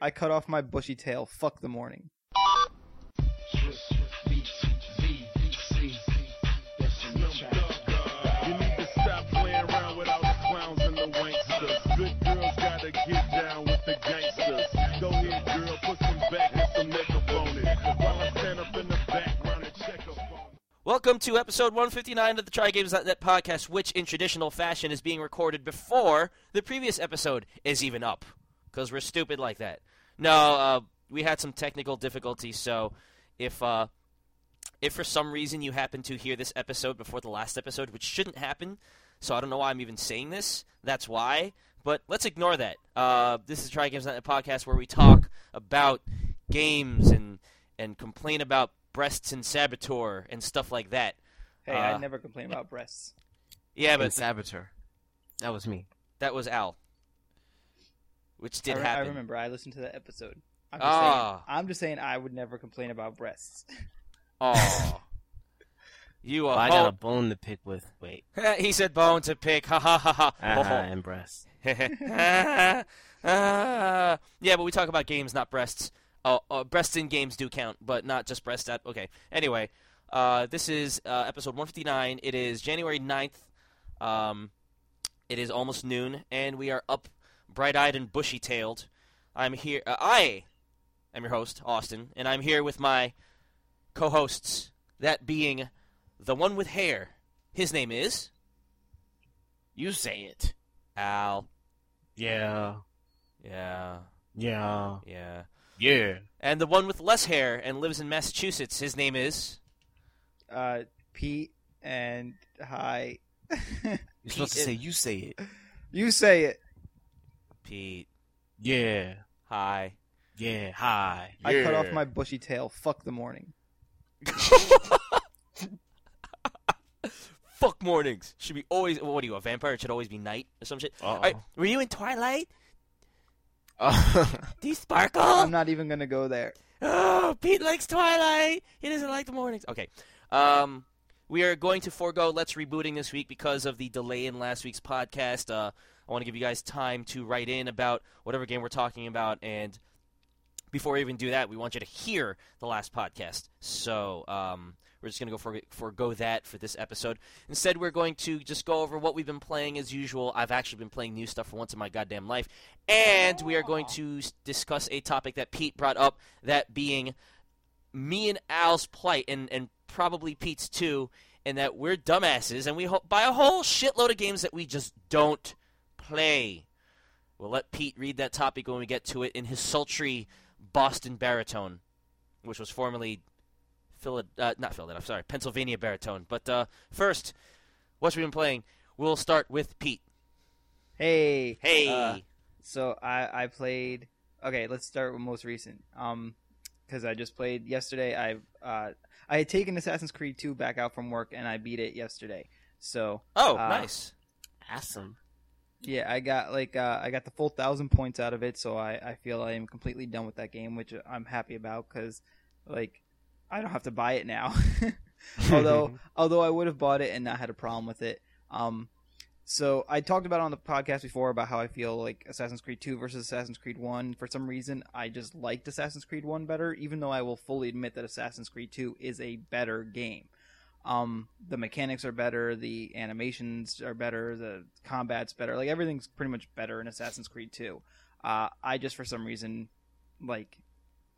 I cut off my bushy tail. Fuck the morning. Welcome to episode 159 of the TryGames.net podcast, which in traditional fashion is being recorded before the previous episode is even up. Because we're stupid like that. No, uh, we had some technical difficulties, so if uh, if for some reason you happen to hear this episode before the last episode, which shouldn't happen, so I don't know why I'm even saying this, that's why. But let's ignore that. Uh, this is Try Games TryGames.net podcast where we talk about games and and complain about breasts and saboteur and stuff like that. Hey, Uh, I never complain about breasts. Yeah, and but Saboteur. That was me. that was Al, which did I, re- happen. I remember. I listened to that episode. I'm just, Ah. saying, I'm just saying I would never complain about breasts. Oh, you Well, are. I got a bone to pick with. Wait. he said bone to pick. Ha ha ha ha. Uh-huh, Ho, ho. and breasts. Ah, yeah, but we talk about games, not breasts. Oh, uh, breasts in games do count, but not just breasts. At okay. Anyway, uh, this is uh, episode 159. It is January 9th. Um, it is almost noon, and we are up, bright-eyed and bushy-tailed. I'm here. Uh, I am your host, Austin, and I'm here with my co-hosts. That being the one with hair. His name is You say it. Al. Yeah. Yeah, Yeah. yeah. Yeah. And the one with less hair and lives in Massachusetts, his name is. uh, Pete and hi. You're supposed to say you say it. you say it. Pete. Yeah. Hi. Yeah. Hi. I cut off my bushy tail. Fuck the morning. Fuck mornings. Should be always. What are you, a vampire? It should always be night or some shit. Uh-oh. Alright, were you in Twilight? Oh. Do you sparkle? I'm not even gonna go there. Oh, Pete likes Twilight. He doesn't like the mornings. Okay. Um, we are going to forego Let's Rebooting this week because of the delay in last week's podcast. Uh, I want to give you guys time to write in about whatever game we're talking about. And before we even do that, we want you to hear the last podcast. So um, we're just going to go for, forego that for this episode. Instead, we're going to just go over what we've been playing as usual. I've actually been playing new stuff for once in my goddamn life. And we are going to discuss a topic that Pete brought up, that being me and Al's plight, and, and probably Pete's too, and that we're dumbasses and we ho- buy a whole shitload of games that we just don't play. We'll let Pete read that topic when we get to it in his sultry Boston baritone, which was formerly Philad- uh, not Philadelphia, sorry, Pennsylvania baritone. But uh, first, what's we been playing? We'll start with Pete. Hey. Hey. uh, so I I played. Okay, let's start with most recent. Um, because I just played yesterday. I uh I had taken Assassin's Creed 2 back out from work and I beat it yesterday. So oh, uh, nice. awesome. Yeah, I got like uh, I got the full thousand points out of it. So I I feel I am completely done with that game, which I'm happy about because like I don't have to buy it now. although although I would have bought it and not had a problem with it. Um, so I talked about on the podcast before about how I feel like Assassin's Creed 2 versus Assassin's Creed 1. For some reason, I just liked Assassin's Creed 1 better, even though I will fully admit that Assassin's Creed 2 is a better game. Um, the mechanics are better, the animations are better, the combat's better. Like everything's pretty much better in Assassin's Creed 2. Uh, I just for some reason like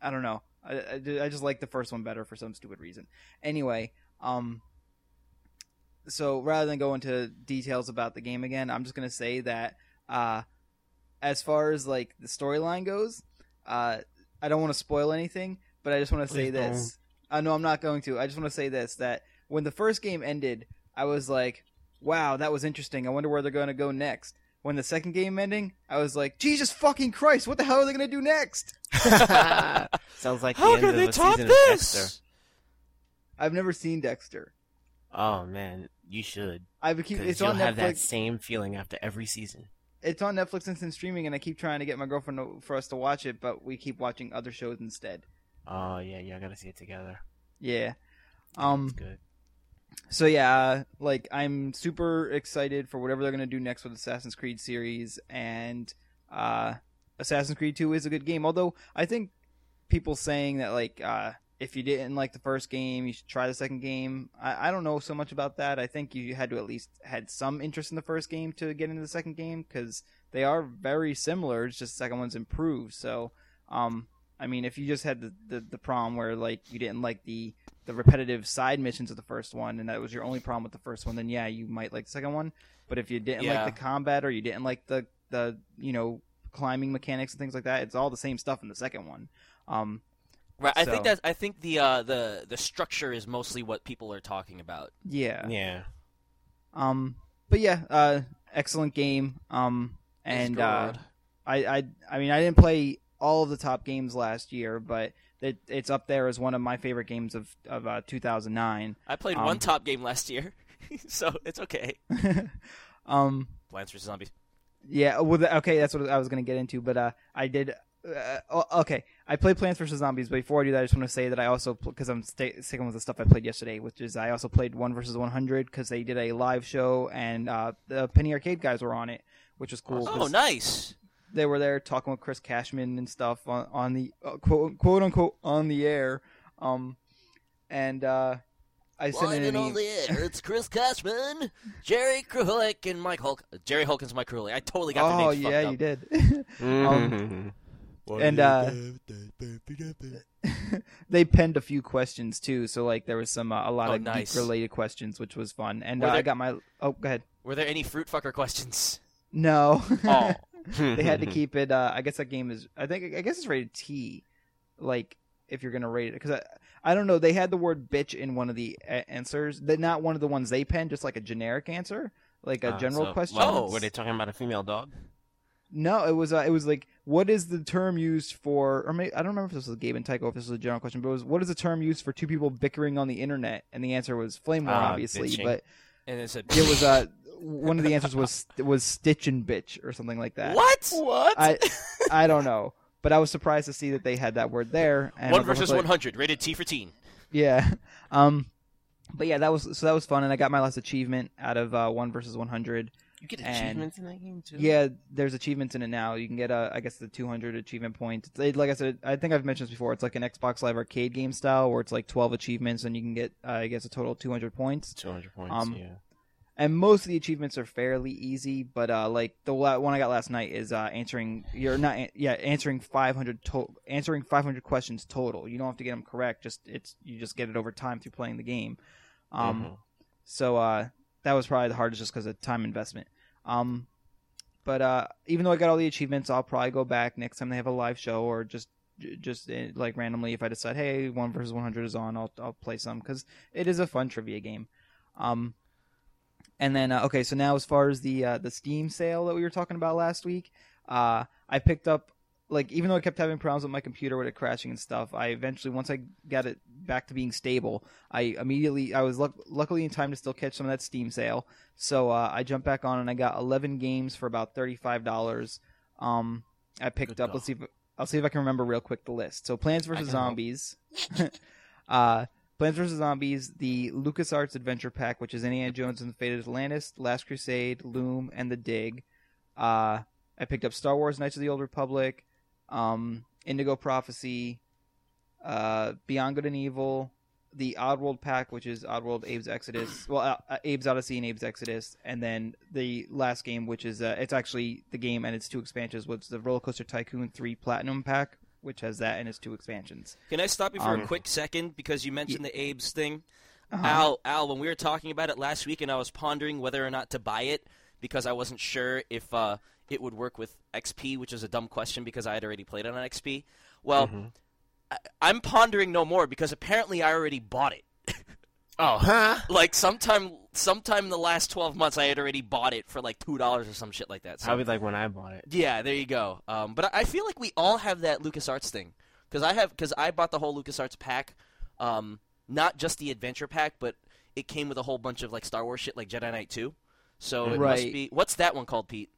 I don't know. I, I, I just like the first one better for some stupid reason. Anyway, um, so rather than go into details about the game again, I'm just gonna say that uh, as far as like the storyline goes, uh, I don't want to spoil anything, but I just want to say Please this. Uh, no, I'm not going to. I just want to say this: that when the first game ended, I was like, "Wow, that was interesting. I wonder where they're going to go next." When the second game ending, I was like, "Jesus fucking Christ, what the hell are they going to do next?" Sounds like How the end can of they top this? Dexter. I've never seen Dexter. Oh man, you should. I keep Because it's you'll on have that same feeling after every season. It's on Netflix instant streaming, and I keep trying to get my girlfriend to, for us to watch it, but we keep watching other shows instead. Oh yeah, yeah, I gotta see it together. Yeah. Um. It's good. So yeah, like I'm super excited for whatever they're gonna do next with Assassin's Creed series, and uh, Assassin's Creed 2 is a good game. Although I think people saying that like uh, if you didn't like the first game, you should try the second game. I, I don't know so much about that. I think you had to at least had some interest in the first game to get into the second game because they are very similar. It's just the second one's improved. So, um, I mean, if you just had the, the, the problem where like you didn't like the the repetitive side missions of the first one, and that was your only problem with the first one, then yeah, you might like the second one. But if you didn't Yeah. like the combat or you didn't like the the you know climbing mechanics and things like that, it's all the same stuff in the second one. Um, Right. I think that's. I think the uh, the the structure is mostly what people are talking about. yeah. Yeah. Um, but yeah, uh, excellent game. Um, and uh, God. I, I, I mean, I didn't play all of the top games last year, but it, it's up there as one of my favorite games of of uh, 2009. I played um, one top game last year, so it's okay. um, Plants vs Zombies. yeah, well, okay, that's what I was gonna get into, but uh, I did. Uh, okay, I played Plants vs Zombies, but before I do that, I just want to say that I also because I'm sta sticking with the stuff I played yesterday, which is I also played One versus 100 because they did a live show and uh, the Penny Arcade guys were on it, which was cool. Oh, nice. They were there talking with Chris Cashman and stuff on, on the uh, quote quote unquote on the air. Um, and uh, I sent in an e- air, it's Chris Cashman, Jerry Krahulik, and Mike Hulk. Jerry Holkins, Mike Krahulik. I totally got their Oh names yeah, fucked you up. did. Mhm. and uh, they penned a few questions too, so like there was some uh, a lot Oh, of nice. geek related questions, which was fun. And Were uh, I got my oh, go ahead. Were there any fruit fucker questions? No, Oh, they had to keep it. Uh, I guess that game is. I think. I guess it's rated T. Like if you're gonna rate it, because I, I don't know. They had the word bitch in one of the a- answers. That not one of the ones they penned, just like a generic answer, like a Uh, general so- question. Oh. were they talking about a female dog? No, it was. Uh, it was like, what is the term used for? Or maybe, I don't remember if this was Gabe and Tycho, if this was a general question, but it was what is the term used for two people bickering on the internet? And the answer was flame war, Ah, obviously, bitching. but and it said it was uh one of the answers was was stitch and bitch or something like that. what? What? I I don't know, but I was surprised to see that they had that word there. And One was almost versus like- one hundred, rated T for teen. Yeah. Um. But yeah, that was so that was fun, and I got my last achievement out of uh, one versus one hundred. You get And- achievements in that game too. Yeah, there's achievements in it now. You can get, uh, I guess, the 200 achievement points. It's, like I said, I think I've mentioned this before. It's like an Xbox Live Arcade game style, where it's like 12 achievements, and you can get, uh, I guess, a total of 200 points. two hundred points. Um, yeah. And most of the achievements are fairly easy, but uh, like the one I got last night is uh, answering. You're not, yeah, answering 500 to- answering 500 questions total. You don't have to get them correct. Just it's you just get it over time through playing the game. Um, Mhm. so uh, that was probably the hardest just because of time investment. Um, but uh, even though I got all the achievements, I'll probably go back next time they have a live show or just just uh, like randomly if I decide, hey, one versus one hundred is on, I'll I'll play some because it is a fun trivia game. Um, and then uh, okay, so now as far as the uh, the Steam sale that we were talking about last week, uh, I picked up like even though I kept having problems with my computer with it crashing and stuff, I eventually once I got it back to being stable, I immediately I was luck- luckily in time to still catch some of that Steam sale. So uh, I jumped back on and I got 11 games for about $35. Um, I picked Good up. call. Let's see. If, I'll see if I can remember real quick the list. So Plants vs. Zombies, uh, Plants vs Zombies, the LucasArts Adventure Pack, which is Indiana Jones and the Fate of Atlantis, Last Crusade, Loom, and The Dig. Uh, I picked up Star Wars: Knights of the Old Republic, um, Indigo Prophecy, uh, Beyond Good and Evil, the Oddworld pack, which is Oddworld Abe's Exodus, well, uh, uh, Abe's Odyssey and Abe's Exodus, and then the last game, which is uh, it's actually the game and its two expansions, was the Roller Coaster Tycoon Three Platinum pack, which has that and its two expansions. Can I stop you for Um, a quick second because you mentioned the Abe's thing? Uh-huh. Al, Al, when we were talking about it last week, and I was pondering whether or not to buy it because I wasn't sure if uh, it would work with XP, which is a dumb question because I had already played it on XP. Well, Mhm. I, I'm pondering no more because apparently I already bought it. Oh, huh? Like sometime, sometime in the last 12 months, I had already bought it for like two dollars or some shit like that. So Probably like when I bought it. yeah, there you go. Um, but I I feel like we all have that LucasArts thing because I have because I bought the whole LucasArts pack, um, not just the adventure pack, but it came with a whole bunch of like Star Wars shit, like Jedi Knight Two. So it must be what's that one called, Pete?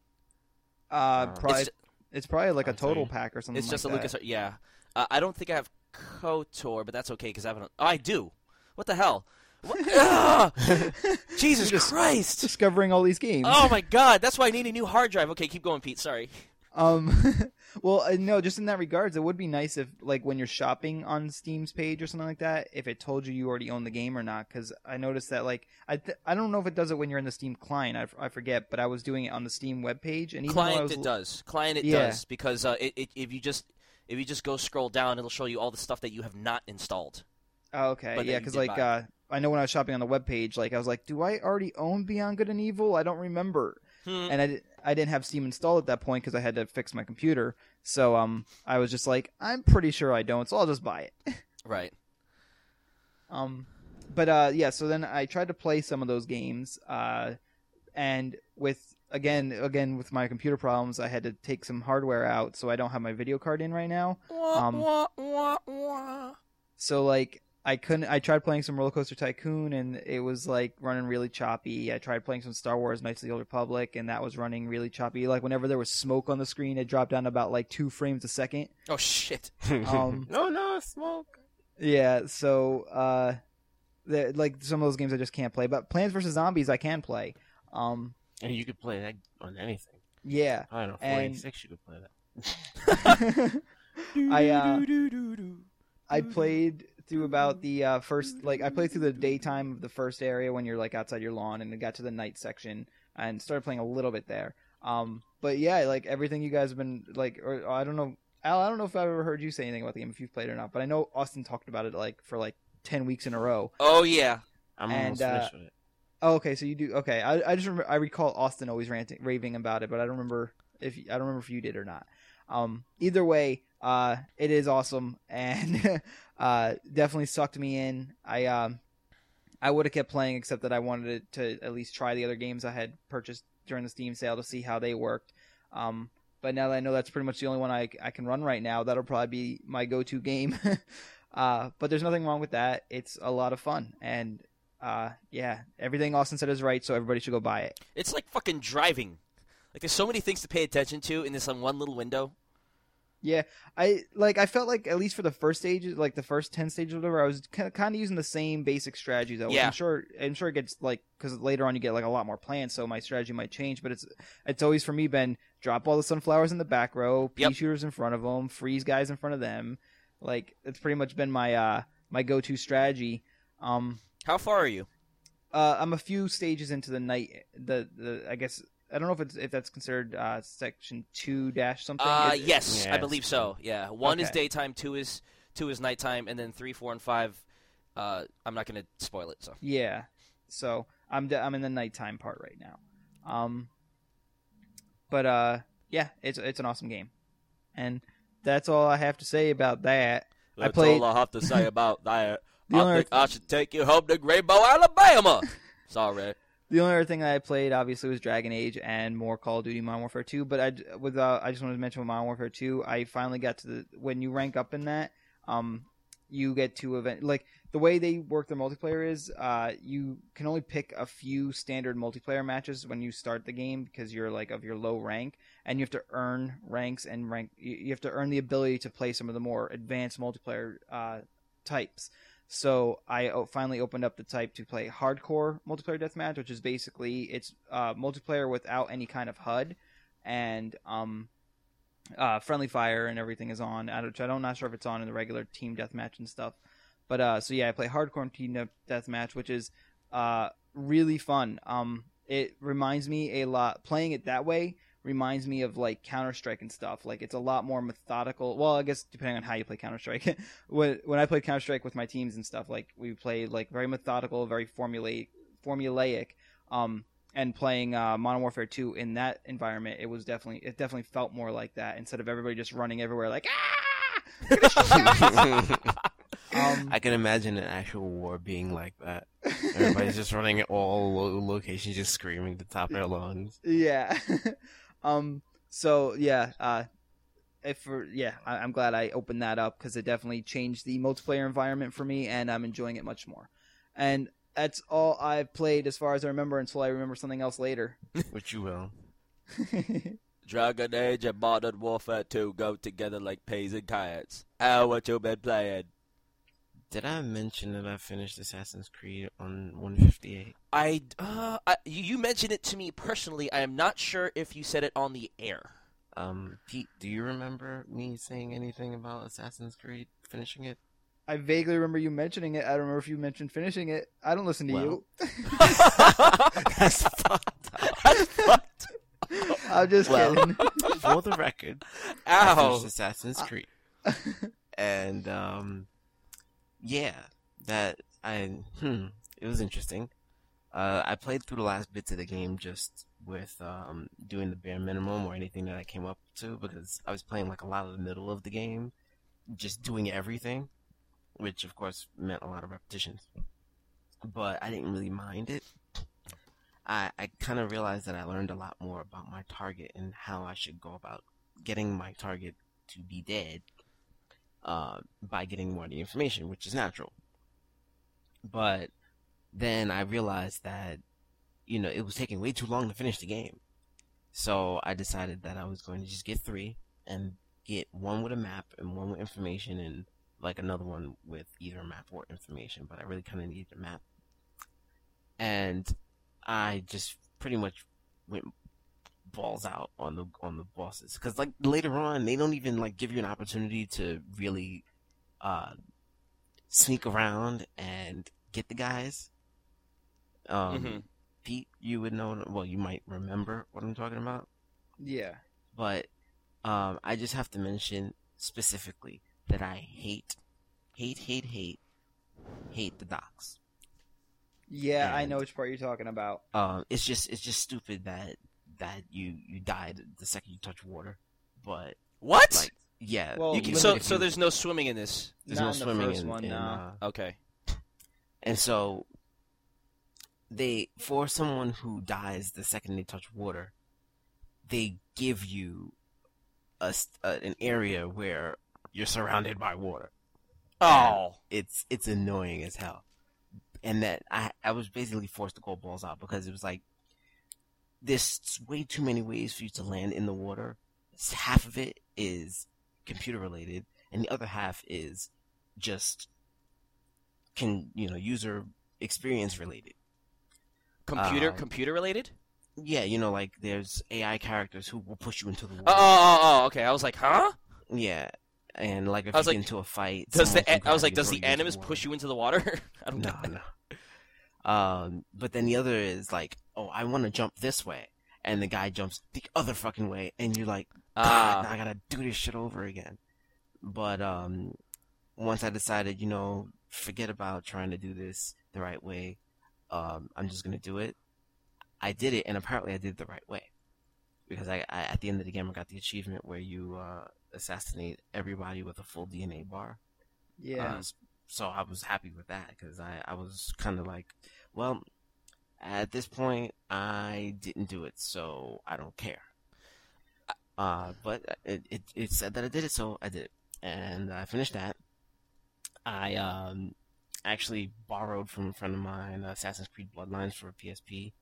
Uh, probably, It's, it's, probably like a total pack or something. it's just like a Lucas. Yeah, uh, I don't think I have Kotor, but that's okay because I haven't. Oh, I do. What the hell? What? Ah! Jesus just- Christ! Discovering all these games. Oh my God! That's why I need a new hard drive. Okay, keep going, Pete. Sorry. Um, well, uh, no, just in that regards, it would be nice if, like, when you're shopping on Steam's page or something like that, if it told you you already own the game or not. Because I noticed that, like, I th- I don't know if it does it when you're in the Steam client. I, f- I forget, but I was doing it on the Steam webpage, and even Client was, it does. Client it Yeah. does because uh, it, it, if you just if you just go scroll down, it'll show you all the stuff that you have not installed. Oh, okay, but yeah, because like uh, I know when I was shopping on the webpage, like I was like, do I already own Beyond Good and Evil? I don't remember. Hmm. and I, I didn't have Steam installed at that point because I had to fix my computer. So um, I was just like, I'm pretty sure I don't, so I'll just buy it. Right. um, but uh, yeah, so then I tried to play some of those games, uh, and with again, again with my computer problems, I had to take some hardware out, so I don't have my video card in right now. Um, Wah, wah, wah. So like I couldn't. I tried playing some Roller Coaster Tycoon, and it was like running really choppy. I tried playing some Star Wars: Knights of the Old Republic, and that was running really choppy. Like whenever there was smoke on the screen, it dropped down about like two frames a second. Oh shit. Um, no, no, smoke. Yeah, so uh, the, like some of those games I just can't play. But Plants vs Zombies I can play. Um, And you could play that on anything. yeah, I don't know, And- 46 you could play that. I uh, I played through about the uh, first like I played through the daytime of the first area when you're like outside your lawn, and it got to the night section and started playing a little bit there. Um, but yeah, like everything you guys have been like, or I don't know, Al, I don't know if I've ever heard you say anything about the game if you've played it or not, but I know Austin talked about it like for like ten weeks in a row. Oh yeah. I'm And, almost uh, finished with it. Oh, okay, so you do okay. I, I just remember I recall Austin always ranting, raving about it, but I don't remember if I don't remember if you did or not. Um, either way, uh, it is awesome and uh, definitely sucked me in. I um, I would have kept playing except that I wanted to at least try the other games I had purchased during the Steam sale to see how they worked. Um, but now that I know that's pretty much the only one I, I can run right now, that'll probably be my go-to game. uh, but there's nothing wrong with that. It's a lot of fun and uh, yeah, everything Austin said is right, so everybody should go buy it. It's like fucking driving. Like there's so many things to pay attention to in this like, one little window. Yeah, I like. I felt like at least for the first stages, like the first ten stages, or whatever, I was kind of using the same basic strategy. Though Yeah. I'm sure, I'm sure it gets like because later on you get like a lot more plans, so my strategy might change. But it's it's always for me been drop all the sunflowers in the back row, pea Yep. shooters in front of them, freeze guys in front of them. Like it's pretty much been my uh my go to strategy. Um, How far are you? uh, I'm a few stages into the night. The the I guess I don't know if it's if that's considered uh section two dash something. Uh, It's- yes, Yeah, I believe so. Yeah, one is daytime, two is two is nighttime, and then three, four, and five. Uh, I'm not gonna spoil it. So Yeah. So I'm d- I'm in the nighttime part right now. Um. But uh, yeah, it's it's an awesome game, and that's all I have to say about that. I that's played- all I have to say about that. I only think I should take you home to Greenbow, Alabama. Sorry. The only other thing that I played obviously was Dragon Age and more Call of Duty Modern Warfare 2. But I with uh, I just wanted to mention with Modern Warfare 2, I finally got to the when you rank up in that, um, you get to event like the way they work their multiplayer is uh, you can only pick a few standard multiplayer matches when you start the game because you're like of your low rank and you have to earn ranks and rank you you have to earn the ability to play some of the more advanced multiplayer uh, types. So I finally opened up the type to play hardcore multiplayer deathmatch, which is basically it's uh, multiplayer without any kind of HUD, and um, uh, friendly fire and everything is on. I don't, I don't not sure if it's on in the regular team deathmatch and stuff. But uh, so yeah, I play hardcore team de- deathmatch, which is uh, really fun. Um, it reminds me a lot playing it that way reminds me of like Counter Strike and stuff. Like it's a lot more methodical. Well, I guess depending on how you play Counter Strike. when when I played Counter Strike with my teams and stuff, like we played like very methodical, very formulaic, formulaic. Um, and playing uh, Modern Warfare 2 in that environment, it was definitely it definitely felt more like that instead of everybody just running everywhere like ah. Um, I can imagine an actual war being like that. Everybody's just running at all locations, just screaming at the top of their lungs. yeah. Um. So yeah. Uh. If for yeah, I, I'm glad I opened that up because it definitely changed the multiplayer environment for me, and I'm enjoying it much more. And that's all I've played as far as I remember until I remember something else later. Which you will. Dragon Age and Modern Warfare 2 go together like peas and carrots. How what you been playing? Did I mention that I finished Assassin's Creed on 158? I, uh, I you you mentioned it to me personally. I am not sure if you said it on the air. Um, Pete, do you remember me saying anything about Assassin's Creed finishing it? I vaguely remember you mentioning it. I don't remember if you mentioned finishing it. I don't listen to Well. you. That's fucked. That's fucked. I'm just Well. kidding. For the record, I finished Assassin's Creed, and um, yeah, that I hmm, it was interesting. Uh, I played through the last bits of the game just with um doing the bare minimum or anything that I came up to because I was playing like a lot of the middle of the game, just doing everything, which of course meant a lot of repetitions. But I didn't really mind it. I, I kind of realized that I learned a lot more about my target and how I should go about getting my target to be dead uh, by getting more of the information, which is natural. But then I realized that, you know, it was taking way too long to finish the game. So I decided that I was going to just get three and get one with a map and one with information and like another one with either map or information. But I really kind of needed a map. And I just pretty much went balls out on the on the bosses because like later on they don't even like give you an opportunity to really uh sneak around and get the guys um Mhm. pete you would know well you might remember what i'm talking about yeah. but um i just have to mention specifically that i hate hate hate hate hate the docks Yeah, I know which part you're talking about. um, it's just it's just stupid that that you you died the second you touch water, but What? like yeah, Well, you can, so so you- there's no swimming in this. there's Not no in the swimming first in, one, in, no. uh, Okay. and so they for someone who dies the second they touch water, they give you a, s- uh, an area where you're surrounded by water. Oh. it's it's annoying as hell. And that I I was basically forced to go balls out because it was like there's way too many ways for you to land in the water. Half of it is computer related, and the other half is just can you know user experience related. Computer Um, computer related? Yeah, you know, like there's AI characters who will push you into the water. Oh, oh, oh, okay. I was like, huh? Yeah, and like if I you like, into a fight, Does the I was like, does the animus push you into the water? I don't No, that. no. Um, but then the other is like, oh, I want to jump this way, and the guy jumps the other fucking way, and you're like, Ah. I gotta do this shit over again. But um, once I decided, you know, forget about trying to do this the right way. Um, I'm just gonna do it. I did it, and apparently I did it the right way, because I, I at the end of the game I got the achievement where you uh, assassinate everybody with a full DNA bar. Yeah. Uh, so I was happy with that because I, I was kind of like, well, at this point, I didn't do it, so I don't care. Uh, but it, it, it said that I did it, so I did it. And I finished that. I um, actually borrowed from a friend of mine Assassin's Creed Bloodlines for a PSP.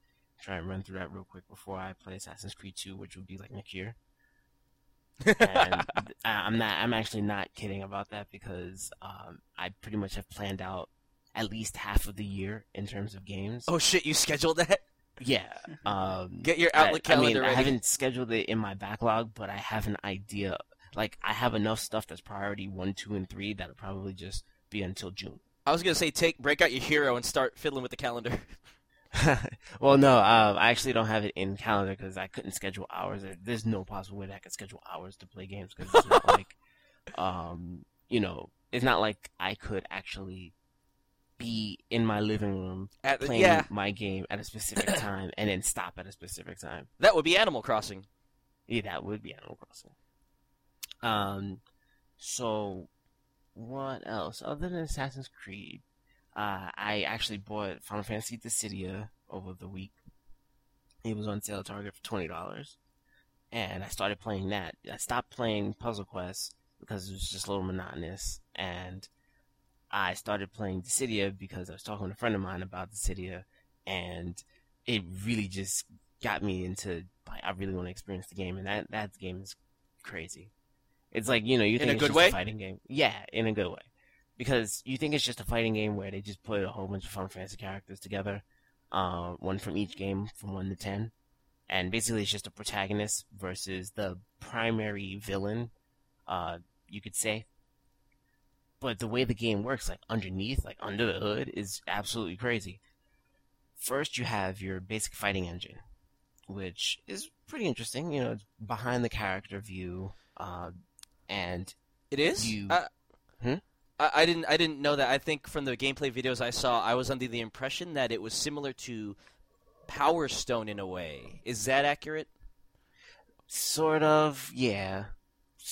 Try and run through that real quick before I play Assassin's Creed 2, which will be like next year and I- I'm not. I'm actually not kidding about that because um, I pretty much have planned out at least half of the year in terms of games. oh shit, you scheduled that? yeah. Um, Get your I- outlet I, mean, calendar I haven't scheduled it in my backlog, but I have an idea. Like I have enough stuff that's priority one, two, and three that'll probably just be until June. I was gonna say take break out your hero and start fiddling with the calendar. well, no, um, I actually don't have it in calendar because I couldn't schedule hours. There's no possible way that I could schedule hours to play games because it's not like, um, you know, it's not like I could actually be in my living room At playing yeah, my game at a specific time and then stop at a specific time. that would be Animal Crossing. Yeah, that would be Animal Crossing. Um, so what else other than Assassin's Creed? Uh, I actually bought Final Fantasy Dissidia over the week. It was on sale at Target for twenty dollars, and I started playing that. I stopped playing Puzzle Quest because it was just a little monotonous, and I started playing Dissidia because I was talking to a friend of mine about Dissidia, and it really just got me into like I really want to experience the game, and that that game is crazy. It's like you know you In think a it's good just way? a fighting game, yeah, in a good way, because you think it's just a fighting game where they just put a whole bunch of Final Fantasy characters together, uh, one from each game from one to ten, and basically it's just a protagonist versus the primary villain, uh, you could say. But the way the game works, like underneath, like under the hood, is absolutely crazy. First, you have your basic fighting engine, which is pretty interesting. You know, it's behind the character view, uh, and It is. You- I, Hmm? I, I didn't. I didn't know that. I think from the gameplay videos I saw, I was under the impression that it was similar to Power Stone in a way. Is that accurate? Sort of, yeah.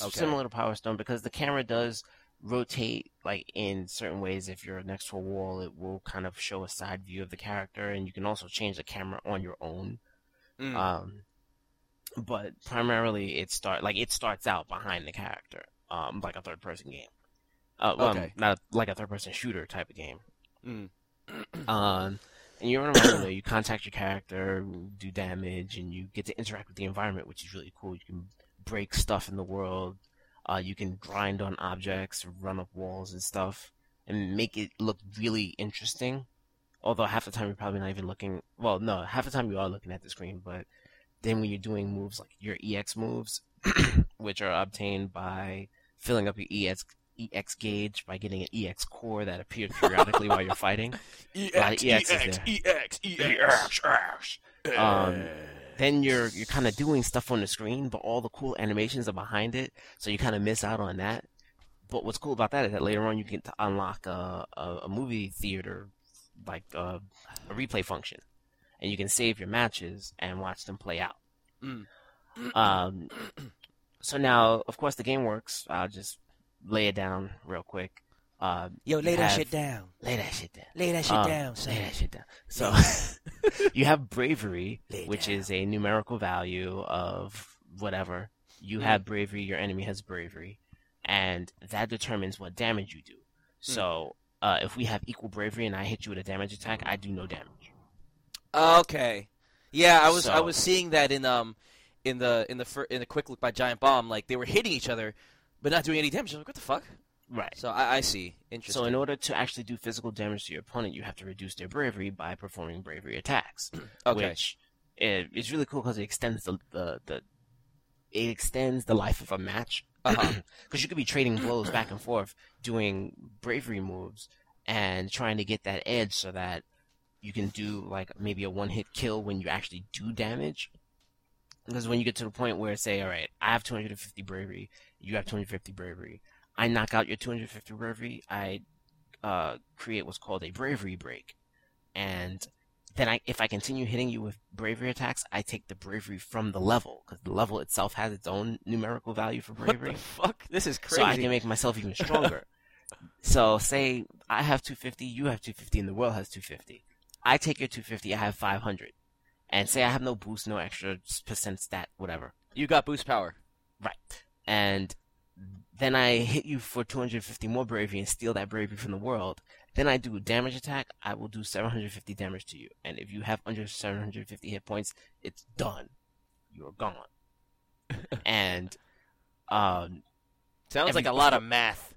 Okay. Similar to Power Stone because the camera does rotate like in certain ways. If you're next to a wall, it will kind of show a side view of the character, and you can also change the camera on your own. Mm. Um, but primarily, it start like it starts out behind the character, um, like a third person game. Uh, well, Okay. not like a third person shooter type of game. Mm. Um, and you run around, you, know, you contact your character, do damage, and you get to interact with the environment, which is really cool. You can break stuff in the world. Uh, you can grind on objects, run up walls and stuff, and make it look really interesting. Although half the time you're probably not even looking. Well, no, half the time you are looking at the screen, but then when you're doing moves like your EX moves, which are obtained by filling up your EX EX gauge by getting an EX core that appears periodically while you're fighting. EX EX, EX. Um, then you're you're kind of doing stuff on the screen, but all the cool animations are behind it, so you kind of miss out on that. But what's cool about that is that later on you get to unlock a, a, a movie theater, like uh, a replay function, and you can save your matches and watch them play out. Mm. Um, so now, of course, the game works. I'll just lay it down real quick. Uh, Yo, lay that have- shit down. Lay that shit down. Lay that shit Um, down, son. Lay that shit down. So you have bravery, Lay which down. is a numerical value of whatever. You Mm. have bravery, your enemy has bravery, and that determines what damage you do. Mm. So uh, if we have equal bravery and I hit you with a damage attack, I do no damage. Okay. Yeah, I was I was seeing that in um in the in the fir- in the quick look by Giant Bomb, like they were hitting each other, but not doing any damage. I was like, what the fuck? Right. So I, I see. Interesting. So in order to actually do physical damage to your opponent, you have to reduce their bravery by performing bravery attacks. okay. which it, it's really cool because it extends the, the the it extends the life of a match. Uh-huh. Because you could be trading blows back and forth, doing bravery moves, and trying to get that edge so that you can do like maybe a one hit kill when you actually do damage. Because when you get to the point where say, all right, I have 250 bravery, you have 250 bravery, I knock out your 250 bravery, I uh, create what's called a bravery break, and then I, if I continue hitting you with bravery attacks, I take the bravery from the level because the level itself has its own numerical value for bravery. what the fuck? This is crazy. So I can make myself even stronger. so say I have 250, you have 250, and the world has 250. I take your 250, I have 500. And say I have no boost, no extra percent stat, whatever. you got boost power. Right. And then I hit you for 250 more bravery and steal that bravery from the world. Then I do a damage attack. I will do 750 damage to you. And if you have under 750 hit points, it's done. You're gone. and, um, Sounds Every- like a lot of math.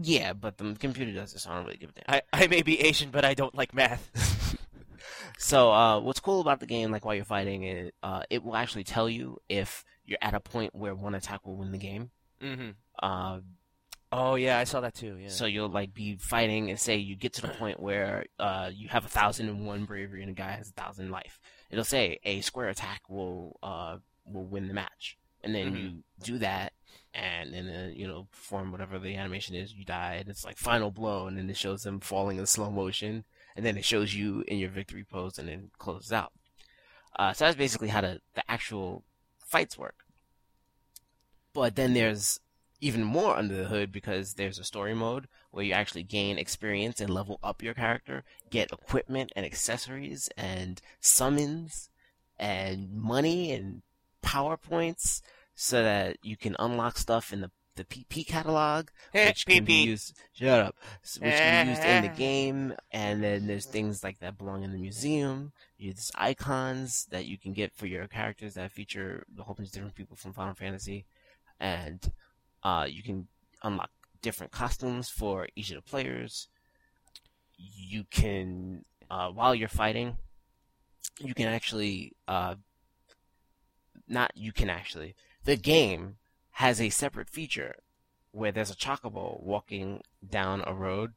yeah, but the computer does this, so I don't really give a damn. I, I may be Asian, but I don't like math. So, uh, what's cool about the game, like while you're fighting, is uh, it will actually tell you if you're at a point where one attack will win the game. mm-hmm. Uh, Oh yeah, I saw that too. Yeah. So you'll like be fighting and say you get to the point where uh, you have a thousand and one bravery and a guy has a thousand life. It'll say a square attack will uh, will win the match, and then Mhm. you do that, and then uh, you know perform whatever the animation is. You die, and it's like final blow, and then it shows them falling in slow motion, and then it shows you in your victory pose, and then closes out. Uh, so that's basically how the the actual fights work. But then there's even more under the hood because there's a story mode where you actually gain experience and level up your character, get equipment and accessories and summons and money and power points so that you can unlock stuff in the the PP catalog, which can be used. Shut up. Which can be used in the game, and then there's things like that belong in the museum. There's icons that you can get for your characters that feature a whole bunch of different people from Final Fantasy, and uh, you can unlock different costumes for each of the players. You can, uh, while you're fighting, you can actually uh, not you can actually. The game has a separate feature where there's a chocobo walking down a road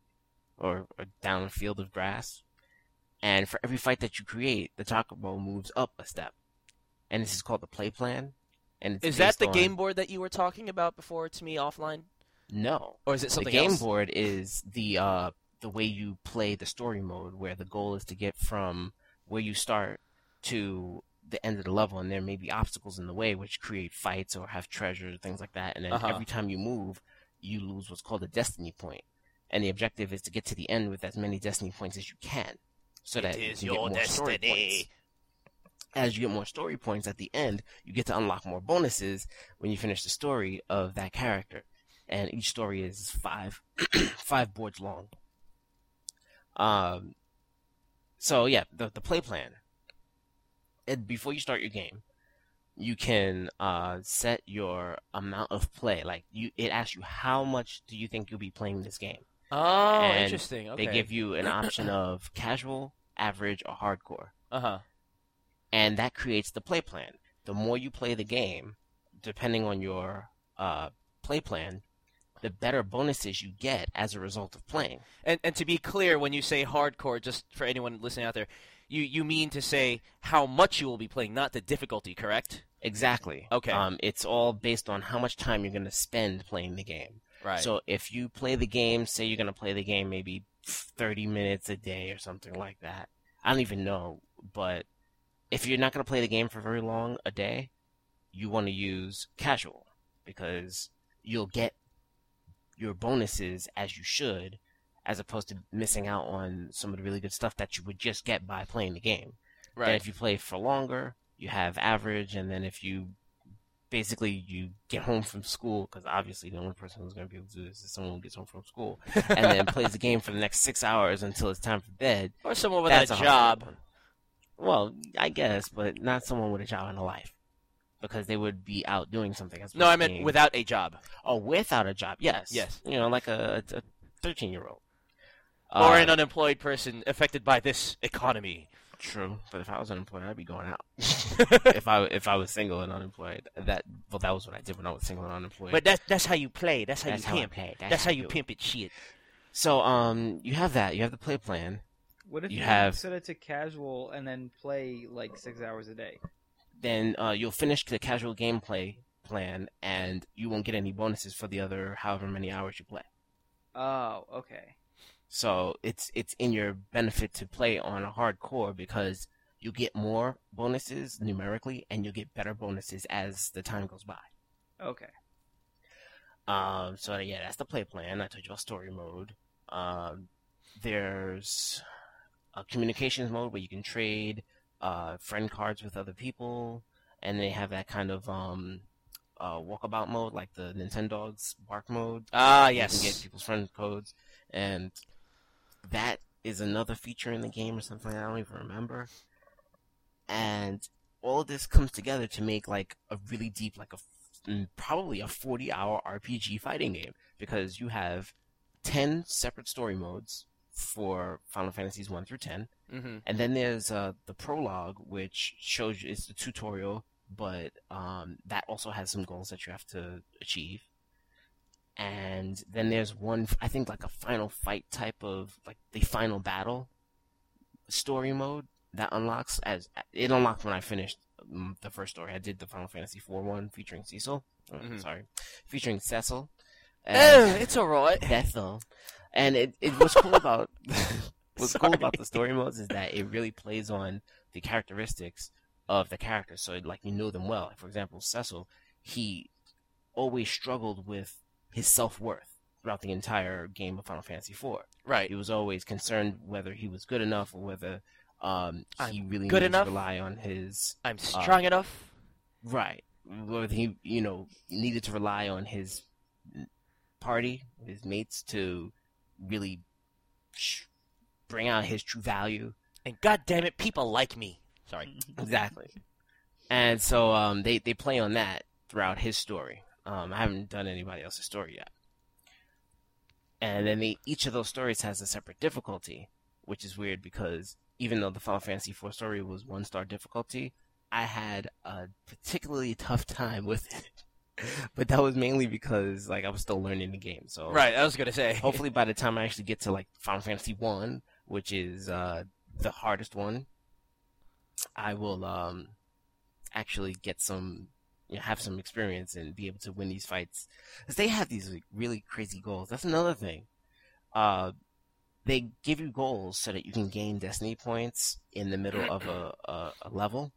or, or down a field of grass, and for every fight that you create, the chocobo moves up a step, and this is called the play plan. And it's Is that the on- game board that you were talking about before to me offline, No, or is it something the game else? board is the uh the way you play the story mode, where the goal is to get from where you start to the end of the level, and there may be obstacles in the way which create fights or have treasure, things like that. And then Uh-huh. every time you move, you lose what's called a destiny point, and the objective is to get to the end with as many destiny points as you can, so that you can get more story points. As you get more story points at the end, you get to unlock more bonuses when you finish the story of that character. And each story is five five boards long. Um so yeah, the the play plan. And before you start your game, you can uh set your amount of play. Like you it asks you how much do you think you'll be playing this game. Oh, And interesting. Okay. They give you an option of casual, average, or hardcore Uh huh. and that creates the play plan. The more you play the game, depending on your uh, play plan, the better bonuses you get as a result of playing. And and to be clear, when you say hardcore, just for anyone listening out there, you you mean to say how much you will be playing, not the difficulty, correct? Exactly. Okay. Um, it's all based on how much time you're going to spend playing the game. Right. So if you play the game, say you're going to play the game maybe 30 minutes a day or something like that. I don't even know, but if you're not going to play the game for very long a day, you want to use casual because you'll get your bonuses as you should as opposed to missing out on some of the really good stuff that you would just get by playing the game. Right. if you play for longer, you have average, and then if you basically you get home from school, because obviously the only person who's going to be able to do this is someone who gets home from school, and then plays the game for the next six hours until it's time for bed. or someone without that's a job. Well, I guess, but not someone with a job and a life, because they would be out doing something. As No, I meant being- without a job Oh, without a job, yes, Yes. You know, like a thirteen-year-old. Or Uh, an unemployed person affected by this economy. True, but if I was unemployed, I'd be going out. if I if I was single and unemployed, that well, that was what I did when I was single and unemployed. But that's that's how you play. That's how That's you how I pimp. play. That's, That's how how you I do it. pimp it. Shit. so um, you have that. You have the play plan. What if You you, have- set it to casual and then play like six hours a day? Then uh, you'll finish the casual gameplay plan, and you won't get any bonuses for the other however many hours you play. Oh, okay. So it's it's in your benefit to play on a hardcore because you get more bonuses numerically, and you'll get better bonuses as the time goes by. Okay. Um, so yeah, that's the play plan. I told you about story mode. Um, there's a communications mode where you can trade uh, friend cards with other people, and they have that kind of um, uh, walkabout mode, like the Nintendogs bark mode. Ah, yes. You yes. can get people's friend codes, and that is another feature in the game or something I don't even remember. And all of this comes together to make like a really deep, like a mm, probably a forty-hour RPG fighting game because you have ten separate story modes for Final Fantasies one through ten. hmm And then there's uh, the prologue, which shows you it's the tutorial, but um, that also has some goals that you have to achieve. And then there's one, I think, like a final fight type of like the final battle story mode that unlocks as it unlocked when I finished um, the first story. I did the Final Fantasy IV one featuring Cecil. Oh, Mhm. Sorry, featuring Cecil. Oh, it's alright. Bethel, And it, it what's cool about what's cool about the story modes is that it really plays on the characteristics of the characters. So like you know them well. For example, Cecil, he always struggled with his self worth throughout the entire game of Final Fantasy IV. Right. He was always concerned whether he was good enough or whether um, he I'm really good needed enough. to rely on his I'm strong enough. Right. Whether he, you know, needed to rely on his party, his mates, to really bring out his true value. And god damn it, people like me. Sorry. Exactly. And so um, they, they play on that throughout his story. Um, I haven't done anybody else's story yet. And then they, each of those stories has a separate difficulty, which is weird because even though the Final Fantasy IV story was one star difficulty, I had a particularly tough time with it. But that was mainly because like I was still learning the game. So Right, I was gonna say. hopefully by the time I actually get to like Final Fantasy One, which is uh, the hardest one, I will um, actually get some, you know, have some experience and be able to win these fights. Because they have these like, really crazy goals. That's another thing. Uh, they give you goals so that you can gain destiny points in the middle of a, a, a level,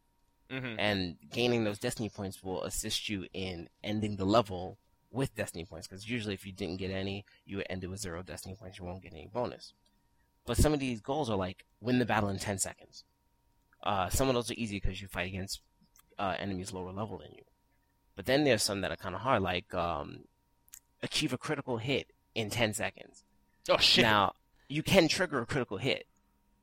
hmm and gaining those destiny points will assist you in ending the level with destiny points. Because usually, if you didn't get any, you would end it with zero destiny points. You won't get any bonus. But some of these goals are like win the battle in ten seconds. Uh, some of those are easy because you fight against uh, enemies lower level than you. But then there's some that are kind of hard, like um, achieve a critical hit in ten seconds. Oh shit! Now, you can trigger a critical hit,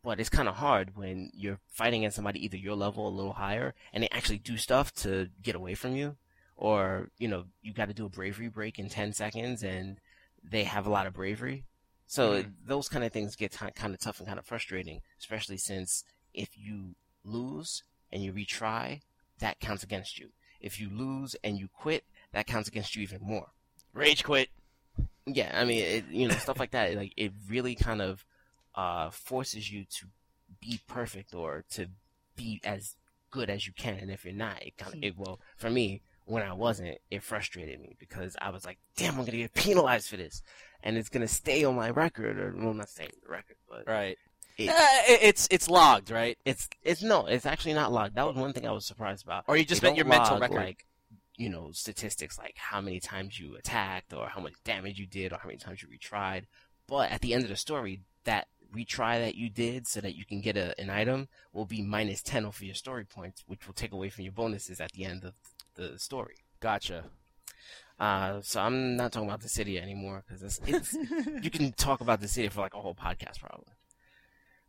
but it's kind of hard when you're fighting against somebody either your level or a little higher, and they actually do stuff to get away from you, or you know you got to do a bravery break in ten seconds, and they have a lot of bravery. So Mhm. those kind of things get kind of tough and kind of frustrating, especially since if you lose and you retry, that counts against you. If you lose and you quit, that counts against you even more. Rage quit. Yeah, I mean, it, you know, stuff like that. Like, it really kind of uh, forces you to be perfect or to be as good as you can. And if you're not, it kind of, it, well, for me, when I wasn't, it frustrated me because I was like, damn, I'm gonna get penalized for this, and it's gonna stay on my record, or well, not staying on the record, but Right. It- Uh, it's it's logged, right? it's it's no, it's actually not logged. That was one thing I was surprised about. Or you just meant your don't mental record. like you know statistics like how many times you attacked or how much damage you did or how many times you retried but at the end of the story that retry that you did so that you can get a, an item will be minus 10 off of your story points which will take away from your bonuses at the end of the story Gotcha. uh, so i'm not talking about the city anymore because it's, it's you can talk about the city for like a whole podcast probably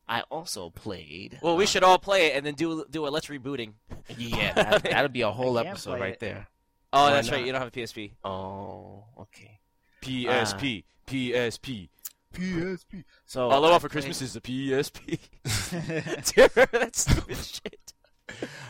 i also played Well, we uh, should all play it and then do do a let's rebooting. yeah that, that'll be a whole episode right it. there Oh, Why that's not? right. You don't have a PSP. oh okay PSP. PSP. PSP. so All I I want for played- Christmas is a PSP. Do you remember that stupid shit?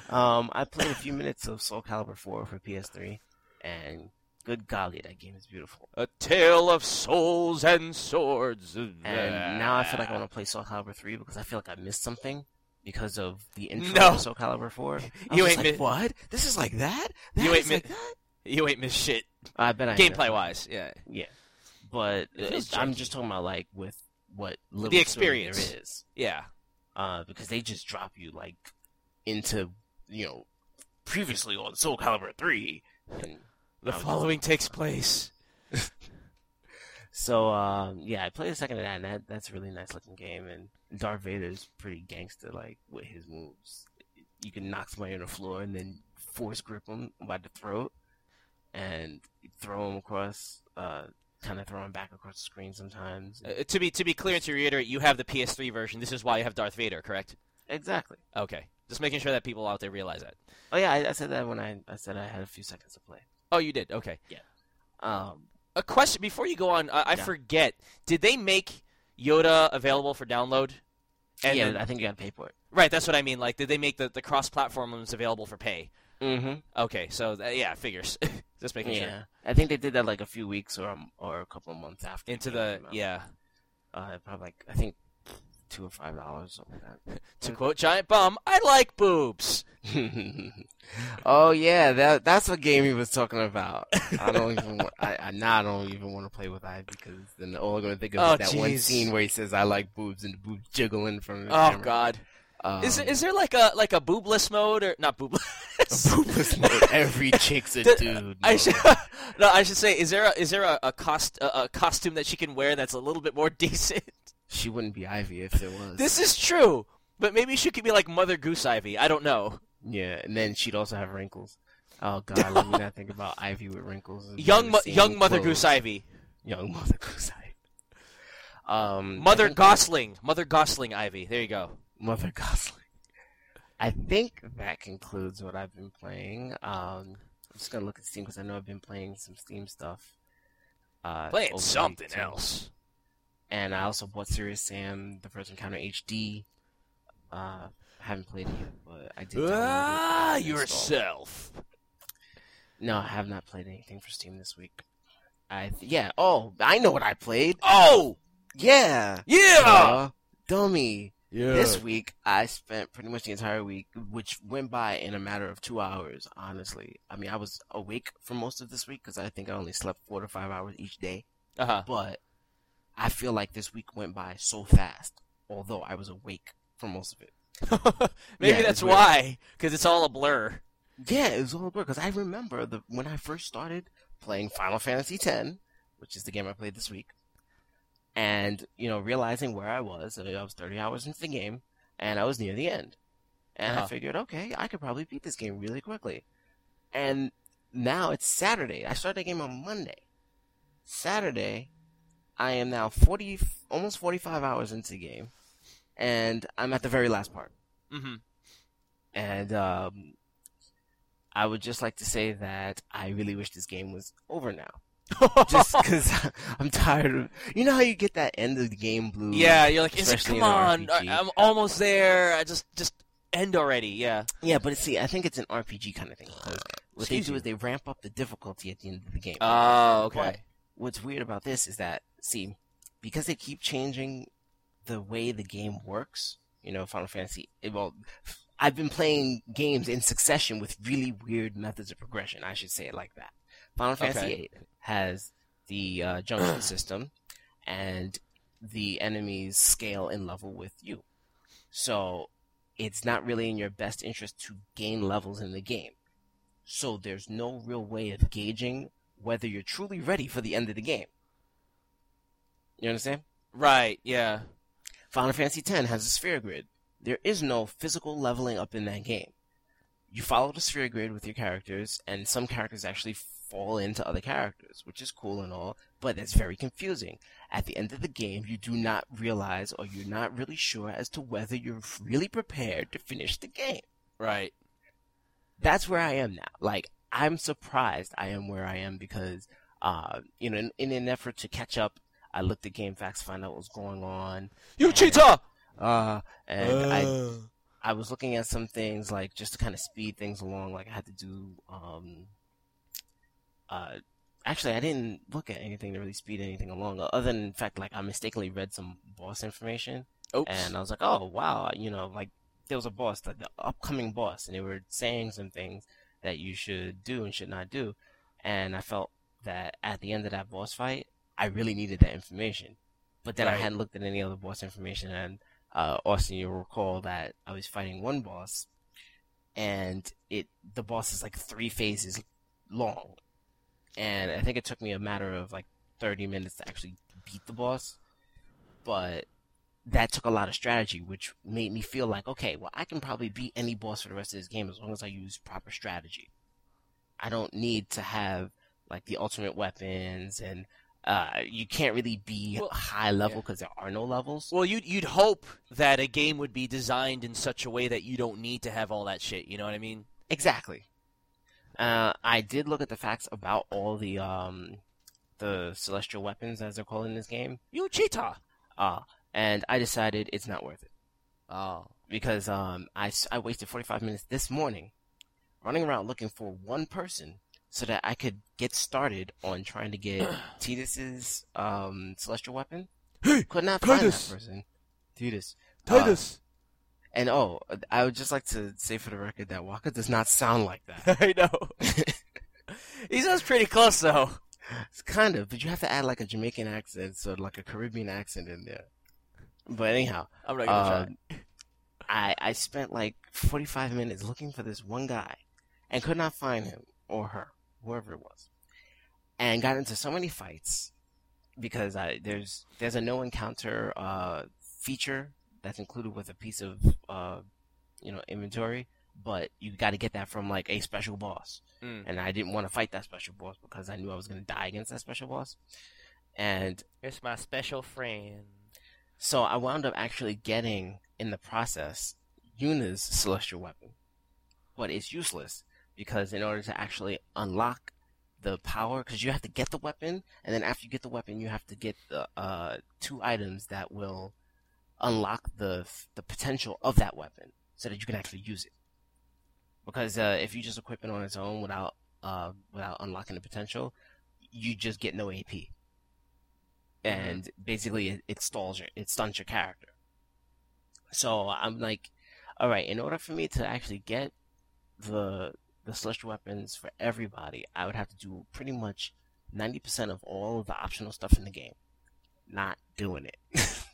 Um, I played a few minutes of Soul Calibur 4 for PS3, and good golly, that game is beautiful. A tale of souls and swords. And now I feel like I want to play Soul Calibur 3 because I feel like I missed something because of the intro No. to Soul Calibur 4. You ain't like, mi- what? This is like that? You ain't mi- like that? You ain't miss shit. I bet I Gameplay wise, yeah. Yeah. But I'm just talking about like with what little The experience. there is. Yeah. uh, because they just drop you like into you know previously on Soul Calibur three, and The following takes place. so um, yeah, I played a second of that, and that that's a really nice looking game, and Darth Vader's pretty gangster like with his moves. You can knock somebody on the floor and then force grip them by the throat, and throw them across, uh, kind of throw them back across the screen sometimes. Uh, to be to be clear and to reiterate, you have the PS3 version. This is why you have Darth Vader, correct? exactly. Okay. Just making sure that people out there realize that. Oh yeah, I, I said that when I I said I had a few seconds to play. Oh, you did. Okay. Yeah. Um, A question before you go on. I, I Yeah. forget. Did they make Yoda available for download? And yeah, then- I think you got to pay for it. right. That's what I mean. Like, did they make the, the cross-platform ones available for pay? Mm-hmm. Okay. So yeah, figures. Just making Yeah, sure. Yeah. I think they did that like a few weeks or um, or a couple of months after. Into the yeah. uh, probably like I think two or five dollars To quote Giant Bomb, I like boobs. oh yeah, that that's what game he was talking about. I don't even wa- I, I now I don't even want to play with I because then all I'm gonna think of Oh, is that one scene where he says I like boobs and the boobs jiggling from the Oh camera. God. Um, Is there, is there like a like a boobless mode or not boobless? boobless mode? Every chick's a The- dude. I mode. should, no, I should say, is there a, is there a, a cost a, a costume that she can wear that's a little bit more decent? She wouldn't be Ivy if there was. This is true, but maybe she could be like Mother Goose Ivy. I don't know. Yeah, and then she'd also have wrinkles. Oh god, let me not think about Ivy with wrinkles. and Young Mo- young Mother clothes. Goose Ivy, Young Mother Goose Ivy. Um, Mother Gosling, Mother Gosling Ivy. There you go. Mother Gosling. I think that concludes what I've been playing. Um, I'm just gonna look at Steam because I know I've been playing some Steam stuff. Uh, Playing something else. And I also bought Serious Sam: The First Encounter HD. Uh, haven't played it yet, but I did. Ah, and install it. yourself. No, I have not played anything for Steam this week. I th- yeah. Oh, I know what I played. Oh, Yeah. yeah. Uh, dummy. yeah. This week, I spent pretty much the entire week, which went by in a matter of two hours, honestly. I mean, I was awake for most of this week because I think I only slept four to five hours each day. Uh huh. But I feel like this week went by so fast, although I was awake for most of it. Maybe Yeah, that's weird. why, because it's all a blur. Yeah, it was all a blur because I remember the when I first started playing Final Fantasy X, which is the game I played this week, and you know realizing where I was. I was 30 hours into the game, and I was near the end, and Uh-huh. I figured, okay, I could probably beat this game really quickly. And now it's Saturday. I started the game on Monday. Saturday, I am now 40, almost 45 hours into the game, and I'm at the very last part. Mm-hmm. And um, I would just like to say that I really wish this game was over now. Just because I'm tired of. You know how you get that end of the game blues? yeah, you're like, is it, come on, RPG. I'm almost there. I just, just end already. Yeah. Yeah, but see, I think it's an RPG kind of thing. what Excuse they do you. is they ramp up the difficulty at the end of the game. Oh, okay. But what's weird about this is that, see, because they keep changing the way the game works, you know, Final Fantasy, it, well, I've been playing games in succession with really weird methods of progression. I should say it like that. Final Fantasy Okay. VIII has the uh, junction system, and the enemies scale in level with you. So it's not really in your best interest to gain levels in the game. So there's no real way of gauging whether you're truly ready for the end of the game. You understand? Right. Yeah. Final Fantasy X has a sphere grid. There is no physical leveling up in that game. You follow the sphere grid with your characters, and some characters actually fall into other characters, which is cool and all, but it's very confusing. At the end of the game, you do not realize or you're not really sure as to whether you're really prepared to finish the game. Right. that's where I am now. Like I'm surprised I am where I am because, uh, you know, in, in an effort to catch up, I looked at GameFAQs, find out what was going on, You cheetah. uh, and I Uh. I was looking at some things like just to kind of speed things along. Like I had to do, um, uh, actually I didn't look at anything to really speed anything along. Other than in fact, like I mistakenly read some boss information Oops. and I was like, oh wow, you know, like there was a boss, like the upcoming boss, and they were saying some things that you should do and should not do, and I felt that at the end of that boss fight, I really needed that information, but then I hadn't looked at any other boss information, and uh, Austin, you'll recall that I was fighting one boss, and it the boss is like three phases long, and I think it took me a matter of like thirty minutes to actually beat the boss, but that took a lot of strategy, which made me feel like, okay, well, I can probably beat any boss for the rest of this game as long as I use proper strategy. I don't need to have like the ultimate weapons, and uh, you can't really be Well, high level yeah. because there are no levels. Well, you'd you'd hope that a game would be designed in such a way that you don't need to have all that shit. You know what I mean? Exactly. Uh, I did look at the facts about all the um, the celestial weapons, as they're called in this game, You cheetah. uh, and I decided it's not worth it. Oh. because um, I, I wasted 45 minutes this morning running around looking for one person so that I could get started on trying to get Tidus's um, celestial weapon. Hey, Could not find that person. Tidus. Uh, Tidus. and oh, I would just like to say for the record that Wakka does not sound like that. I know. he sounds pretty close though. it's kind of, but you have to add like a Jamaican accent, so like a Caribbean accent in there. But anyhow, I'm not gonna Uh, I I spent like 45 minutes looking for this one guy and could not find him or her, whoever it was, and got into so many fights because I there's there's a no encounter uh, feature that's included with a piece of uh, you know inventory, but you got to get that from like a special boss. Mm. and I didn't want to fight that special boss because I knew I was going to die against that special boss, and It's my special friend. so I wound up actually getting, in the process, Yuna's celestial weapon. But it's useless because in order to actually unlock the power, because you have to get the weapon, and then after you get the weapon, you have to get the uh, two items that will unlock the the potential of that weapon. so that you can actually use it. Because uh, if you just equip it on its own without uh, without unlocking the potential, you just get no AP, and basically it, it stalls your it stuns your character. So I'm like, all right, in order for me to actually get the the celestial weapons for everybody, I would have to do pretty much ninety percent of all of the optional stuff in the game. Not doing it.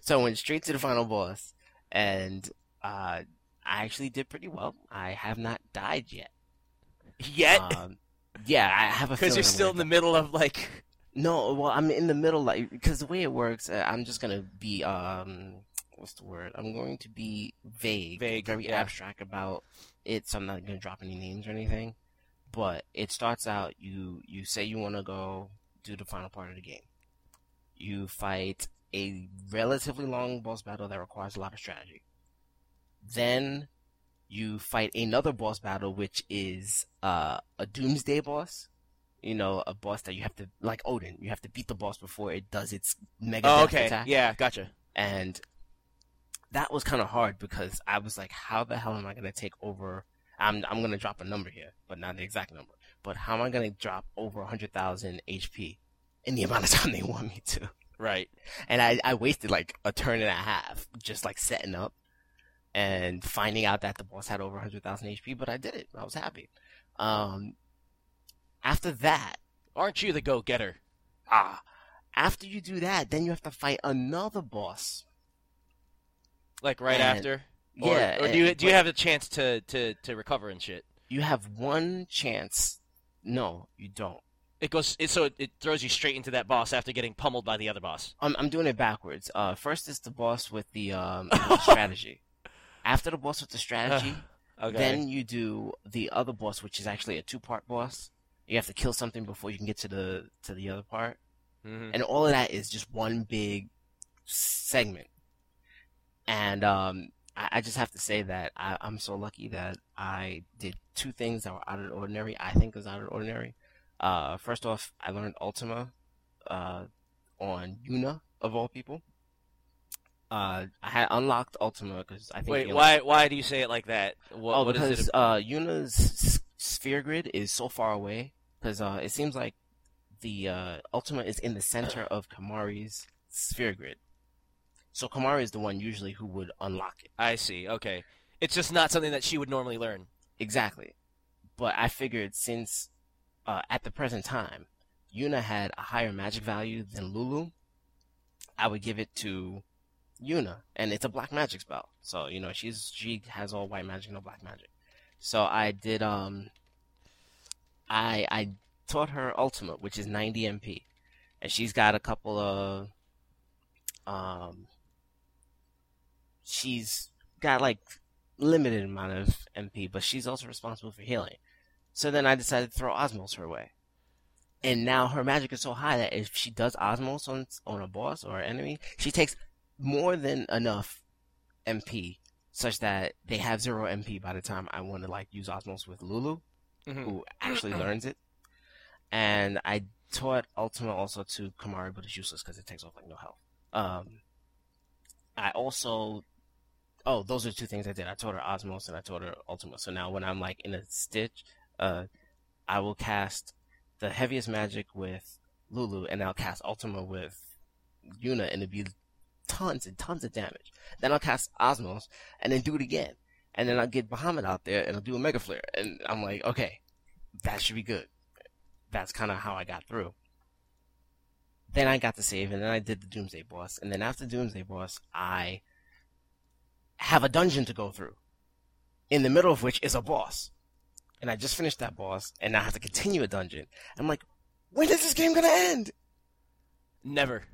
so I went straight to the final boss, and uh, I actually did pretty well. I have not died yet. Yet, Um, yeah, I have a because you're still in the middle of like. no, well, I'm in the middle, like, because the way it works, uh, I'm just gonna be, um, what's the word? I'm going to be vague, Vague, very yeah. abstract about it, so I'm not gonna drop any names or anything. But it starts out, you, you say you wanna go do the final part of the game. You fight a relatively long boss battle that requires a lot of strategy. Then, you fight another boss battle, which is, uh, a doomsday boss you know, a boss that you have to, like Odin, you have to beat the boss before it does its mega Oh, okay. attack. Yeah, gotcha. And that was kind of hard because I was like, how the hell am I going to take over? I'm, I'm going to drop a number here, but not the exact number. But how am I going to drop over 100,000 HP in the amount of time they want me to? Right. And I, I wasted like a turn and a half just like setting up and finding out that the boss had over 100,000 HP, but I did it. I was happy. Um, after that, Aren't you the go-getter? ah, after you do that, then you have to fight another boss. Like right And- after? Or, yeah, Or do you and- do you have a chance to, to, to recover and shit? You have one chance. No, you don't. It goes. It, so it, throws you straight into that boss after getting pummeled by the other boss. I'm, I'm doing it backwards. Uh, first is the boss with the um the strategy. After the boss with the strategy, Okay. then you do the other boss, which is actually a two-part boss. You have to kill something before you can get to the to the other part. Mhm. and all of that is just one big segment. And um, I, I just have to say that I, I'm so lucky that I did two things that were out of the ordinary. I think was out of the ordinary. Uh, first off, I learned Ultima uh, on Yuna of all people. Uh, I had unlocked Ultima because I think Wait, why why do you say it like that? What, oh, what is because it? uh, sphere grid is so far away. Because uh, it seems like the uh, Ultima is in the center of Kimahri's sphere grid. So Kimahri is the one usually who would unlock it. I see. Okay, it's just not something that she would normally learn. Exactly. But I figured since uh, at the present time, Yuna had a higher magic value than Lulu, I would give it to Yuna, and it's a black magic spell. So you know she's she has all white magic, and no black magic. So I did um. I I taught her Ultima, which is 90 MP, and she's got a couple of um. She's got like limited amount of MP, but she's also responsible for healing. So then I decided to throw Osmos her way. And now her magic is so high that if she does Osmos on on a boss or an enemy, she takes more than enough MP such that they have zero MP by the time I want to like use Osmos with Lulu, Mhm. who actually learns it. And I taught Ultima also to Kimahri, but it's useless because it takes off like no health. Um, I also oh, those are two things I did. I taught her Osmos and I taught her Ultima. So now when I'm like in a stitch, uh, I will cast the heaviest magic with Lulu and I'll cast Ultima with Yuna and it'll be tons and tons of damage. Then I'll cast Osmos and then do it again. And then I'll get Bahamut out there and I'll do a Mega Flare. And I'm like, okay, that should be good. That's kind of how I got through. Then I got to save and then I did the Doomsday boss. And then after Doomsday boss, I have a dungeon to go through, in the middle of which is a boss. And I just finished that boss, and now I have to continue a dungeon. I'm like, when is this game gonna end? Never.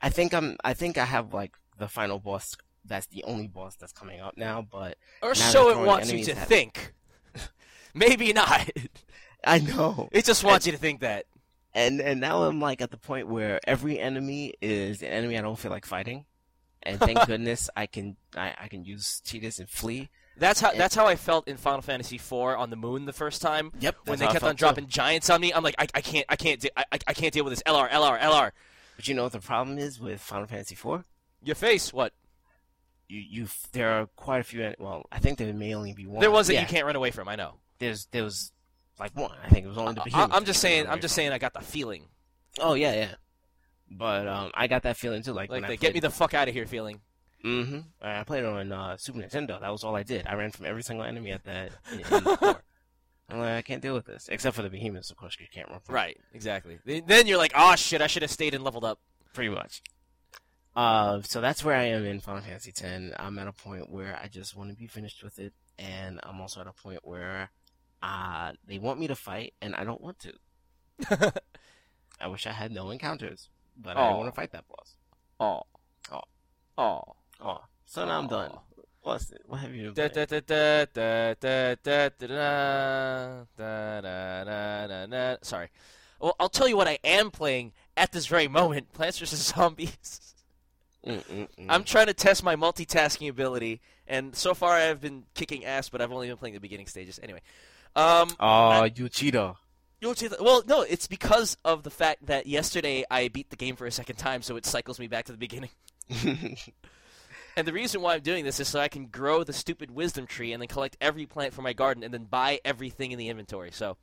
I think I'm. I think I have like the final boss. That's the only boss that's coming up now. But Or so it wants you to think. Maybe not. I know, It just wants you to think that. and and now I'm like at the point where every enemy is an enemy I don't feel like fighting, and thank goodness I can I, I can use Cheetahs and flee. That's how It- that's how I felt in Final Fantasy IV on the moon the first time. Yep, When they kept on too. dropping giants on me, I'm like, I, I can't, I can't, de- I, I- can't deal with this. LR, LR, LR. But you know what the problem is with Final Fantasy IV? Your face, what? you you there are quite a few. Well, I think there may only be one. There was that yeah, you can't run away from. I know. There's there was like one. I think it was only the I. I'm just saying. I'm just saying. I got the feeling, Oh yeah, yeah. But um, I got that feeling too. Like, like when the I get me the fuck out of here feeling. Mm-hmm. I played on uh, Super Nintendo. That was all I did. I ran from every single enemy at that. In, in. I'm like, I can't deal with this. Except for the behemoths, of course, you can't run from. Right. Exactly. Then- Then you're like, oh shit, I should have stayed and leveled up. Pretty much. Uh, so that's where I am in Final Fantasy X. I'm at a point where I just want to be finished with it, and I'm also at a point where uh, they want me to fight, and I don't want to. I wish I had no encounters, but I Aw. don't want to fight that boss. Oh. Oh. Oh. Oh, so now I'm done. What's it? What have you Da, been da, playing? da, da, da, da, da, da, da, da, da, da, da. Sorry. Well, I'll tell you what I am playing at this very moment: Plants vs Zombies. Mm-mm-mm. I'm trying to test my multitasking ability, and so far I've been kicking ass, but I've only been playing the beginning stages. Anyway, um, Oh, you cheater. You'll see the, well, no, it's because of the fact that yesterday I beat the game for a second time, so it cycles me back to the beginning. And the reason why I'm doing this is so I can grow the stupid wisdom tree and then collect every plant for my garden and then buy everything in the inventory. So,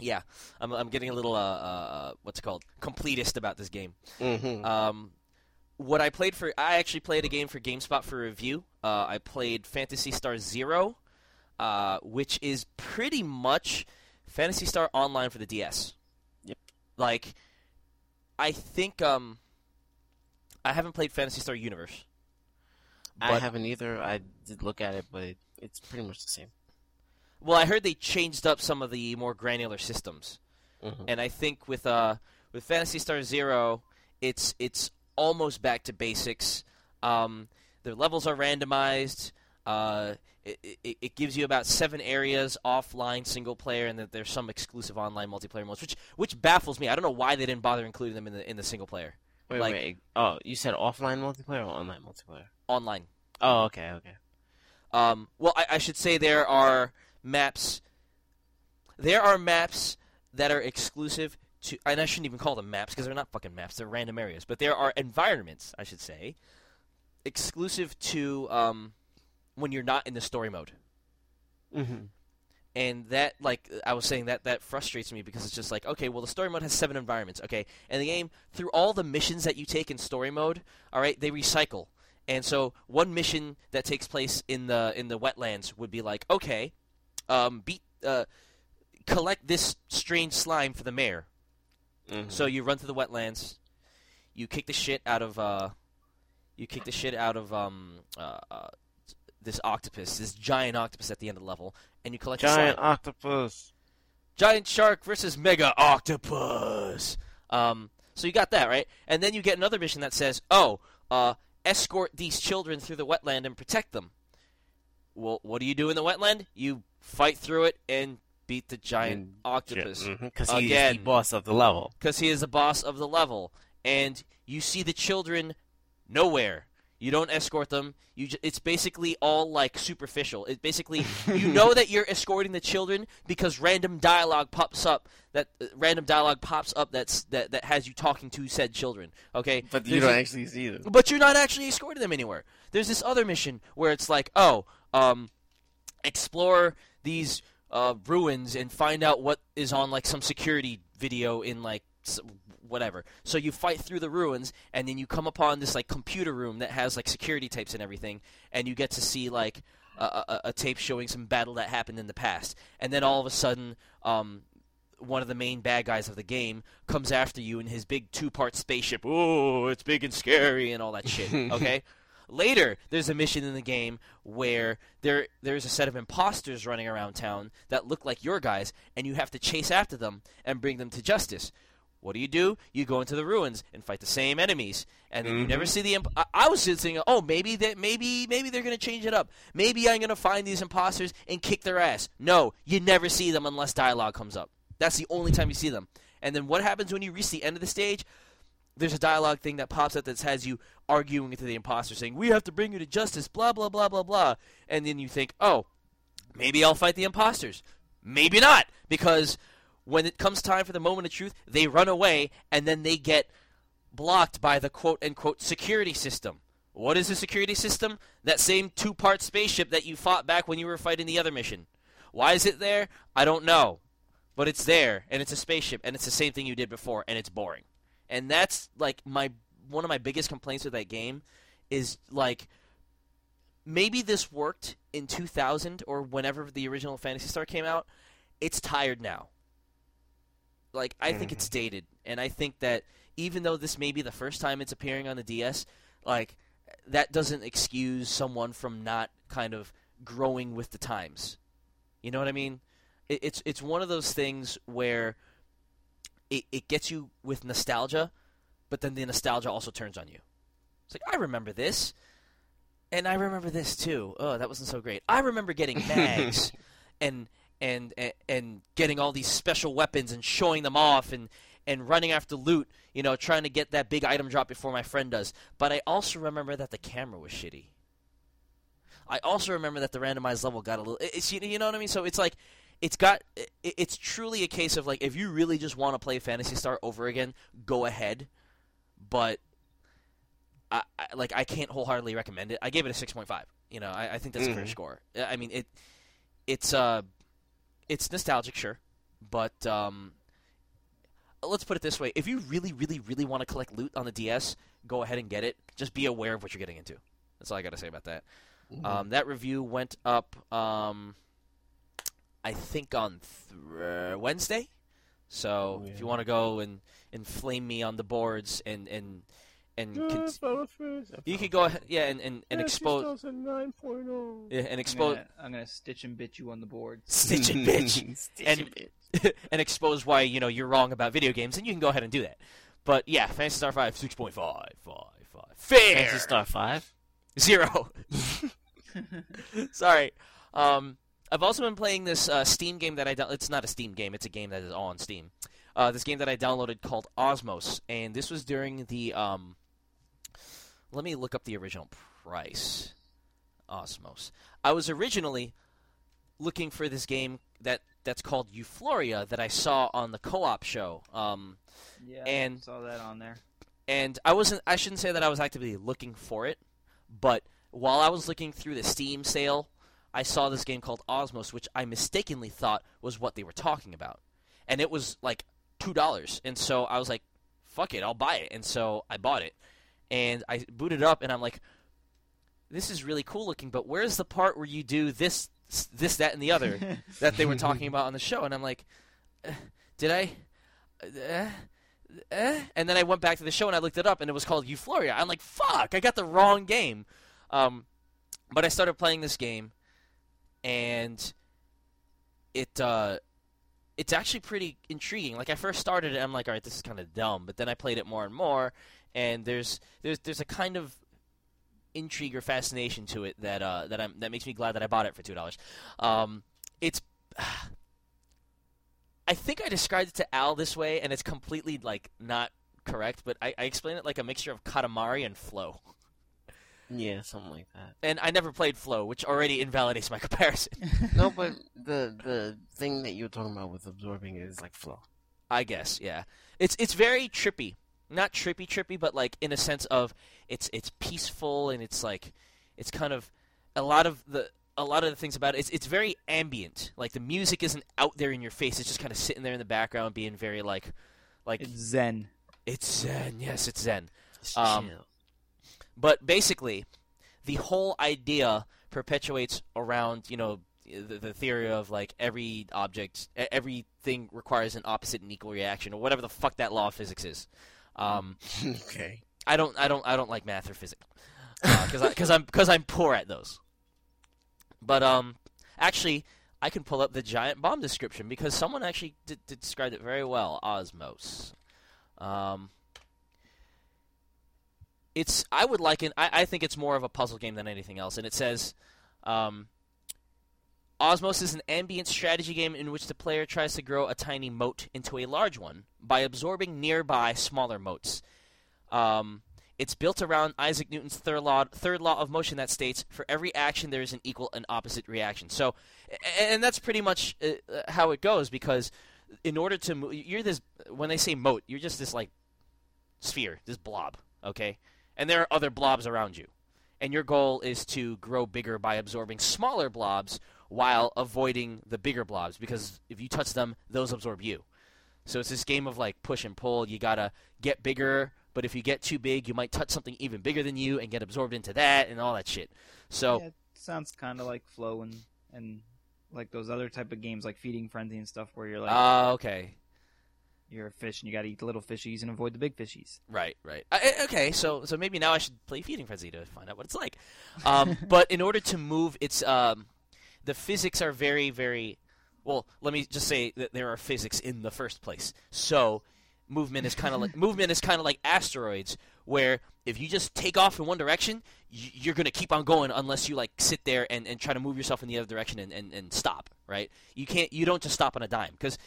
yeah, I'm, I'm getting a little uh, uh, what's it called completist about this game. mm-hmm. Um, what I played for, I actually played a game for GameSpot for review. Uh, I played Phantasy Star Zero, uh, which is pretty much Phantasy Star Online for the DS. Yep. Like, I think um, I haven't played Phantasy Star Universe. I haven't either. I did look at it, but it, it's pretty much the same. Well, I heard they changed up some of the more granular systems, Mhm. and I think with uh with Phantasy Star Zero, it's it's almost back to basics. Um, the levels are randomized. Uh, it, it, it gives you about seven areas offline single player, and that there's some exclusive online multiplayer modes, which which baffles me. I don't know why they didn't bother including them in the in the single player Wait, like- wait. Oh, you said offline multiplayer or online multiplayer? online. Oh, okay, okay. Um, well, I, I should say there are maps. There are maps that are exclusive to, and I shouldn't even call them maps because they're not fucking maps. They're random areas. But there are environments, I should say, exclusive to um, when you're not in the story mode. Mm-hmm. And that, like I was saying, that that frustrates me because it's just like, okay, well, the story mode has seven environments, okay, and the game through all the missions that you take in story mode, all right, they recycle. And so one mission that takes place in the in the wetlands would be like, okay, um, beat, uh, collect this strange slime for the mayor. Mm-hmm. So you run through the wetlands, you kick the shit out of uh, you kick the shit out of um, uh, uh, this octopus, this giant octopus at the end of the level, and you collect the giant octopus. Giant shark versus mega octopus. Um, so you got that right, and then you get another mission that says, "Oh, uh, escort these children through the wetland and protect them." Well, what do you do in the wetland? You fight through it and beat the giant octopus Because he's the Again. boss of the level. because he is the boss of the level, and you see the children nowhere. You don't escort them. You j- it's basically all like superficial. It basically you know that you're escorting the children because random dialogue pops up that uh, random dialogue pops up that's that that has you talking to said children. Okay, But you There's don't a- actually see them. but you're not actually escorting them anywhere. There's this other mission where it's like, oh, um, explore these uh, ruins and find out what is on like some security video in like whatever. So you fight through the ruins and then you come upon this like computer room that has like security tapes and everything, and you get to see like a, a, a tape showing some battle that happened in the past, and then all of a sudden, um, one of the main bad guys of the game comes after you in his big two-part spaceship. Oh, it's big and scary and all that shit. Okay. Later, there's a mission in the game where there there's a set of imposters running around town that look like your guys, and you have to chase after them and bring them to justice. What do you do? You go into the ruins and fight the same enemies, and then you never mm-hmm. see the. Imp- I, I was just thinking, oh, maybe that maybe maybe they're gonna change it up. Maybe I'm gonna find these imposters and kick their ass. No, you never see them unless dialogue comes up. That's the only time you see them. And then what happens when you reach the end of the stage? There's a dialogue thing that pops up that has you arguing with the imposter, saying, "We have to bring you to justice." Blah blah blah blah blah. And then you think, "Oh, maybe I'll fight the imposters." Maybe not, because when it comes time for the moment of truth, they run away and then they get blocked by the quote unquote security system. What is the security system? That same two-part spaceship that you fought back when you were fighting the other mission. Why is it there? I don't know. But it's there and it's a spaceship and it's the same thing you did before and it's boring. And that's like my one of my biggest complaints with that game is like maybe this worked in 2000 or whenever the original Phantasy Star came out. It's tired now. Like I think it's mm-hmm. dated, and I think that even though this may be the first time it's appearing on the DS, like that doesn't excuse someone from not kind of growing with the times. You know what I mean? It, it's it's one of those things where it, it gets you with nostalgia, but then the nostalgia also turns on you. It's like I remember this, and I remember this too. Oh, that wasn't so great. I remember getting mags, and and and, and getting all these special weapons and showing them off and and running after loot, you know, trying to get that big item drop before my friend does. But I also remember that the camera was shitty. I also remember that the randomized level got a little. It's you know what I mean. So it's like, it's got. It's truly a case of like, if you really just want to play Phantasy Star over again, go ahead. But, I, I like I can't wholeheartedly recommend it. I gave it a six point five. You know, I, I think that's a fair Mhm. score. I mean it. It's uh, it's nostalgic, sure, but um, let's put it this way: if you really, really, really want to collect loot on the DS, go ahead and get it. Just be aware of what you're getting into. That's all I got to say about that. Um, that review went up, um, I think on th- Wednesday. So Oh, if you want to go and, and flame me on the boards and and and con- you could go ahead, yeah, and and, and expose, yeah, and I'm expose, gonna, I'm gonna stitch and bitch you on the board. stitch it, bitch. Stitch And- it, bitch. and expose why you know you're wrong about video games, and you can go ahead and do that. But yeah, Phantasy Star Five, six point five, five, five, fair. Phantasy Star Five. Zero. Sorry. Um, I've also been playing this uh, Steam game that I. down it's not a Steam game. It's a game that is all on Steam. Uh, this game that I downloaded called Osmos, and this was during the. Um, let me look up the original price. Osmos. I was originally looking for this game that that's called Euphoria that I saw on the co-op show. Um, Yeah, And- I saw that on there. and I wasn't I shouldn't say that I was actively looking for it, but while I was looking through the Steam sale, I saw this game called Osmos, which I mistakenly thought was what they were talking about. And it was like $2. And so I was like, fuck it, I'll buy it. And so I bought it. And I booted it up and I'm like this is really cool looking, but where's the part where you do this this that and the other that they were talking about on the show? And I'm like, eh, did I eh, eh? And then I went back to the show and I looked it up, and it was called Euphoria. I'm like, fuck, I got the wrong game. Um, but I started playing this game, and it uh, it's actually pretty intriguing. Like I first started it, I'm like, all right, this is kind of dumb. But then I played it more and more, and there's there's there's a kind of intrigue or fascination to it that uh, that I'm that makes me glad that I bought it for two dollars. Um, it's I think I described it to Al this way, and it's completely like not correct, but I, I explained it like a mixture of Katamari and Flow. Yeah, something like that. And I never played Flow, which already invalidates my comparison. No, but the the thing that you're talking about with absorbing is like flow. I guess, yeah. It's it's very trippy. Not trippy trippy, but like in a sense of it's it's peaceful and it's like it's kind of a lot of the a lot of the things about it it's it's very ambient. Like the music isn't out there in your face. It's just kind of sitting there in the background being very like like It's Zen. it's zen. Yes, it's zen. It's Um. But basically, the whole idea perpetuates around you know the, the theory of like every object, everything requires an opposite and equal reaction, or whatever the fuck that law of physics is. Um, okay. I don't, I don't, I don't like math or physics because because I'm because I'm poor at those. But um, actually, I can pull up the giant bomb description because someone actually described it very well. Osmos. Um, it's I would liken I, I think it's more of a puzzle game than anything else, and it says. Um, Osmos is an ambient strategy game in which the player tries to grow a tiny mote into a large one by absorbing nearby smaller motes. Um, it's built around Isaac Newton's third law, third law of motion that states, "For every action, there is an equal and opposite reaction." So, and that's pretty much uh, uh, how it goes. Because in order to move, you're this. When they say mote, you're just this like sphere, this blob, okay? And there are other blobs around you. and your goal is to grow bigger by absorbing smaller blobs while avoiding the bigger blobs because if you touch them, those absorb you. So it's this game of like push and pull. You gotta get bigger, but if you get too big, you might touch something even bigger than you and get absorbed into that and all that shit. So Yeah, it sounds kind of like Flow and and like those other type of games like Feeding Frenzy and stuff where you're like uh, okay, you're a fish and you got to eat the little fishies and avoid the big fishies. Right, right. Uh, okay, so so maybe now I should play Feeding Frenzy to find out what it's like. Um, but in order to move, it's um, the physics are very, very. Well, let me just say that there are physics in the first place. So movement is kind of like movement is kind of like asteroids, where if you just take off in one direction, you're gonna keep on going unless you like sit there and, and try to move yourself in the other direction and, and, and stop. Right? You can't. You don't just stop on a dime because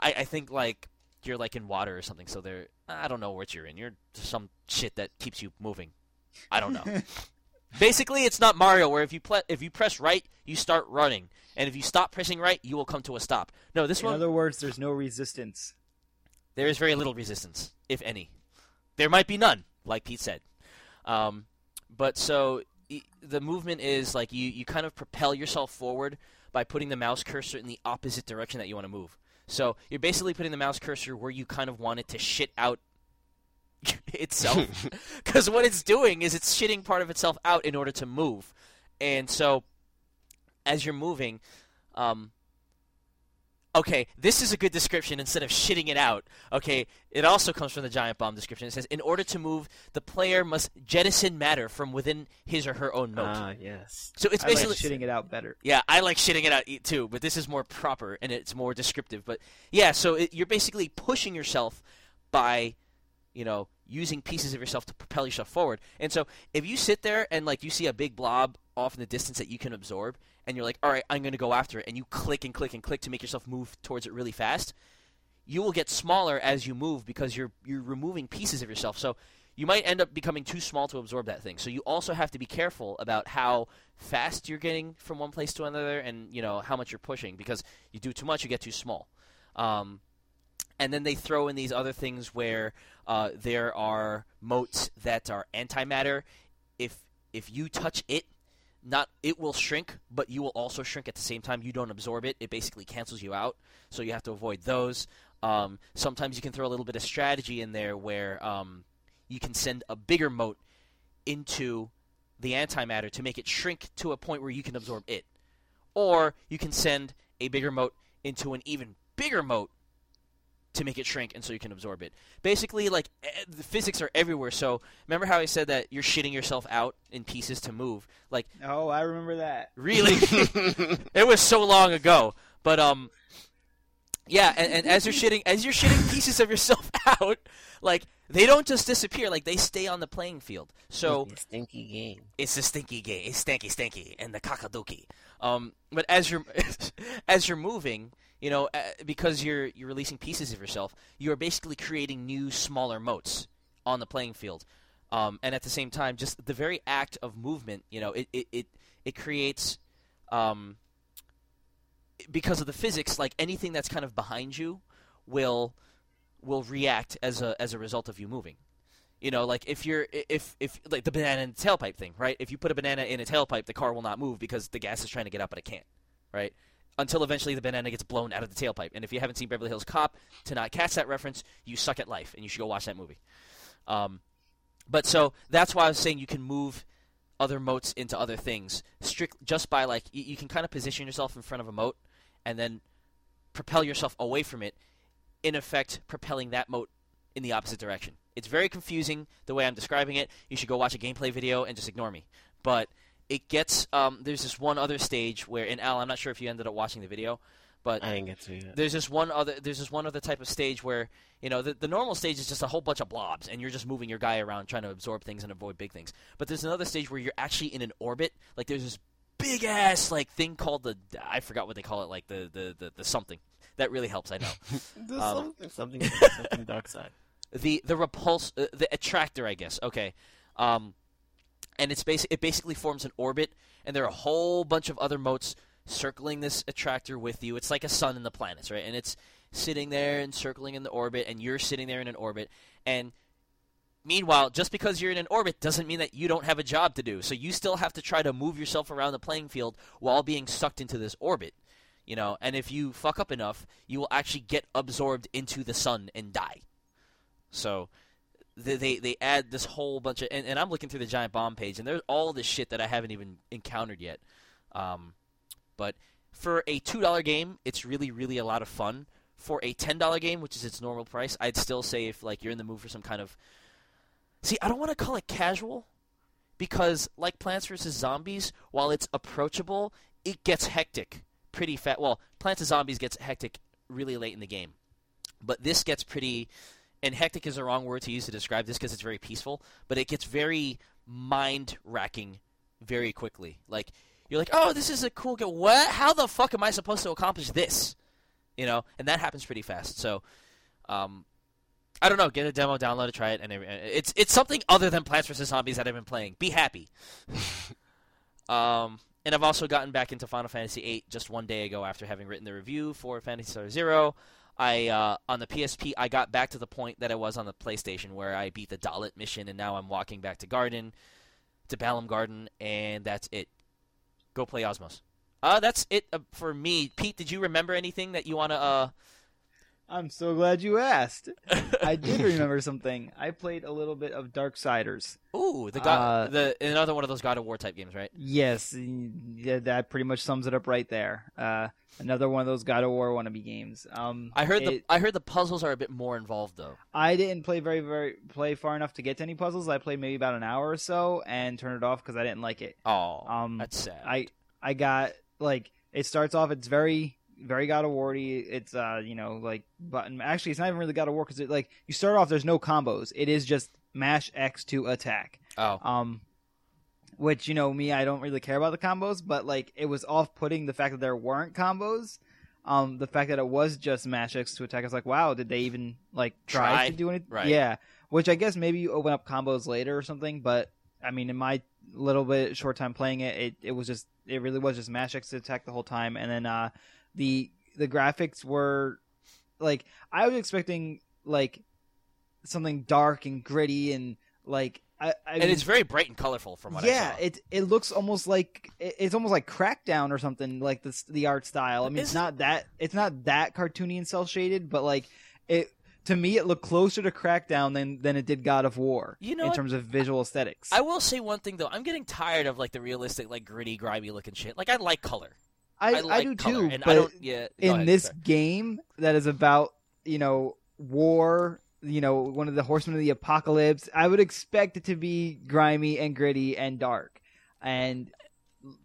I, I think like you're like in water or something. So there, I don't know what you're in. You're some shit that keeps you moving. I don't know. Basically, it's not Mario where if you ple- if you press right, you start running, and if you stop pressing right, you will come to a stop. No, this In one other words, there's no resistance. there is very little resistance, if any. There might be none, like Pete said. Um, but so the movement is like you, you kind of propel yourself forward by putting the mouse cursor in the opposite direction that you want to move. So you're basically putting the mouse cursor where you kind of want it to shit out itself. Because what it's doing is it's shitting part of itself out in order to move. And so as you're moving, um, Okay, this is a good description instead of shitting it out. Okay, it also comes from the giant bomb description. It says, in order to move, the player must jettison matter from within his or her own mote. Ah, yes. so it's I like basically shitting it out better. yeah, I like shitting it out too, but this is more proper and it's more descriptive. But yeah, so it, you're basically pushing yourself by, you know, using pieces of yourself to propel yourself forward. And so if you sit there and like you see a big blob off in the distance that you can absorb, and you're like, all right, I'm going to go after it, and you click and click and click to make yourself move towards it really fast, you will get smaller as you move because you're you're removing pieces of yourself. So you might end up becoming too small to absorb that thing. So you also have to be careful about how fast you're getting from one place to another, and you know how much you're pushing because you do too much, you get too small. Um, and then they throw in these other things where uh, there are motes that are antimatter. If if you touch it, not it will shrink, but you will also shrink at the same time. You don't absorb it; it basically cancels you out. So you have to avoid those. Um, sometimes you can throw a little bit of strategy in there where um, you can send a bigger mote into the antimatter to make it shrink to a point where you can absorb it, or you can send a bigger mote into an even bigger mote to make it shrink and so you can absorb it. Basically, like the physics are everywhere. So remember how I said that you're shitting yourself out in pieces to move? Like Oh, I remember that. really, it was so long ago. But um, yeah, and, and as you're shitting, as you're shitting pieces of yourself out, like they don't just disappear. Like they stay on the playing field. So It's a stinky game. it's a stinky game. it's stanky stanky, and the kakaduki. Um, but as you're as you're moving, you know, uh, because you're you're releasing pieces of yourself, you are basically creating new smaller motes on the playing field. Um, and at the same time, just the very act of movement, you know, it it it, it creates. Um, because of the physics, like anything that's kind of behind you will will react as a as a result of you moving. You know, like if you're if if like the banana in the tailpipe thing, right? If you put a banana in a tailpipe, the car will not move because the gas is trying to get out, but it can't, right? Until eventually the banana gets blown out of the tailpipe. And if you haven't seen Beverly Hills Cop, to not catch that reference, you suck at life, and you should go watch that movie. Um, but so that's why I was saying you can move other motes into other things strict just by like you, you can kind of position yourself in front of a mote and then propel yourself away from it in effect propelling that mote in the opposite direction it's very confusing the way i'm describing it you should go watch a gameplay video and just ignore me but it gets um, there's this one other stage where in al i'm not sure if you ended up watching the video but I didn't get to it. there's this one other there's this one other type of stage where you know the, the normal stage is just a whole bunch of blobs and you're just moving your guy around trying to absorb things and avoid big things. But there's another stage where you're actually in an orbit. Like there's this big ass like thing called the i forgot what they call it like the the the, the something. That really helps i know. There's Um, something, something, something dark side. the the repulse uh, the attractor i guess. Okay. Um and it's it basically forms an orbit and there are a whole bunch of other motes circling this attractor with you it's like a sun and the planets right and it's sitting there and circling in the orbit and you're sitting there in an orbit and Meanwhile, just because you're in an orbit doesn't mean that you don't have a job to do. So you still have to try to move yourself around the playing field while being sucked into this orbit. You know, and if you fuck up enough, you will actually get absorbed into the sun and die. So they they, they add this whole bunch of and, and I'm looking through the giant bomb page and there's all this shit that I haven't even encountered yet. Um, but for a two dollar game, it's really really a lot of fun. For a ten dollar game, which is its normal price, I'd still say if like you're in the mood for some kind of see, I don't want to call it casual because like Plants vs Zombies, while it's approachable, it gets hectic pretty fast. Well, Plants vs Zombies gets hectic really late in the game, but this gets pretty. And hectic is the wrong word to use to describe this because it's very peaceful, but it gets very mind racking very quickly. Like you're like, oh, this is a cool game. What? How the fuck am I supposed to accomplish this? You know, and that happens pretty fast. So, um, I don't know. Get a demo, download it, try it, and it's it's something other than Plants vs Zombies that I've been playing. Be happy. um, and I've also gotten back into Final Fantasy VIII just one day ago after having written the review for Phantasy Star Zero. I uh, on the PSP, I got back to the point that I was on the PlayStation, where I beat the Dollet mission, and now I'm walking back to Garden, to Balamb Garden, and that's it. Go play Osmos. Uh, that's it uh, for me. Pete, did you remember anything that you want to? Uh... I'm so glad you asked. I did remember something. I played a little bit of Darksiders. Ooh, the God, Uh, the another one of those God of War type games, right? Yes, that pretty much sums it up right there. Uh, another one of those God of War wannabe games. Um, I heard the I heard the puzzles are a bit more involved though. I didn't play very very play far enough to get to any puzzles. I played maybe about an hour or so and turned it off because I didn't like it. Oh, Um, that's sad. I I got like it starts off. It's very very God of War. It's uh you know like button. Actually, it's not even really God of War because it like you start off. There's no combos. It is just mash X to attack. oh, Um, which you know me, I don't really care about the combos, but like it was off putting the fact that there weren't combos. Um, the fact that it was just mash X to attack, I was like, wow, did they even like try, Try? to do anything? Right. Yeah, which I guess maybe you open up combos later or something, but I mean, in my little bit short time playing it, it, it was just it really was just mash X to attack the whole time, and then uh, the the graphics were like I was expecting like something dark and gritty and like I, I and it's very bright and colorful from what yeah, I saw. it it looks almost like it- it's almost like Crackdown or something like the the art style. I mean, it's Is- not that it's not that cartoony and cel shaded, but like it to me it looked closer to Crackdown than than it did God of War. You know in what? terms of visual aesthetics. I will say one thing though. I'm getting tired of like the realistic, like gritty, grimy looking shit. Like I like color. I, I like do color, too, and but I don't. Yeah. in ahead, this sorry. game that is about you know war you know one of the horsemen of the apocalypse i would expect it to be grimy and gritty and dark and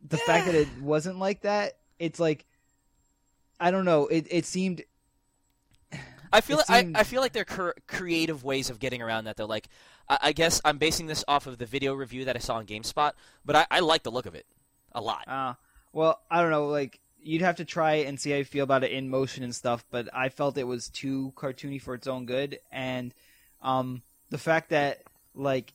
the fact that it wasn't like that it's like i don't know it, it seemed I feel I, seemed- I feel like there are creative ways of getting around that though. Like I, I guess I'm basing this off of the video review that I saw on GameSpot, but I, I like the look of it a lot. uh well i don't know like you'd have to try it and see how you feel about it in motion and stuff but i felt it was too cartoony for its own good and um the fact that like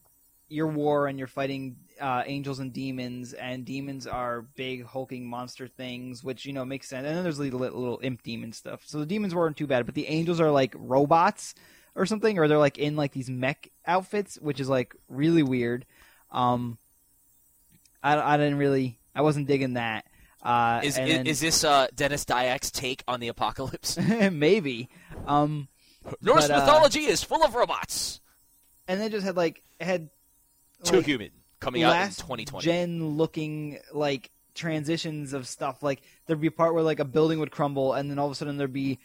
your war and you're fighting uh, angels and demons, and demons are big hulking monster things, which you know makes sense. And then there's little, little imp demon stuff. So the demons weren't too bad, but the angels are like robots or something, or they're like in like these mech outfits, which is like really weird. Um, I, I didn't really, I wasn't digging that. Uh, Is is, then- is this uh, Denis Dyack's take on the apocalypse? maybe? Um, Norse But, uh, mythology is full of robots. and they just had like had Too like, human coming out in 2020. gen looking like transitions of stuff like there'd be a part where like a building would crumble and then all of a sudden there'd be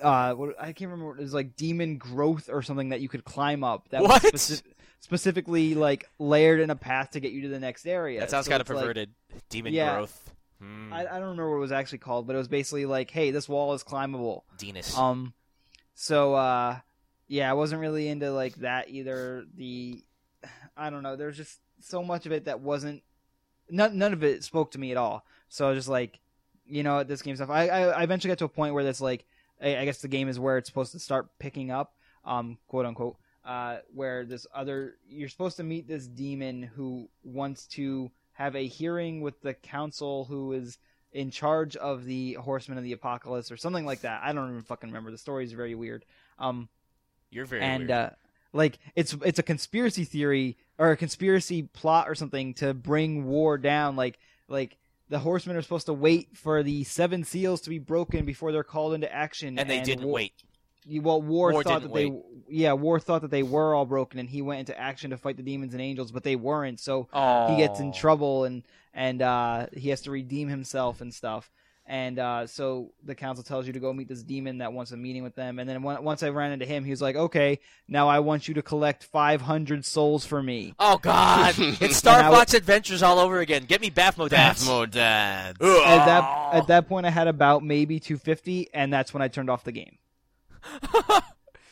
uh what, i can't remember it was like demon growth or something that you could climb up that What? was speci- specifically like layered in a path to get you to the next area that sounds So kind of it's like- perverted. Demon Yeah. growth. Hmm. I, I don't remember what it was actually called but it was basically like hey this wall is climbable Denus. um, so uh, yeah, I wasn't really into like that either. The I don't know. There's just so much of it that wasn't. None none of it spoke to me at all. So I was just like, you know, this game stuff. I, I I eventually got to a point where that's like, I, I guess the game is where it's supposed to start picking up, um, quote unquote. Uh, where this other you're supposed to meet this demon who wants to have a hearing with the council who is in charge of the horsemen of the apocalypse or something like that. I don't even fucking remember. The story is very weird. Um, You're very and weird. uh, like it's it's a conspiracy theory or a conspiracy plot or something to bring war down. Like like the horsemen are supposed to wait for the seven seals to be broken before they're called into action, And they didn't war- wait. You- Well, War, War thought didn't that they, yeah, War thought that they were all broken, and he went into action to fight the demons and angels, but they weren't. So Oh. he gets in trouble, and and uh, he has to redeem himself and stuff. And uh, so the council tells you to go meet this demon that wants a meeting with them. And then when, once I ran into him, he was like, "Okay, now I want you to collect 500 souls for me." Oh God! it's Star And I w- Fox Adventures all over again. Get me Bathmo Dance. BafomDads. At that at that point, I had about maybe 250, and that's when I turned off the game.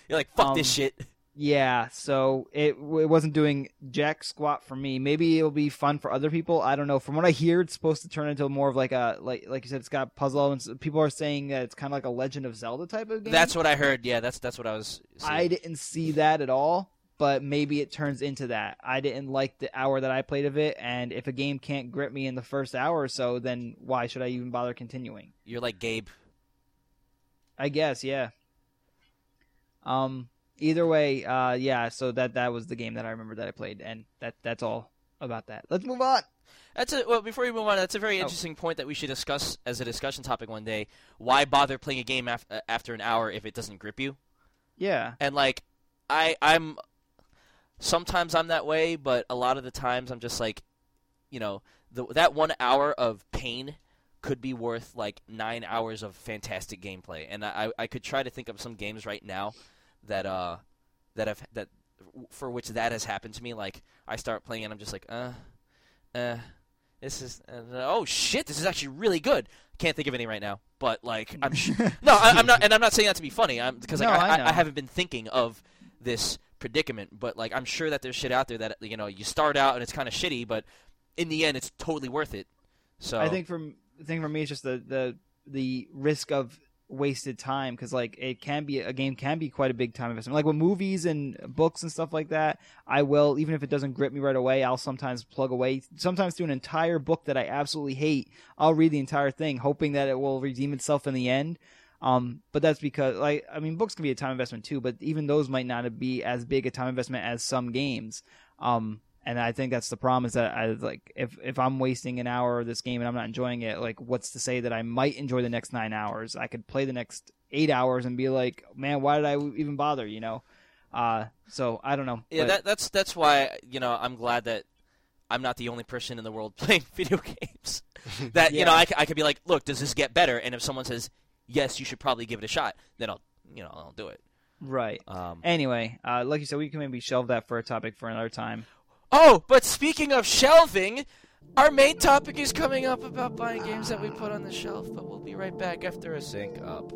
You're like, fuck Um, this shit. Yeah, so it it wasn't doing jack squat for me. Maybe it'll be fun for other people. I don't know. From what I hear, it's supposed to turn into more of like a like like you said, it's got puzzle elements. People are saying that it's kind of like a Legend of Zelda type of game. That's what I heard. Yeah, that's that's what I was. Seeing. I didn't see that at all, but maybe it turns into that. I didn't like the hour that I played of it, and if a game can't grip me in the first hour or so, then why should I even bother continuing? You're like Gabe. I guess, yeah. Um. Either way, uh, yeah. So that that was the game that I remember that I played, and that that's all about that. Let's move on. That's a well. Before we move on, that's a very Oh. interesting point that we should discuss as a discussion topic one day. Why bother playing a game af- uh, after an hour if it doesn't grip you? Yeah, And like, I I'm sometimes I'm that way, but a lot of the times I'm just like, you know, the, that one hour of pain could be worth like nine hours of fantastic gameplay. And I I could try to think of some games right now that uh that have that for which that has happened to me. Like I start playing and I'm just like, uh, uh. This is uh, oh shit! This is actually really good. Can't think of any right now, but like I'm sh- no, I, I'm not, and I'm not saying that to be funny. I'm because like No, I, I I. I haven't been thinking of this predicament, but like I'm sure that there's shit out there that you know you start out and it's kind of shitty, but in the end it's totally worth it. So I think from the thing for me is just the the the risk of wasted time because like it can be a game can be quite a big time investment. Like with movies and books and stuff like that, I will even if it doesn't grip me right away, I'll sometimes plug away. Sometimes through an entire book that I absolutely hate, I'll read the entire thing, hoping that it will redeem itself in the end. Um, but that's because like I mean, books can be a time investment too, but even those might not be as big a time investment as some games. Um, and I think that's the problem is that I like if if I'm wasting an hour of this game and I'm not enjoying it, like what's to say that I might enjoy the next nine hours? I could play the next eight hours and be like, man, why did I even bother? You know. Uh, so I don't know. yeah, But- that, that's that's why you know I'm glad that I'm not the only person in the world playing video games. that you know Yeah. I, c- I could be like, look, does this get better? And if someone says yes, you should probably give it a shot, then I'll you know I'll do it. right. Um, Anyway, uh, like you said, we can maybe shelve that for a topic for another time. Oh, but speaking of shelving, our main topic is coming up about buying games that we put on the shelf, but we'll be right back after a sync up.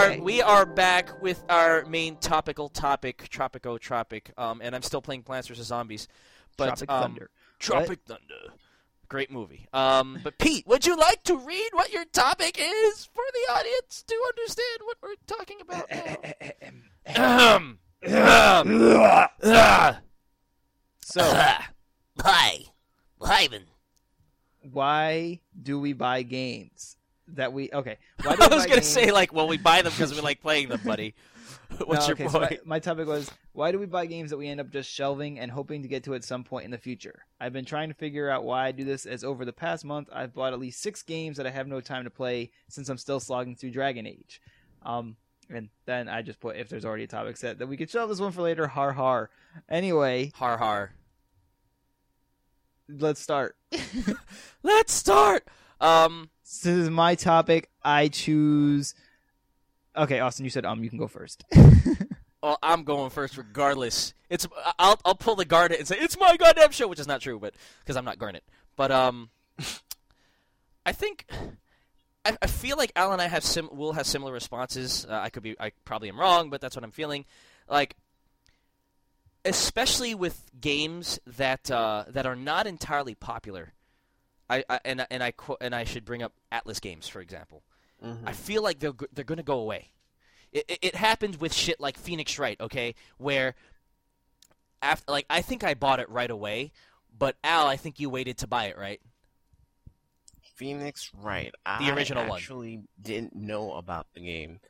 Are we are back with our main topical topic, Tropico Tropic, um, and I'm still playing Plants vs Zombies. But Tropic um, Thunder. Tropic Thunder, great movie. Um, but Pete, would you like to read what your topic is for the audience to understand what we're talking about? now? Ahem. Ahem. Ah. So Hi, Ivan. why do we buy games that we okay? Why do I was gonna games- say like, well, we buy them because we like playing them, buddy. What's No, your okay, so my, my topic was why do we buy games that we end up just shelving and hoping to get to at some point in the future? I've been trying to figure out why I do this as over the past month I've bought at least six games that I have no time to play since I'm still slogging through Dragon Age. Um, and then I just put if there's already a topic set that we could shelve this one for later. Har har. Anyway, Har har. let's start. Let's start. Um, This is my topic. I choose. Okay, Austin, you said um. You can go first. well, I'm going first regardless. It's I'll I'll pull the Garnet and say it's my goddamn show, which is not true, but because I'm not Garnet. But um, I think I I, I feel like Al and I have sim will have similar responses. Uh, I could be I probably am wrong, but that's what I'm feeling. Like, especially with games that uh, that are not entirely popular. I, I and and I and I should bring up Atlas games for example. Mhm. I feel like they're they're going to go away. It, it, it happened with shit like Phoenix Wright, okay, where after like I think I bought it right away, but Al, I think you waited to buy it, right? Phoenix Wright. The original one. I one. actually didn't know about the game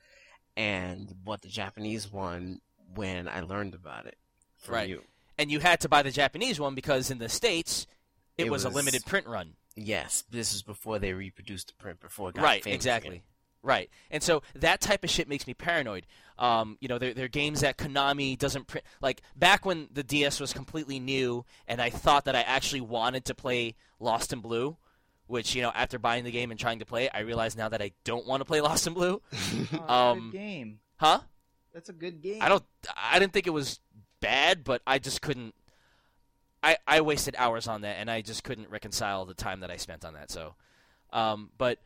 and bought the Japanese one when I learned about it from Right. you. And you had to buy the Japanese one because in the states it, It was, a limited print run. Yes, this is before they reproduced the print. Before it got Right, famous exactly. again. Right, and so that type of shit makes me paranoid. Um, you know, there, there are games that Konami doesn't print. Like back when the DS was completely new, and I thought that I actually wanted to play Lost in Blue, which you know, after buying the game and trying to play it, I realize now that I don't want to play Lost in Blue. Oh, Um, good game. Huh? That's a good game. I don't. I didn't think it was bad, but I just couldn't. I I wasted hours on that, and I just couldn't reconcile the time that I spent on that. So, um, but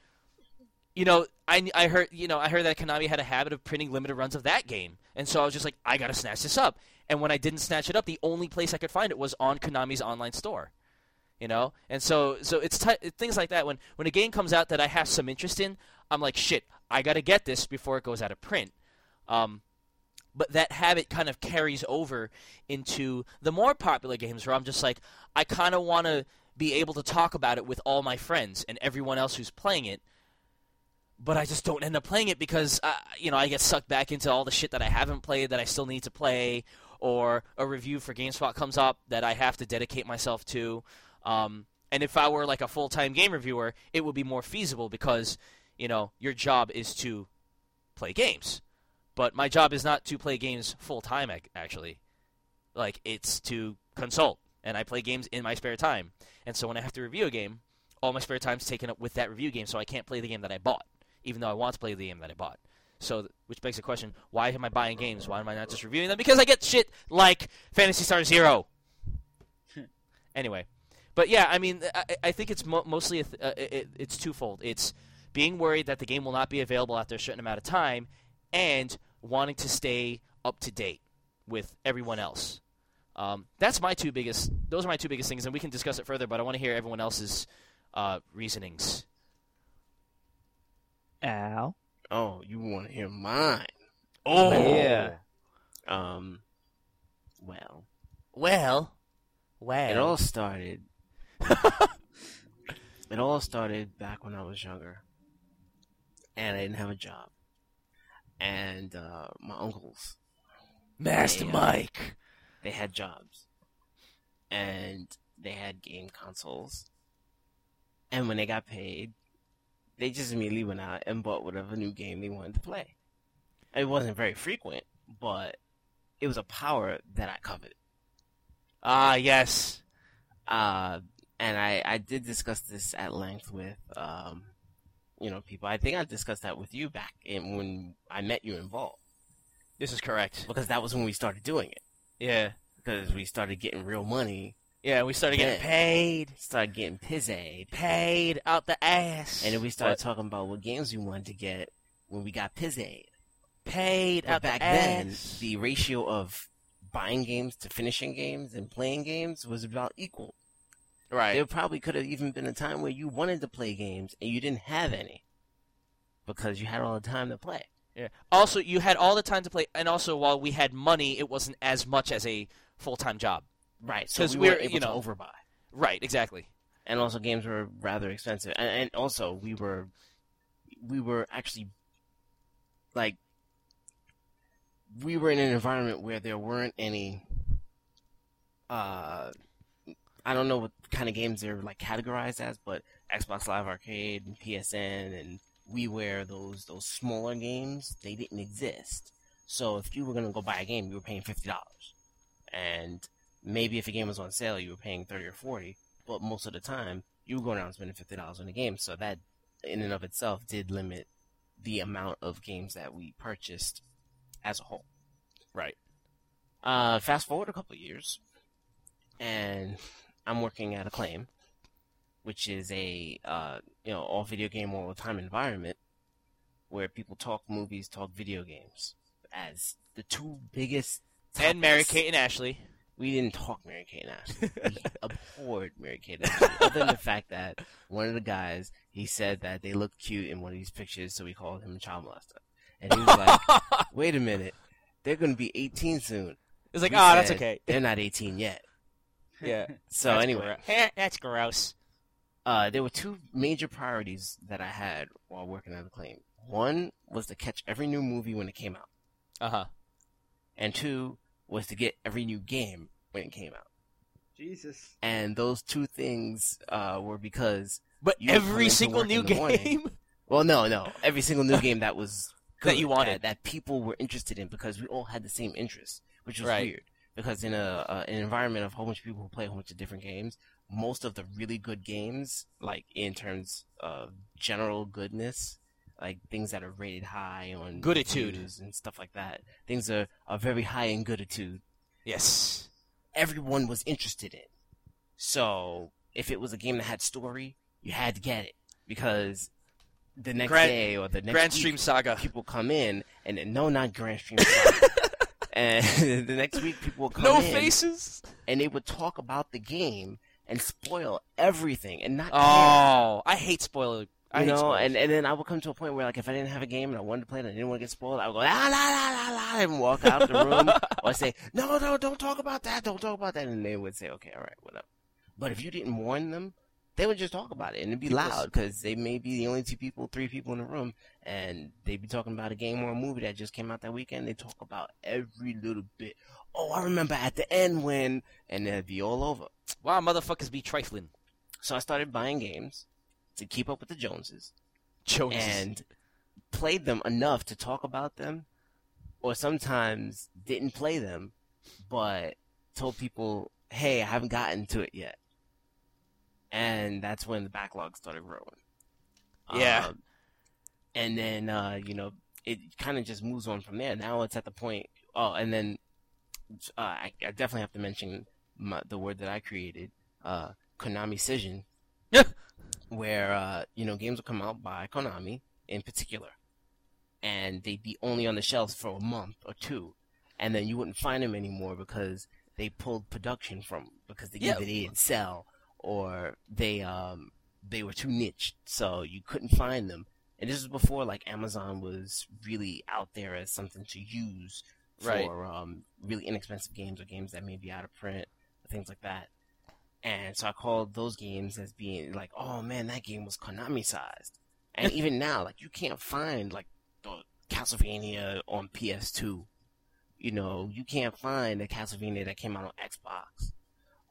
you know, I I heard you know I heard that Konami had a habit of printing limited runs of that game, and so I was just like, I gotta snatch this up. And when I didn't snatch it up, the only place I could find it was on Konami's online store. You know, and so so it's t- things like that. When when a game comes out that I have some interest in, I'm like, shit, I gotta get this before it goes out of print. Um, but that habit kind of carries over into the more popular games where I'm just like, I kind of want to be able to talk about it with all my friends and everyone else who's playing it. But I just don't end up playing it because, uh, you know, I get sucked back into all the shit that I haven't played that I still need to play, or a review for GameSpot comes up that I have to dedicate myself to. Um, and if I were like a full time game reviewer, it would be more feasible because, you know, your job is to play games but my job is not to play games full time actually. Like it's to consult and i play games in my spare time. And so when i have to review a game all my spare time is taken up with that review game so i can't play the game that i bought even though i want to play the game that i bought. So which begs the question why am i buying games? Why am i not just reviewing them? Because i get shit like Phantasy Star Zero. Anyway. But yeah i mean i, I think it's mo- mostly th- uh, it, it's twofold. It's being worried that the game will not be available after a certain amount of time and wanting to stay up to date with everyone else. Um, that's my two biggest. Those are my two biggest things, and we can discuss it further. But I want to hear everyone else's uh, reasonings. Al. Oh, you want to hear mine? Oh Yeah. Um, well, Well, well. it all started. it all started back when I was younger, and I didn't have a job. And uh, my uncles, Master Yeah. Mike. they had jobs, and they had game consoles. And when they got paid, they just immediately went out and bought whatever new game they wanted to play. It wasn't very frequent, but it was a power that I coveted. Ah, yes. Uh, and I, I did discuss this at length with, um, you know, people. I think I discussed that with you back in, when I met you in involved. This is correct. Because that was when we started doing it. Yeah. Because we started getting real money, Yeah, we started getting Yeah. paid. started getting pizzy, Paid out the ass. and then we started What? talking about what games we wanted to get when we got pizzy. paid But out back the then, ass. the ratio of buying games to finishing games and playing games was about equal. Right. There probably could have even been a time where you wanted to play games and you didn't have any because you had all the time to play. Yeah. Also, you had all the time to play, and also while we had money, it wasn't as much as a full time job. Right, so 'Cause we were we're, able you to know- overbuy, Right. Exactly. and also games were rather expensive, and, and also we were we were actually like we were in an environment where there weren't any uh I don't know what kind of games they're like categorized as, but Xbox Live Arcade and PSN and WiiWare, those those smaller games, they didn't exist. So if you were gonna go buy a game, you were paying fifty dollars, and maybe if a game was on sale, you were paying thirty or forty. But most of the time, you were going out and spending fifty dollars on a game. So that, in and of itself, did limit the amount of games that we purchased as a whole. Right. Uh, fast forward a couple of years, and I'm working at Acclaim, which is a uh, you know all video game all the time environment where people talk movies, talk video games as the two biggest. And Mary. Kate and Ashley. We didn't talk Mary Kate and Ashley. We abhorred Mary Kate and Ashley. Other than the fact that one of the guys he said that they looked cute in one of these pictures, so we called him a child molester. And he was like, "Wait a minute, they're going to be 18 soon." It's like, ah, that's okay. They're not 18 yet. Yeah. So That's anyway, gro- that's gross. uh, there were two major priorities that I had while working on the claim. One was to catch every new movie when it came out, Uh huh. and two was to get every new game when it came out. Jesus. And those two things uh, were because, But You would come every single new in the morning. game. well, no, no, every single new game that was That you wanted. that, that people were interested in because we all had the same interests, which was Right. weird. Because in a uh, an environment of a whole bunch of people who play a whole bunch of different games, most of the really good games, like in terms of general goodness, like things that are rated high on Gooditude. and stuff like that, things are, are very high in gooditude. yes. Everyone was interested in. So if it was a game that had story, you had to get it because the next Grand- day or the next Grand week, Stream Saga. people come in and and no, not Grand Stream. Saga. And the next week, people will come No in faces. and they would talk about the game and spoil everything and not care. Oh, I hate spoiler. I You know, spoilers. and, and then I would come to a point where, like, if I didn't have a game and I wanted to play it and I didn't want to get spoiled, I would go, la, la, la, la, la, and walk out the room. or say, no, no, don't talk about that, don't talk about that. And they would say, okay, all right, whatever. But if you didn't warn them, they would just talk about it and it'd be loud because they may be the only two people, three people in the room, and they'd be talking about a game or a movie that just came out that weekend. They talk about every little bit. Oh, I remember at the end when, and it'd be all over. wow, motherfuckers be trifling. So I started buying games to keep up with the Joneses Jones. and played them enough to talk about them, or sometimes didn't play them, but told people, "Hey, I haven't gotten to it yet," and that's when the backlog started growing. Yeah. Um, and then uh, you know it kind of just moves on from there. Now it's at the point. Oh, and then uh, I, I definitely have to mention my, the word that I created, uh, Konami Cision Yeah. where uh, you know games will come out by Konami in particular, and they'd be only on the shelves for a month or two, and then you wouldn't find them anymore because they pulled production from because they Yeah. they didn't sell or they um they were too niche, so you couldn't find them. And this was before like Amazon was really out there as something to use for Right. um, really inexpensive games or games that may be out of print, things like that. And so I called those games as being like, oh man, that game was Konami sized. And even now, like you can't find like the Castlevania on PS2. You know, you can't find the Castlevania that came out on Xbox.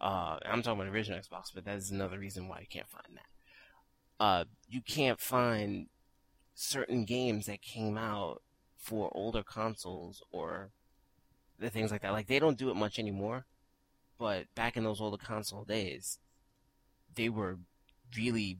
Uh, I'm talking about original Xbox, but that's another reason why you can't find that. Uh, you can't find certain games that came out for older consoles or the things like that. Like they don't do it much anymore, but back in those older console days, they were really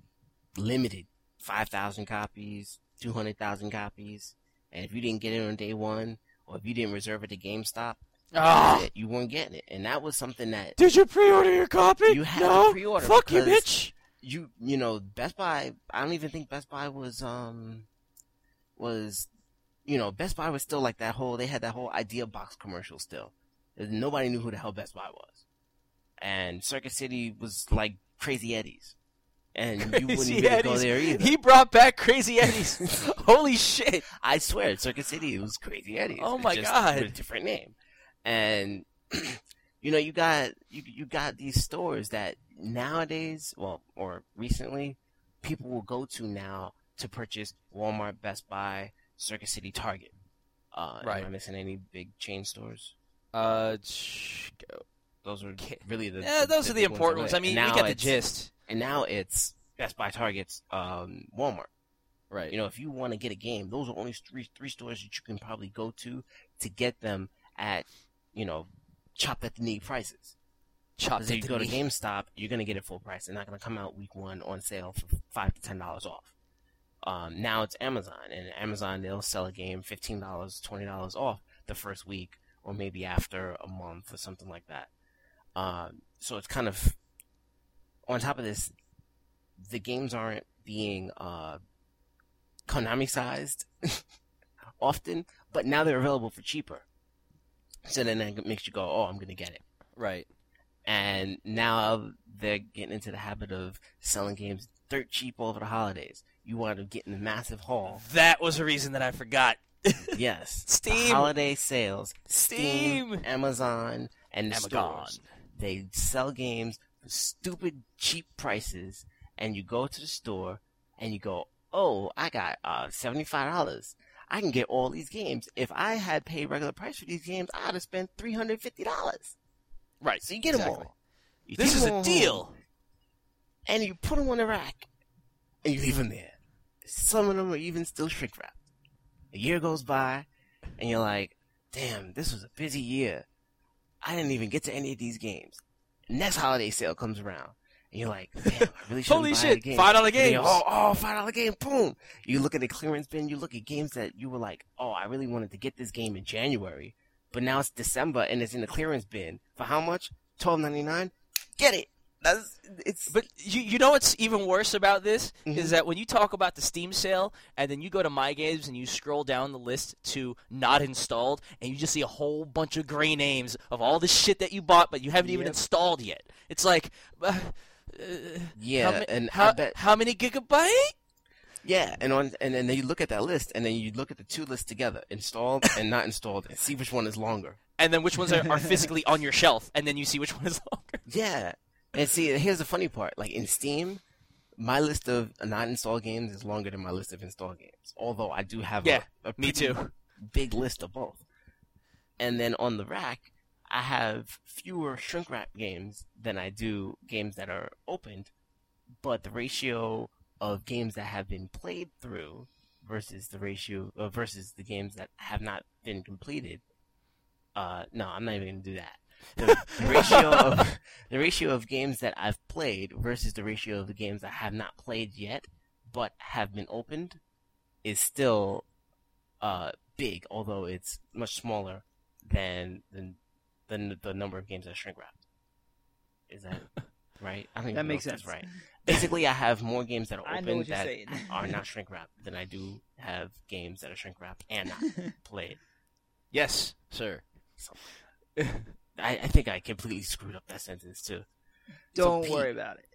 limited. 5,000 copies, 200,000 copies. And if you didn't get it on day one, or if you didn't reserve it at GameStop, Ah, you weren't getting it. And that was something that did you pre-order your copy? You had to pre-order Fuck you, bitch. you you know Best Buy. I don't even think Best Buy was um was you know Best Buy was still like that whole. They had that whole idea box commercial still. Nobody knew who the hell Best Buy was, and Circuit City was like Crazy Eddie's, and you wouldn't Crazy be go there either. He brought back Crazy Eddie's. Holy shit. I swear, Circuit City it was Crazy Eddie's. Oh my God. a different name, and you know you got you you got these stores that nowadays, well, or recently, people will go to now to purchase Walmart, Best Buy, Circuit City, Target. Uh, Right. Am I missing any big chain stores? Uh, sh- Those are really the yeah, those are the important ones. I mean, now we get the gist. And now it's Best Buy, Target's, um, Walmart. Right. You know, if you want to get a game, those are only three three stores that you can probably go to to get them at, you know, chop at the knee prices. Chopped Because if you go to. GameStop, you're gonna get it full price. They're not gonna come out week one on sale for five to ten dollars off. Um, now it's Amazon, and Amazon they'll sell a game fifteen dollars, twenty dollars off the first week, or maybe after a month or something like that. Um, so it's kind of on top of this. the games aren't being uh, Konami sized often, but now they're available for cheaper. So then that makes you go, oh, I'm gonna get it. Right. And now they're getting into the habit of selling games dirt cheap over the holidays. You want to get in the massive haul. That was a reason that I forgot. Yes. the Steam. holiday sales. Steam, Steam. Amazon, and the Amazon. stores. They sell games for stupid cheap prices, and you go to the store and you go, "Oh, I got uh, seventy five dollars. I can get all these games. If I had paid regular price for these games, I'd have spent three hundred fifty dollars. Right. So you get them all. You This is a deal. home, and you put them on the rack, and you leave them there. Some of them are even still shrink wrapped. A year goes by, and you're like, "Damn, this was a busy year. I didn't even get to any of these games." Next holiday sale comes around, and you're like, "Damn, I really should Holy shit, the game." $5 And then you- games. Oh, oh, five dollar game, boom! You look at the clearance bin. You look at games that you were like, "Oh, I really wanted to get this game in January." But now it's December and it's in the clearance bin for how much? Twelve ninety nine. Get it. That's it's. But you, you know what's even worse about this Mhm. is that when you talk about the Steam sale and then you go to My Games and you scroll down the list to not installed and you just see a whole bunch of gray names of all the shit that you bought but you haven't even Yep. installed yet. It's like, uh, uh, yeah, how, ma- and how, bet. how many gigabyte? Yeah, and on and, and then you look at that list, and then you look at the two lists together, installed and not installed, and see which one is longer. And then which ones are, are physically on your shelf and then you see which one is longer. Yeah, and see, here's the funny part: like in Steam, my list of not installed games is longer than my list of installed games. Although I do have Yeah, a, a me too. big list of both. And then on the rack, I have fewer shrink wrap games than I do games that are opened, but the ratio of games that have been played through versus the ratio uh, versus the games that have not been completed. Uh, no, I'm not even gonna do that. The, the ratio of the ratio of games that I've played versus the ratio of the games I have not played yet, but have been opened, is still uh, big, although it's much smaller than than, than the number of games that shrink wrapped. Is that right? I don't That makes sense. right. Basically, I have more games that are open that are not shrink wrapped than I do have games that are shrink wrapped and not played. Yes, sir. I, I think I completely screwed up that sentence too. Don't Pete, worry about it.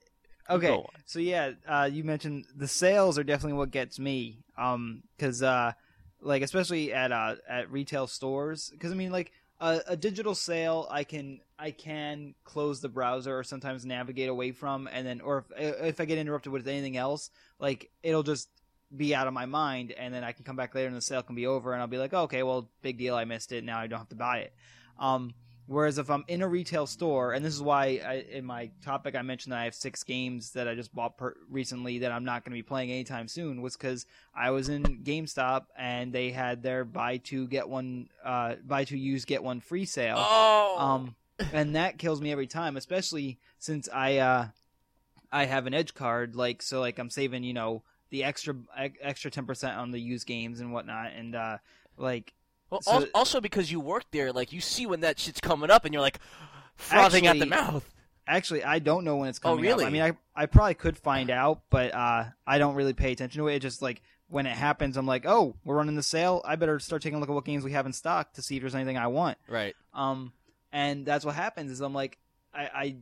Okay, so yeah, uh, you mentioned the sales are definitely what gets me. Um, because uh, like especially at uh at retail stores, because I mean like a, a digital sale, I can I can close the browser or sometimes navigate away from, and then or if if I get interrupted with anything else, like it'll just be out of my mind, and then I can come back later and the sale can be over, and I'll be like, oh, okay, well, big deal, I missed it. Now I don't have to buy it. Um, Whereas if I'm in a retail store, and this is why I, in my topic I mentioned that I have six games that I just bought per- recently that I'm not going to be playing anytime soon, was because I was in GameStop and they had their buy two get one, uh, buy two use get one free sale. Oh, Um, and that kills me every time, especially since I uh, I have an edge card, like so, like I'm saving, you know, the extra extra ten percent on the used games and whatnot, and uh, like well, so- al- also because you work there, like you see when that shit's coming up, and you're like frothing at the Actually- mouth. Actually, I don't know when it's Oh, coming. up. really? I mean, I I probably could find out, but uh, I don't really pay attention to it. It just like when it happens, I'm like, oh, we're running the sale. I better start taking a look at what games we have in stock to see if there's anything I want. Right. Um, and that's what happens. Is I'm like, I I,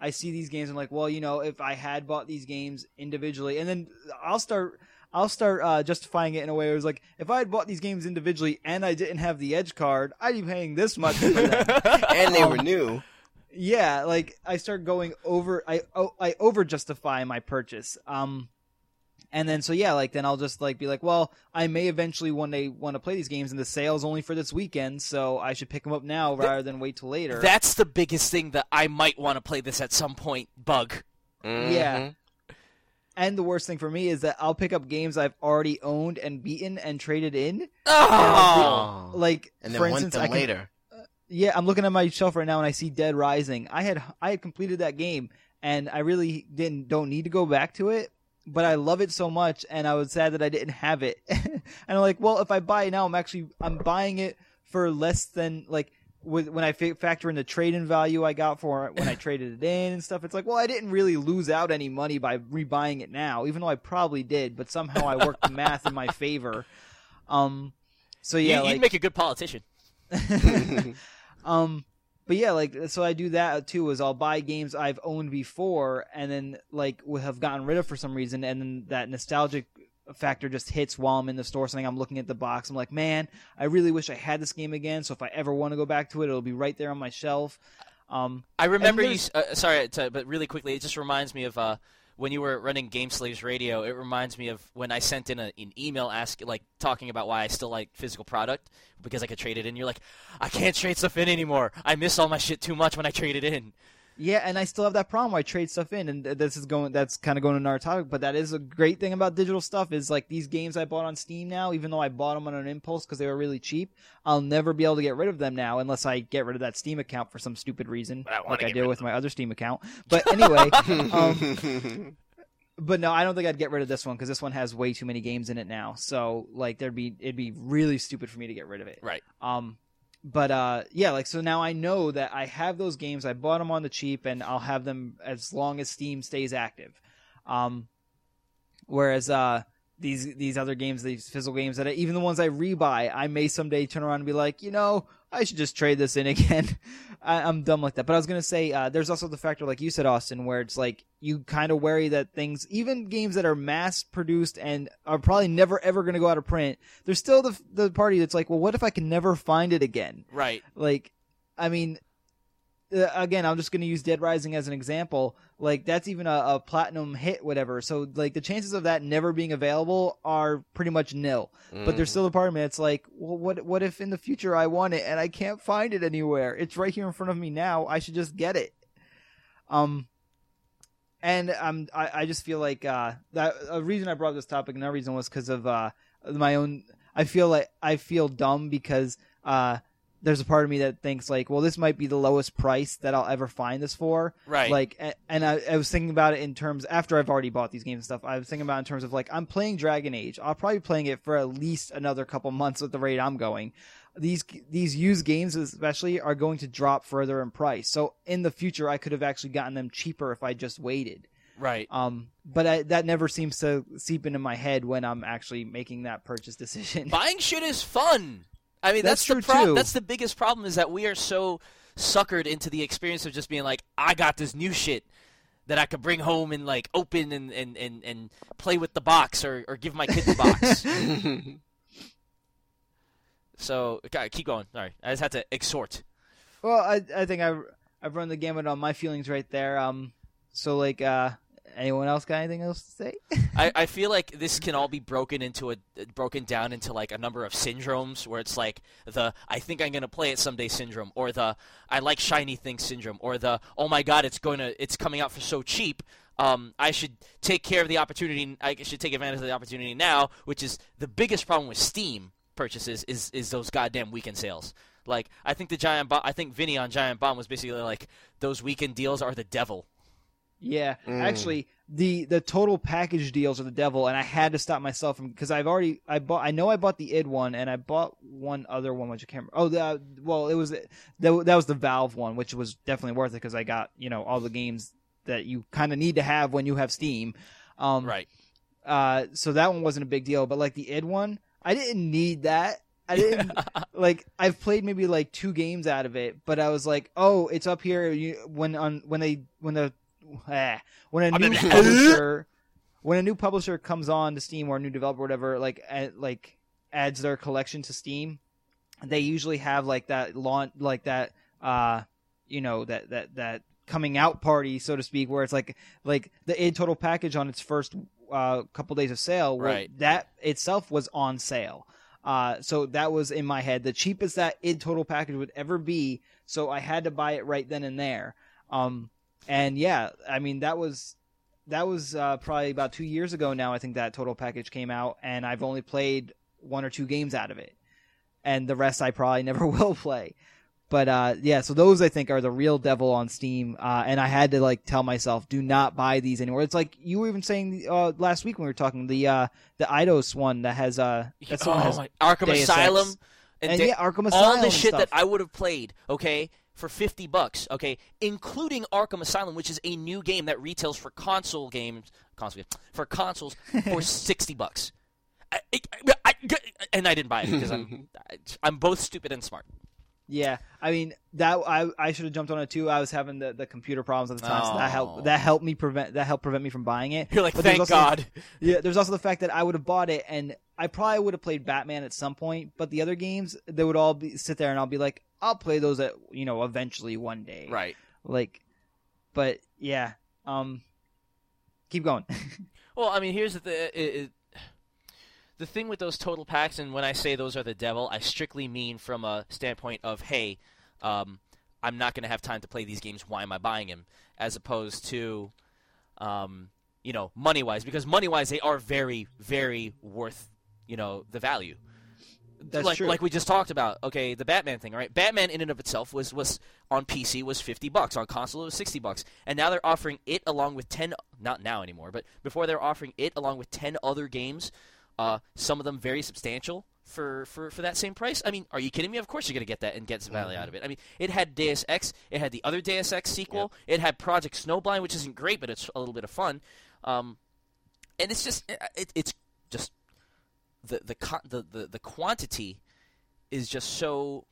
I see these games. I'm like, well, you know, if I had bought these games individually, and then I'll start. I'll start uh, justifying it in a way where it's like, if I had bought these games individually and I didn't have the Edge card, I'd be paying this much for them. And they were new. yeah like i start going over i oh, i over justify my purchase um and then so yeah like then i'll just like be like well i may eventually one day want to play these games and the sale's only for this weekend so i should pick them up now rather than wait till later That's the biggest thing that I might want to play this at some point. Bug. Yeah. And the worst thing for me is that i'll pick up games i've already owned and beaten and traded in Oh. Oh. like and then for want instance them i can later. Uh, yeah, I'm looking at my shelf right now and I see Dead Rising. I had I had completed that game and I really didn't don't need to go back to it, but I love it so much and I was sad that I didn't have it. and I'm like, well, if I buy it now, I'm actually I'm buying it for less than like with when I fa- factor in the trade-in value I got for it when I traded it in and stuff, it's like, well, I didn't really lose out any money by rebuying it now, even though I probably did. But somehow I worked the math in my favor. Um, so yeah, you, like, would make a good politician. um, but yeah, like so I do that too. Is I'll buy games I've owned before and then like would have gotten rid of for some reason, and then that nostalgic factor just hits while I'm in the store. Something I'm looking at the box. I'm like, man, I really wish I had this game again. So if I ever want to go back to it, it'll be right there on my shelf. Um, I remember you. Uh, sorry, to, but really quickly, it just reminds me of uh, when you were running Game Slaves Radio. It reminds me of when I sent in a, an email asking, like talking about why I still like physical product because I could trade it in. You're like, I can't trade stuff in anymore. I miss all my shit too much when I trade it in. Yeah, and I still have that problem where I trade stuff in, and this is going. That's kind of going to another topic, but that is a great thing about digital stuff. Is like these games I bought on Steam now, even though I bought them on an impulse because they were really cheap, I'll never be able to get rid of them now unless I get rid of that Steam account for some stupid reason, I like I get did rid with my other Steam account. But anyway, um, but no, I don't think I'd get rid of this one because this one has way too many games in it now. So like, there'd be it'd be really stupid for me to get rid of it. Right. Um, but uh, yeah, like so now I know that I have those games. I bought them on the cheap, and I'll have them as long as Steam stays active. Um, whereas uh, these these other games, these physical games that I, even the ones I rebuy, I may someday turn around and be like, you know, I should just trade this in again. I, I'm dumb like that. But I was gonna say, uh, there's also the factor, like you said, Austin, where it's like you kind of worry that things, even games that are mass produced and are probably never ever gonna go out of print, there's still the the party that's like, well, what if I can never find it again? Right. Like, I mean, uh, again, I'm just going to use Dead Rising as an example. Like, that's even a, a platinum hit, whatever. So, like, the chances of that never being available are pretty much nil. But there's still a part of me that's like, well, what, what if in the future I want it and I can't find it anywhere? It's right here in front of me now. I should just get it. Um, and um, I, I just feel like uh, that a reason I brought this topic, another reason was because of uh, my own. I feel like I feel dumb because uh, there's a part of me that thinks like, well, this might be the lowest price that I'll ever find this for. Right. Like, and I, I was thinking about it in terms after I've already bought these games and stuff. I was thinking about it in terms of like, I'm playing Dragon Age. I'll probably be playing it for at least another couple months at the rate I'm going. These these used games especially are going to drop further in price. So in the future, I could have actually gotten them cheaper if I just waited. Right. Um, but I, that never seems to seep into my head when I'm actually making that purchase decision. Buying shit is fun. I mean, that's, That's the true, too. That's the biggest problem is that we are so suckered into the experience of just being like, I got this new shit that I could bring home and like open and and, and, and play with the box or, or give my kid the box. so, okay, keep going. Sorry, I just had to exhort. Well, I I think I I've run the gamut on my feelings right there. Um, so like, uh, anyone else got anything else to say? I, I feel like this can all be broken into a broken down into like a number of syndromes where it's like the I think I'm gonna play it someday syndrome or the I like shiny things syndrome or the oh my god it's going to it's coming out for so cheap um, I should take care of the opportunity I should take advantage of the opportunity now which is the biggest problem with Steam purchases is is those goddamn weekend sales. Like I think the giant bomb I think Vinny on Giant Bomb was basically like those weekend deals are the devil. Yeah, actually, the the total package deals are the devil, and I had to stop myself from because I've already I bought I know I bought the id one, and I bought one other one which I can't. Remember. Oh, the, well, it was that that was the Valve one, which was definitely worth it because I got you know all the games that you kind of need to have when you have Steam. Um, Right. Uh, so that one wasn't a big deal, but like the id one, I didn't need that. I didn't like. I've played maybe like two games out of it, but I was like, oh, it's up here. You, when on when they when the ah, when a new publisher when a new publisher comes on to Steam or a new developer, or whatever, like add, like adds their collection to Steam, they usually have like that launch, like that, uh, you know, that that that coming out party, so to speak, where it's like like the id total package on its first uh, couple days of sale, Right. That itself was on sale. Uh, so that was in my head the cheapest that id total package would ever be. So I had to buy it right then and there. Um, and yeah, I mean that was that was uh, probably about two years ago now. I think that total package came out, and I've only played one or two games out of it, and the rest I probably never will play. But uh, yeah, so those I think are the real devil on Steam, uh, and I had to like tell myself, do not buy these anymore. It's like you were even saying uh, last week when we were talking the uh, the Eidos one that has uh, that's the one that oh has Arkham Deus Asylum Ex. And, da- yeah, Arkham Asylum all the shit that I would have played, okay, for fifty bucks, okay, including Arkham Asylum, which is a new game that retails for console games, console games, for consoles for sixty bucks. I, I, I- and I didn't buy it because I'm I'm both stupid and smart. Yeah, I mean that I I should have jumped on it too. I was having the, the computer problems at the time, so that Oh. helped that helped me prevent that helped prevent me from buying it. You're like, But thank also- God. Yeah, there's also the fact that I would have bought it, and I probably would have played Batman at some point. But the other games, they would all be sit there, and I'll be like, I'll play those at you know eventually one day. Right. Like, but yeah, um, keep going. Well, I mean, here's the th- it, it, the thing with those total packs, and when I say those are the devil, I strictly mean from a standpoint of, hey, um, I'm not going to have time to play these games. Why am I buying them? As opposed to, um, you know, money wise, because money wise, they are very, very worth, you know, the value. That's like, true. like we just talked about. Okay, the Batman thing, right? Batman in and of itself was was on PC was fifty bucks, on console it was sixty bucks, and now they're offering it along with ten. Not now anymore, but before they're offering it along with ten other games, uh, some of them very substantial for, for, for that same price. I mean, are you kidding me? Of course you're gonna get that and get some value out of it. I mean, it had Deus Ex, it had the other Deus Ex sequel, it had Project Snowblind, which isn't great, but it's a little bit of fun. Um, and it's just it, it's just the the, the the the quantity is just so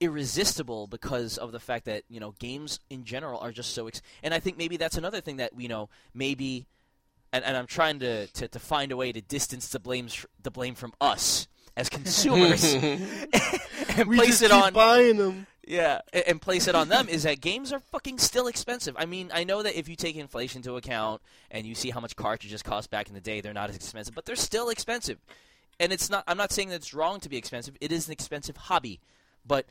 irresistible because of the fact that you know games in general are just so ex- and I think maybe that's another thing that you know maybe and, and I'm trying to, to, to find a way to distance the blames the blame from us as consumers and we place it on buying them. yeah, a- and place it on them is that games are fucking still expensive. I mean, I know that if you take inflation into account and you see how much cartridges cost back in the day, they're not as expensive, but they're still expensive. And it's not I'm not saying that it's wrong to be expensive. It is an expensive hobby. But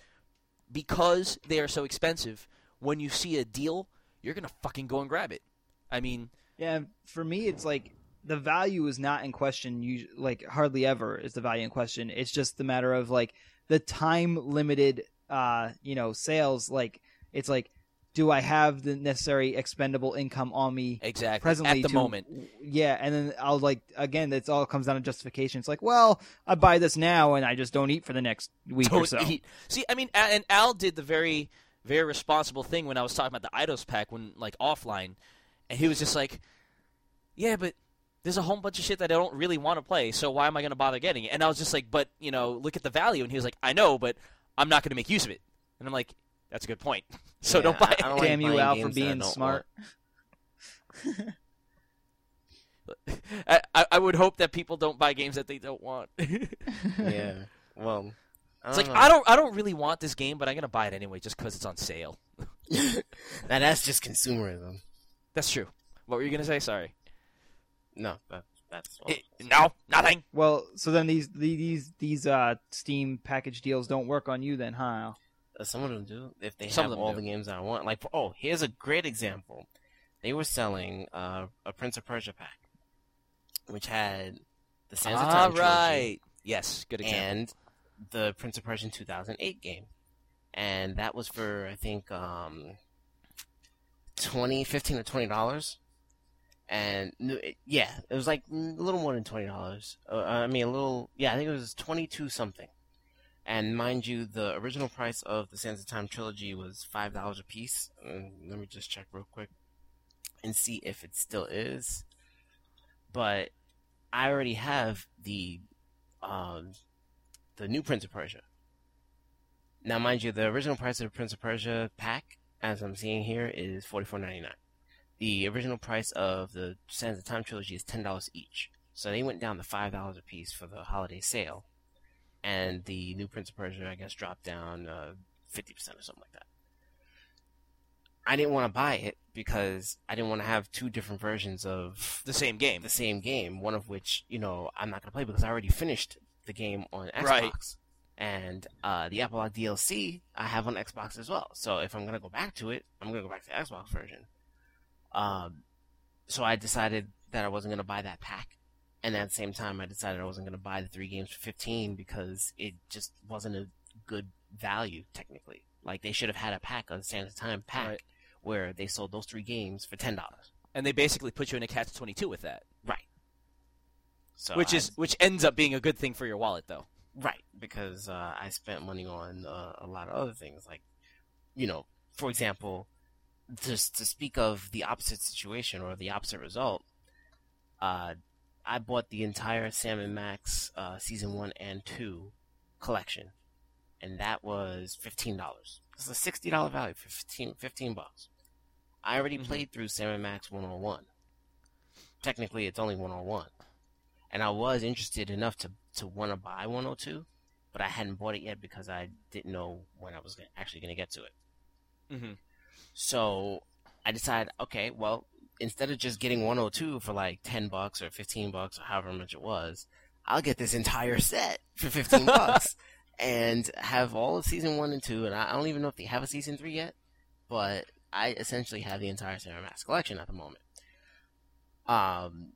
because they are so expensive, when you see a deal, you're going to fucking go and grab it. I mean, Yeah, for me, it's like the value is not in question. You like hardly ever is the value in question. It's just the matter of like the time limited, uh, you know, sales. Like it's like, do I have the necessary expendable income on me exactly presently at the to- moment. Yeah, and then I'll like again. It's all comes down to justification. It's like, well, I buy this now, and I just don't eat for the next week or don't so. eat. See, I mean, and Al did the very, very responsible thing when I was talking about the Eidos pack when like offline, and he was just like, "Yeah, but there's a whole bunch of shit that I don't really want to play, so why am I going to bother getting it?" And I was just like, "But you know, look at the value." And he was like, "I know, but I'm not going to make use of it." And I'm like, "That's a good point. so Yeah, don't buy it." I don't like Damn you, buying Al, for games that I being smart. I, I I would hope that people don't buy games that they don't want. yeah. Well, I don't like know. I don't I don't really want this game, but I'm going to buy it anyway just because it's on sale. now that's just consumerism. That's true. What were you going to say? Sorry. No, that, that's all. It- no, nothing. Well, so then these these these uh Steam package deals don't work on you then, huh? Uh, Some of them do if they Some of have them all do. the games I want. Like, oh, here's a great example. They were selling uh, a Prince of Persia pack, which had the Sands of All Time trilogy right. Yes, good example. and the Prince of Persia 2008 game, and that was for I think um, 20 15 or twenty dollars. And yeah, it was like a little more than twenty dollars. Uh, I mean, a little. Yeah, I think it was twenty two something. And mind you, the original price of the Sands of Time trilogy was five dollars a piece. Let me just check real quick and see if it still is. But I already have the um, the new Prince of Persia. Now, mind you, the original price of the Prince of Persia pack, as I'm seeing here, is forty four ninety nine. The original price of the Sands of Time trilogy is ten dollars each. So they went down to five dollars a piece for the holiday sale, and the new Prince of Persia, I guess, dropped down uh, fifty percent or something like that. I didn't want to buy it because I didn't want to have two different versions of the same game. the same game, one of which, you know, I'm not going to play because I already finished the game on Xbox. Right. And uh, the Epilogue DLC I have on Xbox as well. So if I'm going to go back to it, I'm going to go back to the Xbox version. Um, so I decided that I wasn't going to buy that pack. And at the same time, I decided I wasn't going to buy the three games for 15 because it just wasn't a good value, technically. Like, they should have had a pack, a Sands of Time pack, Right. where they sold those three games for $10. and they basically put you in a catch 22 with that. Right. So which I- is which ends up being a good thing for your wallet though. Right, because uh, I spent money on uh, a lot of other things, like, you know, for example, just to speak of the opposite situation or the opposite result, uh, I bought the entire Sam and Max uh, season one and two collection, and that was fifteen dollars. It's a sixty dollar value for 15, 15 bucks. I already Mhm. played through Sam and Max one on one. Technically, it's only one on one, and I was interested enough to to want to buy one hundred two, but I hadn't bought it yet because I didn't know when I was gonna, actually going to get to it. Mm-hmm. So I decided, okay, well, instead of just getting 102 for like 10 bucks or 15 bucks or however much it was, I'll get this entire set for 15 bucks and have all of season one and two. And I don't even know if they have a season three yet, but I essentially have the entire Sam and Max collection at the moment. Um,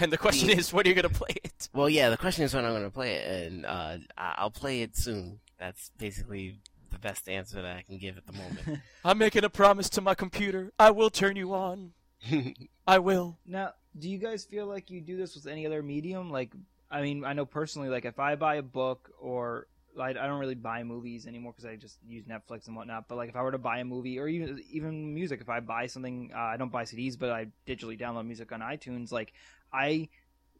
And the question is, when are you going to play it? well, yeah, the question is when I'm going to play it, and uh, I- I'll play it soon. That's basically the best answer that I can give at the moment. I'm making a promise to my computer. I will turn you on. I will. Now, do you guys feel like you do this with any other medium? Like, I mean, I know personally, like if I buy a book or I, I don't really buy movies anymore because I just use Netflix and whatnot. But like if I were to buy a movie or even even music, if I buy something, uh, I don't buy CDs, but I digitally download music on iTunes. Like I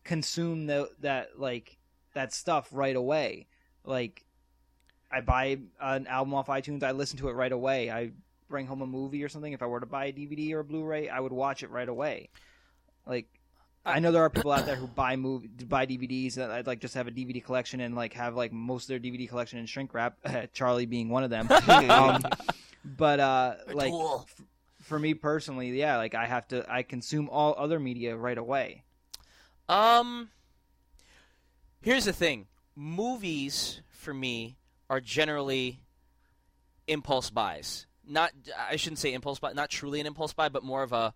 consume the, that like that stuff right away. Like I buy an album off iTunes, I listen to it right away. I bring home a movie or something. If I were to buy a DVD or a Blu-ray, I would watch it right away. Like I know there are people out there who buy movie buy DVDs that I'd like just have a DVD collection and like have like most of their DVD collection in shrink wrap. Charlie being one of them. um, but uh, like f- for me personally, yeah, like I have to I consume all other media right away. Um, here's the thing: movies for me are generally impulse buys. Not, I shouldn't say impulse buy, not truly an impulse buy, but more of a,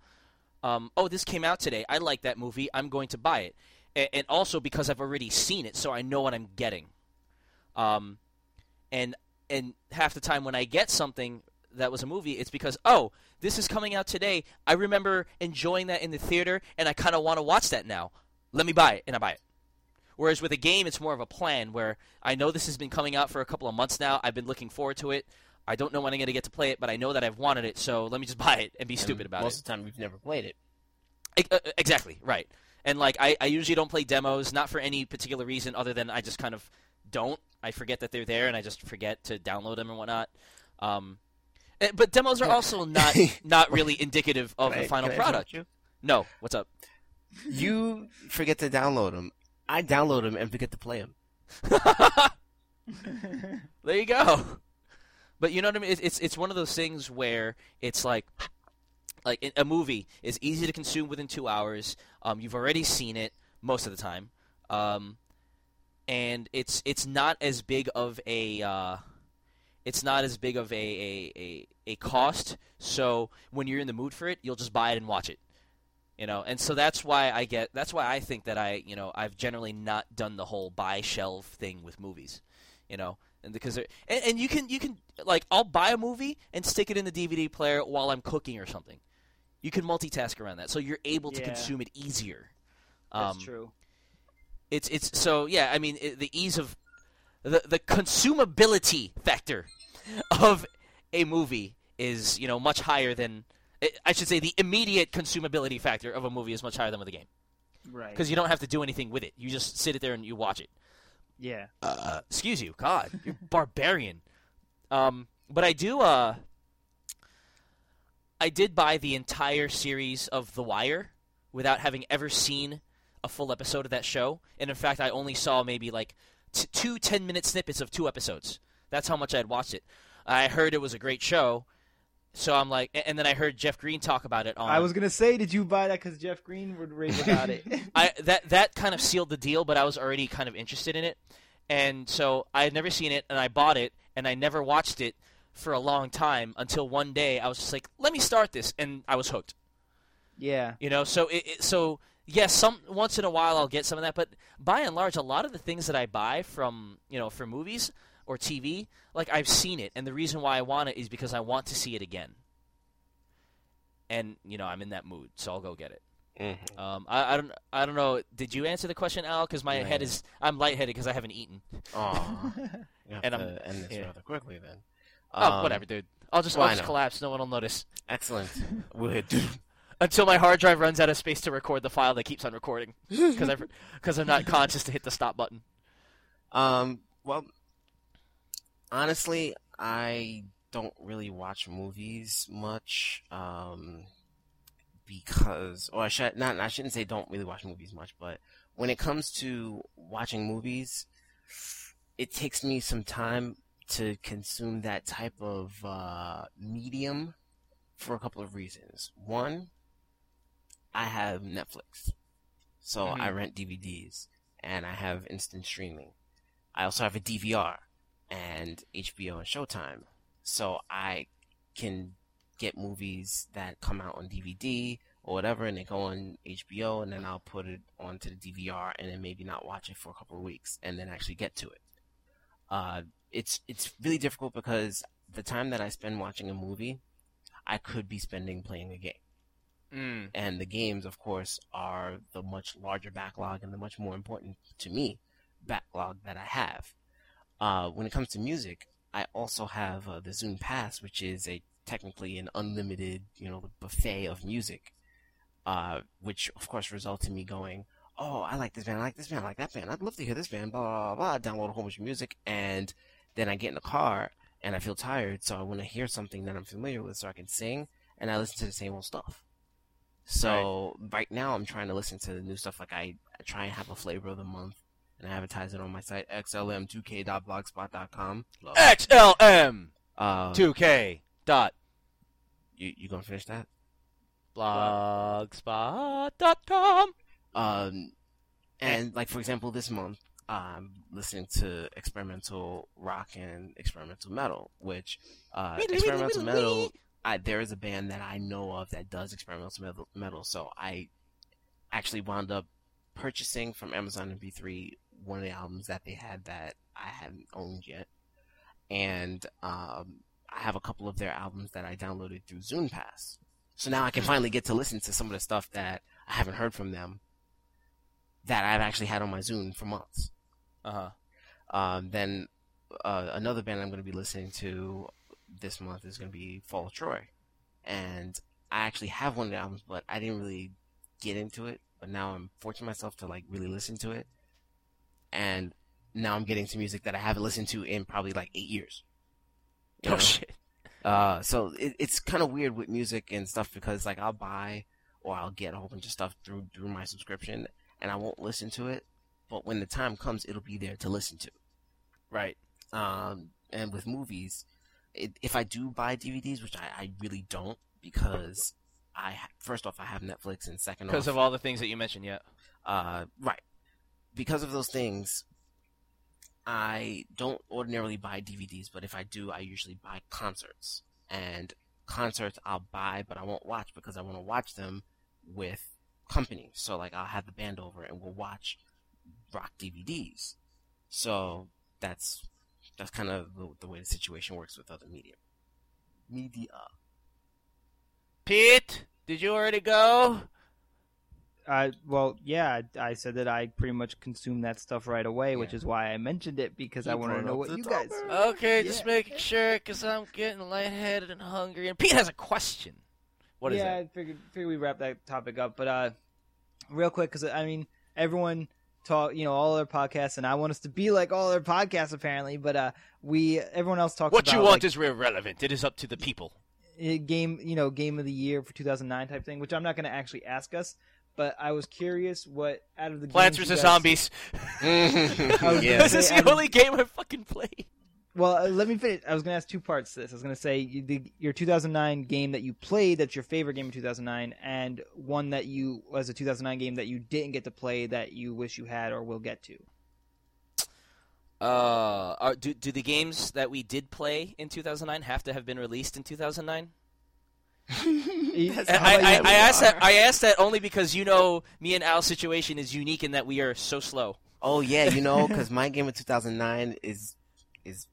um, oh, this came out today. I like that movie. I'm going to buy it, A- and also because I've already seen it, so I know what I'm getting. Um, and and half the time when I get something that was a movie, it's because oh, this is coming out today. I remember enjoying that in the theater, and I kind of want to watch that now. Let me buy it, and I buy it. Whereas with a game, it's more of a plan where I know this has been coming out for a couple of months now. I've been looking forward to it. I don't know when I'm going to get to play it, but I know that I've wanted it, so let me just buy it and be stupid about most it. Most of the time, we've never played it. E- uh, Exactly, right. And like I, I usually don't play demos, not for any particular reason other than I just kind of don't. I forget that they're there, and I just forget to download them and whatnot. Um, eh, but demos are also not not really indicative of the final product. No, what's up? You forget to download them. I download them and forget to play them. There you go. But you know what I mean? It's it's, it's one of those things where it's like like a movie is easy to consume within two hours. Um, you've already seen it most of the time, um, and it's it's not as big of a uh, it's not as big of a, a, a, a cost. So when you're in the mood for it, you'll just buy it and watch it. You know, and so that's why I get that's why I think that I you know I've generally not done the whole buy shelf thing with movies. You know, and because and, and you can you can like I'll buy a movie and stick it in the DVD player while I'm cooking or something. You can multitask around that, so you're able to Yeah. consume it easier. That's Um, true. It's it's so yeah. I mean it, the ease of the the consumability factor of a movie is you know much higher than I- I should say the immediate consumability factor of a movie is much higher than with a game Right. because you don't have to do anything with it. You just sit it there and you watch it. yeah. Uh, excuse you, God, you're barbarian. Um, but I do. Uh, I did buy the entire series of The Wire without having ever seen a full episode of that show, and in fact, I only saw maybe like t- two 10-minute snippets of two episodes. That's how much I had watched it. I heard it was a great show, so I'm like, and then I heard Jeff Green talk about it on. I was gonna say, did you buy that because Jeff Green would rave about it? I that that kind of sealed the deal, but I was already kind of interested in it, and so I had never seen it, and I bought it, and I never watched it for a long time until one day I was just like, let me start this, and I was hooked. yeah. You know, so it, it so yes, some once in a while I'll get some of that, but by and large, a lot of the things that I buy from you know for movies or TV, like I've seen it, and the reason why I want it is because I want to see it again. And you know, I'm in that mood, so I'll go get it. Mhm. Um, I, I don't I don't know. Did you answer the question, Al? Because my No, head yeah. is I'm lightheaded because I haven't eaten. Aw. You have And I'm- end this yeah. rather quickly then. oh, Um, whatever, dude. I'll just well, I'll just collapse. No one will notice Excellent. We'll until my hard drive runs out of space to record the file that keeps on recording because I because I'm not conscious to hit the stop button. Um, well, honestly, I don't really watch movies much. Um, because, or I should not, I shouldn't say don't really watch movies much, but when it comes to watching movies, it takes me some time to consume that type of uh, medium for a couple of reasons. One, I have Netflix, so I Mhm. rent DVDs, and I have instant streaming. I also have a DVR and HBO and Showtime, so I can get movies that come out on DVD or whatever, and they go on HBO, and then I'll put it onto the DVR, and then maybe not watch it for a couple of weeks, and then actually get to it. Uh, it's it's really difficult because the time that I spend watching a movie, I could be spending playing a game Mm. and the games, of course, are the much larger backlog and the much more important to me backlog that I have. Uh, when it comes to music, I also have uh, the Zune Pass, which is a technically an unlimited, you know, buffet of music, uh, which of course results in me going, "Oh, I like this band, I like this band, I like that band. I'd love to hear this band." Blah blah blah. Download a whole bunch of music, and then I get in the car and I feel tired, so I want to hear something that I'm familiar with, so I can sing, and I listen to the same old stuff. So right, now I'm trying to listen to the new stuff. Like I, I try and have a flavor of the month, and I advertise it on my site xlm2k.blogspot.com. Love. XLM Uh, 2K dot you you gonna finish that? blogspot.com. Um, and like for example, this month I'm listening to experimental rock and experimental metal, which uh, experimental metal. I, there is a band that I know of that does experimental metal, metal, so I actually wound up purchasing from Amazon MP3 one of the albums that they had that I hadn't owned yet, and um, I have a couple of their albums that I downloaded through Zune Pass. So now I can finally get to listen to some of the stuff that I haven't heard from them that I've actually had on my Zune for months. Uh huh. Um, then uh, another band I'm going to be listening to this month is going to be Fall of Troy, and I actually have one of the albums, but I didn't really get into it. But now I'm forcing myself to like really listen to it, and now I'm getting to music that I haven't listened to in probably like eight years. You Oh know? shit. Uh, so it, it's kind of weird with music and stuff because like I'll buy or I'll get a whole bunch of stuff through through my subscription, and I won't listen to it. But when the time comes, it'll be there to listen to. Right. Um, and with movies, it, if I do buy DVDs, which I, I really don't, because I first off I have Netflix, and second Because of all the things that you mentioned, yeah. uh, right, because of those things, I don't ordinarily buy DVDs, but if I do, I usually buy concerts. And concerts I'll buy, but I won't watch because I want to watch them with company. So like I'll have the band over and we'll watch rock DVDs. So that's that's kind of the, the way the situation works with other media. Media. Pete, did you already go? I well, yeah, I, I said that I pretty much consumed that stuff right away, which is why I mentioned it because I He wanted to know what the you guys. topic. Okay, just making sure because I'm getting lightheaded and hungry. And Pete has a question. What is yeah, that? I figured figured we wrap that topic up, but uh, real quick because I mean everyone talk, you know, all their podcasts, and I want us to be like all their podcasts apparently, but uh, we everyone else talks about. What about you want like, is irrelevant. It is up to the people. game, you know, game of the year for 2009 type thing, which I'm not going to actually ask us, but I was curious what out of the Plants games vs Zombies. was yeah. this is the I'm- only game I fucking played. Well, uh, let me finish. I was going to ask two parts to this. I was going to say you, the, your 2009 game that you played that's your favorite game of 2009, and one that you was a 2009 game that you didn't get to play that you wish you had or will get to. Uh, are, do do the games that we did play in 2009 have to have been released in 2009? That's I, how I, I asked that. I asked that only because you know me and Al's situation is unique in that we are so slow. Oh yeah, you know, because my game of 2009 is is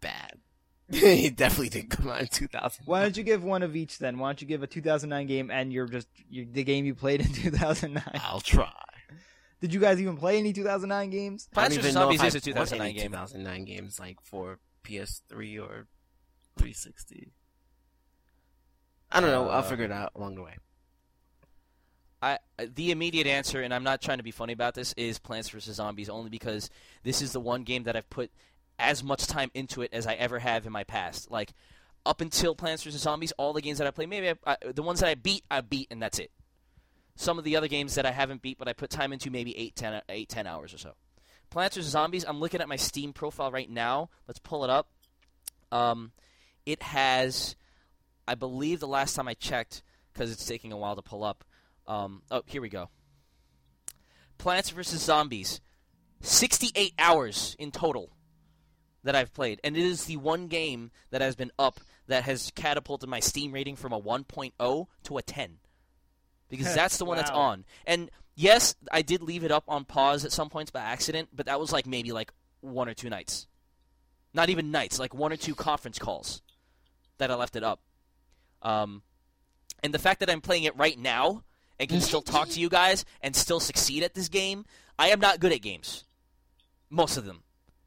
bad. he definitely didn't come out in 2000. Why don't you give one of each then? Why don't you give a 2009 game and you're just you the game you played in 2009? I'll try. Did you guys even play any 2009 games? I don't Plants vs. even know Zombies if is a I've bought 2009 any game. 2009 games like for PS3 or 360. I don't know. I'll Uh, figure it out along the way. I the immediate answer, and I'm not trying to be funny about this, is Plants vs Zombies, only because this is the one game that I've put as much time into it as I ever have in my past. Like up until Plants vs Zombies, all the games that I played, maybe I, I, the ones that I beat, I beat, and that's it. Some of the other games that I haven't beat, but I put time into, maybe 8, 10, 8, 10 hours or so. Plants vs Zombies. I'm looking at my Steam profile right now. Let's pull it up. Um, it has, I believe, the last time I checked, because it's taking a while to pull up. Um, oh, here we go. Plants vs. Zombies. 68 hours in total that I've played. And it is the one game that has been up that has catapulted my Steam rating from a 1.0 to a 10. Because that's the one that's on. And yes, I did leave it up on pause at some points by accident, but that was like maybe like one or two nights. Not even nights, like one or two conference calls that I left it up. Um, and the fact that I'm playing it right now and can still talk to you guys and still succeed at this game, I am not good at games. Most of them.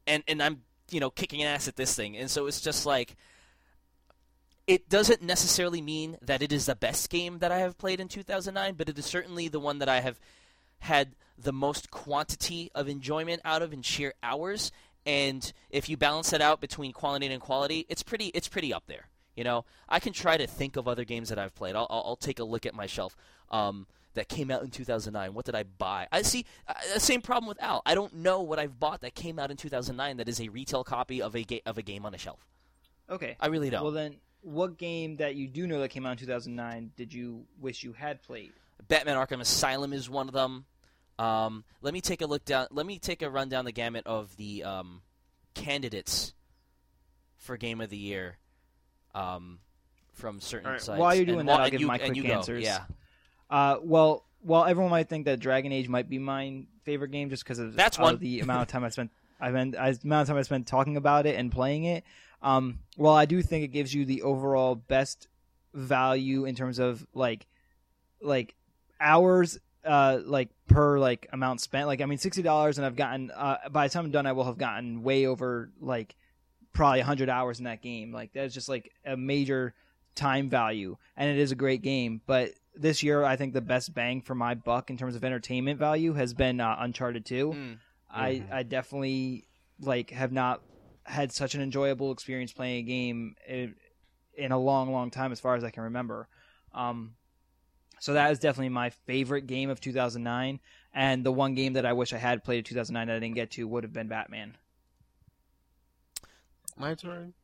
And and I'm, you know, kicking ass at this thing. And so it's just like it doesn't necessarily mean that it is the best game that I have played in 2009, but it is certainly the one that I have had the most quantity of enjoyment out of in sheer hours. And if you balance that out between quantity and quality, it's pretty it's pretty up there. You know, I can try to think of other games that I've played. I'll, I'll, take a look at my shelf um, that came out in 2009. What did I buy? I see uh, the same problem with Al. I don't know what I've bought that came out in 2009 that is a retail copy of a ga- of a game on a shelf. Okay. I really don't. Well then, what game that you do know that came out in 2009 did you wish you had played? Batman Arkham Asylum is one of them. Um, let me take a look down. Let me take a run down the gamut of the um, candidates for Game of the Year um, from certain right, sites. while you're And doing while- that, I'll give you- my quick you go. answers. Yeah, Uh, well, while everyone might think that Dragon Age might be my favorite game just because of, That's one. the amount of time I spent, I spent, I, amount of time I spent talking about it and playing it. Um, well, I do think it gives you the overall best value in terms of like, like hours, uh, like per like amount spent. Like, I mean, sixty dollars, and I've gotten uh, by the time I'm done, I will have gotten way over like probably hundred hours in that game. Like, that's just like a major time value, and it is a great game, but this year, I think the best bang for my buck in terms of entertainment value has been uh, Uncharted Two. Mm. I. I definitely like have not had such an enjoyable experience playing a game in, in a long, long time, as far as I can remember. Um, so that is definitely my favorite game of 2009, and the one game that I wish I had played in 2009 that I didn't get to would have been Batman. My turn.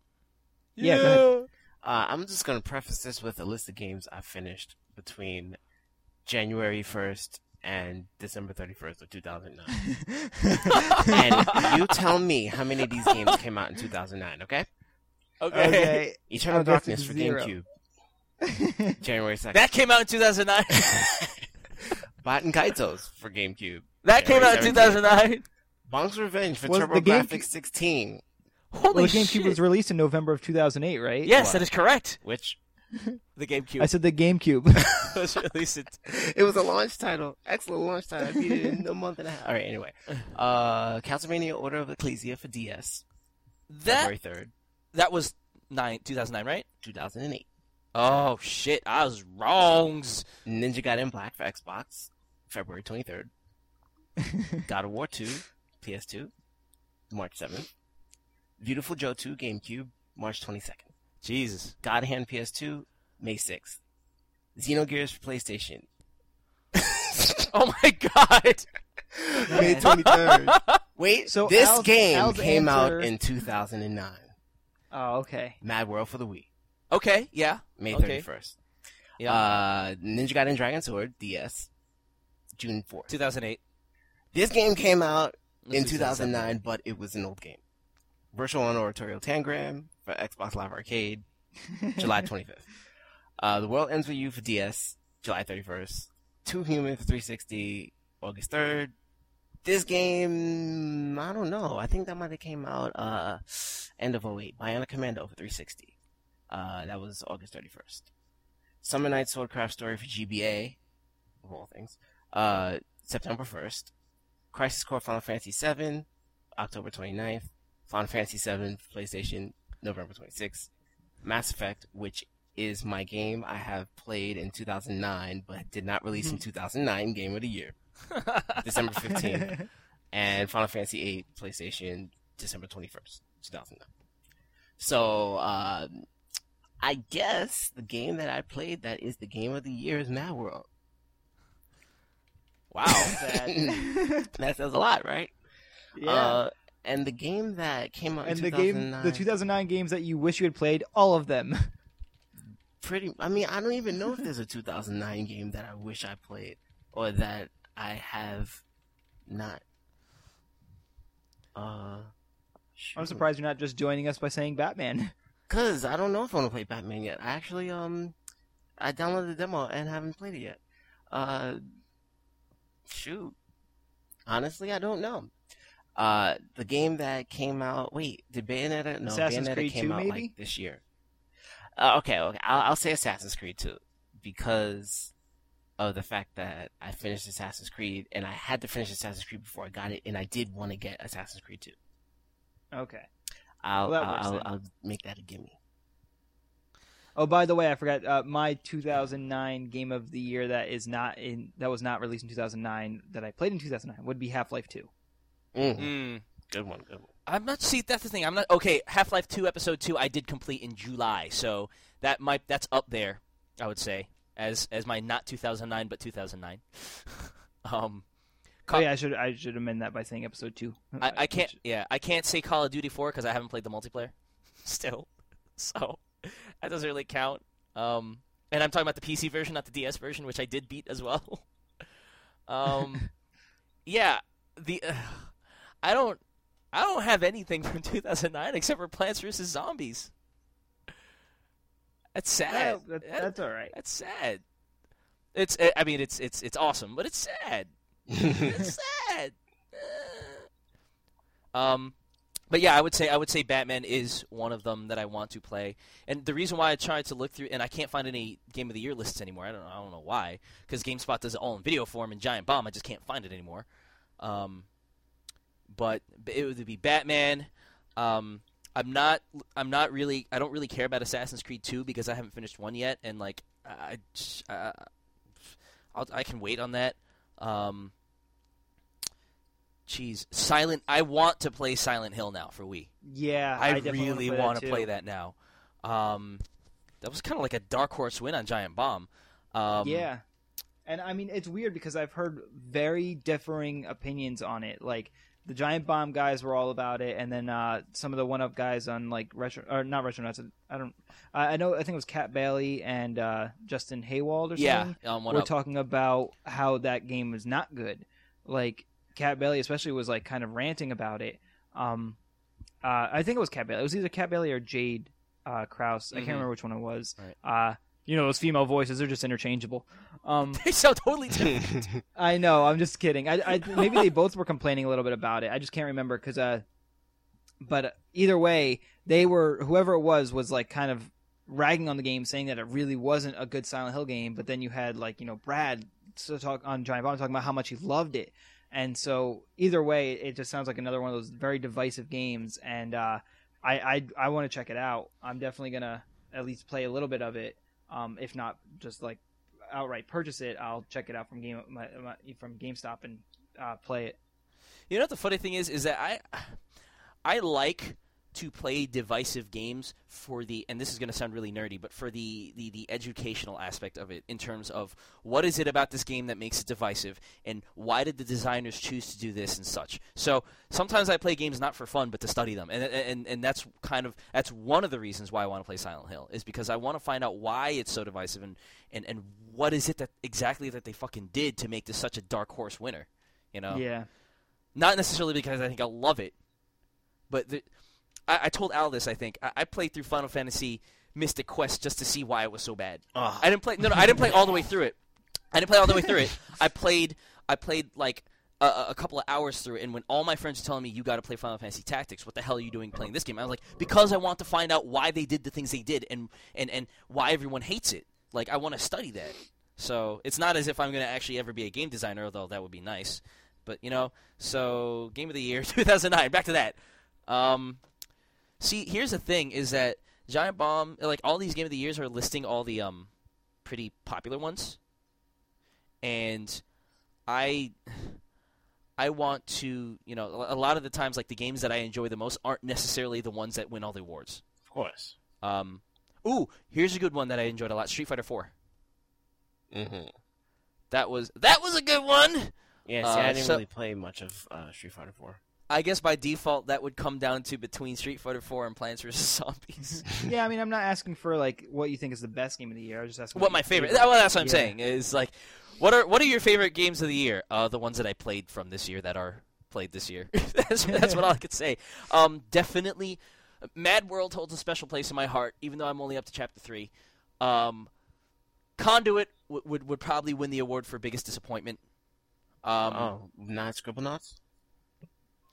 Yeah, go ahead. Uh, I'm just gonna preface this with a list of games I finished between January 1st and December 31st of 2009. and you tell me how many of these games came out in 2009, okay? Okay. okay. Eternal Darkness for zero. GameCube, January 2nd. That came out in 2009. Baten Kaitos for GameCube. that came out in 2009. Bonk's Revenge for Was the Game- TurboGrafx 16, Holy well, the GameCube shit! was released in November of 2008, right? yes, What? that is correct. which The GameCube I said the GameCube. was released. In... it was a launch title. Excellent launch title. I beat it in a month and a half. All right, anyway. Uh, Castlevania Order of Ecclesia for DS, That February 3rd, that was nine 2009, right? 2008. Oh shit, I was wrong. Ninja Gaiden Black for Xbox, February 23rd. God of War 2, PS2, March 7th. Beautiful Joe 2, GameCube, March 22nd. Jesus. God Hand PS2, May 6th. Xenogears for PlayStation, Oh my god. May 23rd. Wait, So this Al's- game Al's came answer- out in 2009. oh, okay. Mad World for the Wii, Okay, yeah. May Okay. 31st. Yeah. Uh, Ninja Gaiden Dragon Sword, DS, June 4th. 2008. This game came out in This is 2009, but it was an old game. Virtual on Oratorio Tangram for Xbox Live Arcade, July 25th. Uh, the World Ends With You for DS, July 31st. Too Human for 360, August 3rd. This game, I don't know. I think that might have came out, uh, end of 08. Bionic Commando for 360. Uh, that was August 31st. Summer Night Swordcraft Story for GBA, of all things, uh, September 1st. Crisis Core Final Fantasy VII, October 29th. Final Fantasy VII PlayStation, November 26th. Mass Effect, which is my game I have played in 2009, but did not release in 2009, Game of the Year, December 15th. and Final Fantasy VIII PlayStation, December 21st, 2009. So, uh, I guess the game that I played that is the game of the year is Mad World. Wow. That, that says a lot, right? yeah. Uh, and the game that came out and in the game, the 2009 games that you wish you had played, all of them. pretty. I mean, I don't even know if there's a 2009 game that I wish I played or that I have not. Uh, I'm surprised you're not just joining us by saying Batman. Cause I don't know if I want to play Batman yet. I actually um, I downloaded the demo and haven't played it yet. Uh, shoot. Honestly, I don't know. Uh, the game that came out. Wait, did Bayonetta? No, Assassin's Bayonetta Creed came 2 out maybe? like this year. Uh, okay, okay. I'll, I'll say Assassin's Creed 2 because of the fact that I finished Assassin's Creed and I had to finish Assassin's Creed before I got it, and I did want to get Assassin's Creed 2. Okay. I'll Well, works I'll. I'll make that a gimme. Oh, by the way, I forgot uh, my 2009 game of the year that is not in that was not released in 2009 that I played in 2009 would be Half Life 2. Mm, Mm. Good one, good one. I'm not. See, that's the thing. I'm not. Okay, Half Life Two Episode Two, I did complete in July, so that might that's up there. I would say as as my not 2009 but 2009. um, Oh yeah, I should I should amend that by saying Episode Two. I, I can't. Yeah, I can't say Call of Duty 4 because I haven't played the multiplayer still, so that doesn't really count. Um, and I'm talking about the PC version, not the DS version, which I did beat as well. um, yeah, the uh, I don't I don't have anything from 2009 except for Plants vs Zombies. That's sad. That, That- that's all right. that's sad. It's I mean it's it's it's awesome, but it's sad. It's sad. Um, but yeah, I would say I would say Batman is one of them that I want to play. And the reason why I tried to look through and I can't find any Game of the Year lists anymore. I don't know. I don't know why. Because GameSpot does it all in video form and Giant Bomb. I just can't find it anymore. Um, but it would be Batman. Um, I'm not. I'm not really. I don't really care about Assassin's Creed 2 because I haven't finished one yet, and like I, I, I'll, I can wait on that. Um, Jeez, Silent. I want to play Silent Hill now for Wii. Yeah, I, definitely really wanna play that that now. Um, that was kind of like a dark horse win on Giant Bomb. Um, yeah, and I mean it's weird because I've heard very differing opinions on it. Like the Giant Bomb guys were all about it, and then uh, some of the One Up guys on like retro or not Retronauts. I don't. I I know. I think it was Kat Bailey and uh, Justin Haywald or yeah. something. Um, one We're up. talking about how that game was not good. Like Kat Bailey, especially, was like kind of ranting about it. Um, uh, I think it was Kat Bailey. It was either Kat Bailey or Jade uh, Kraus. I Mhm. can't remember which one it was. Right. Uh, you know those female voices; they're just interchangeable. Um, they sound totally different. I know. I'm just kidding. I, I maybe they both were complaining a little bit about it. I just can't remember because. Uh, but either way, they were whoever it was was like kind of ragging on the game, saying that it really wasn't a good Silent Hill game. But then you had like you know Brad so talk on Giant Bomb talking about how much he loved it, and so either way, it just sounds like another one of those very divisive games. And uh, I I, I want to check it out. I'm definitely gonna at least play a little bit of it, um, if not just like outright purchase it. I'll check it out from game my, my, from GameStop and uh, play it. You know what the funny thing is is that I I like to play divisive games for the and this is going to sound really nerdy but for the, the the educational aspect of it in terms of what is it about this game that makes it divisive and why did the designers choose to do this and such. So sometimes i play games not for fun but to study them. And and and that's kind of that's one of the reasons why i want to play silent hill is because i want to find out why it's so divisive and and and what is it that exactly that they fucking did to make this such a dark horse winner you know? Yeah, not necessarily because I think I'll love it, but the, I, I told Al this. I think I, I played through Final Fantasy Mystic Quest just to see why it was so bad. Ugh. I didn't play. No, no, I didn't play all the way through it. I didn't play all the way through it. I played. I played like a, a couple of hours through it, and when all my friends were telling me you got to play Final Fantasy Tactics, what the hell are you doing playing this game? I was like, because I want to find out why they did the things they did and and and why everyone hates it. Like I want to study that. So it's not as if I'm going to actually ever be a game designer, although that would be nice. But you know, so game of the year 2009. Back to that. Um, see, here's the thing: is that Giant Bomb, like all these game of the years, are listing all the um pretty popular ones, and I. I want to, you know, a lot of the times, like the games that I enjoy the most aren't necessarily the ones that win all the awards. Of course. Um, ooh, here's a good one that I enjoyed a lot: Street Fighter Four. Mm-hmm. That was that was a good one. Yeah, see, Uh, I didn't so- really play much of uh, Street Fighter 4. I guess by default that would come down to between Street Fighter Four and Plants vs Zombies. Yeah, I mean, I'm not asking for like what you think is the best game of the year. I was just asking what my favorite? Well, that's what I'm Yeah. saying is like, what are what are your favorite games of the year? Uh, the ones that I played from this year that are played this year. that's that's what all I could say. Um, definitely, Mad World holds a special place in my heart, even though I'm only up to chapter three. Um, Conduit w- would would probably win the award for biggest disappointment. Um, oh, not Scribblenauts?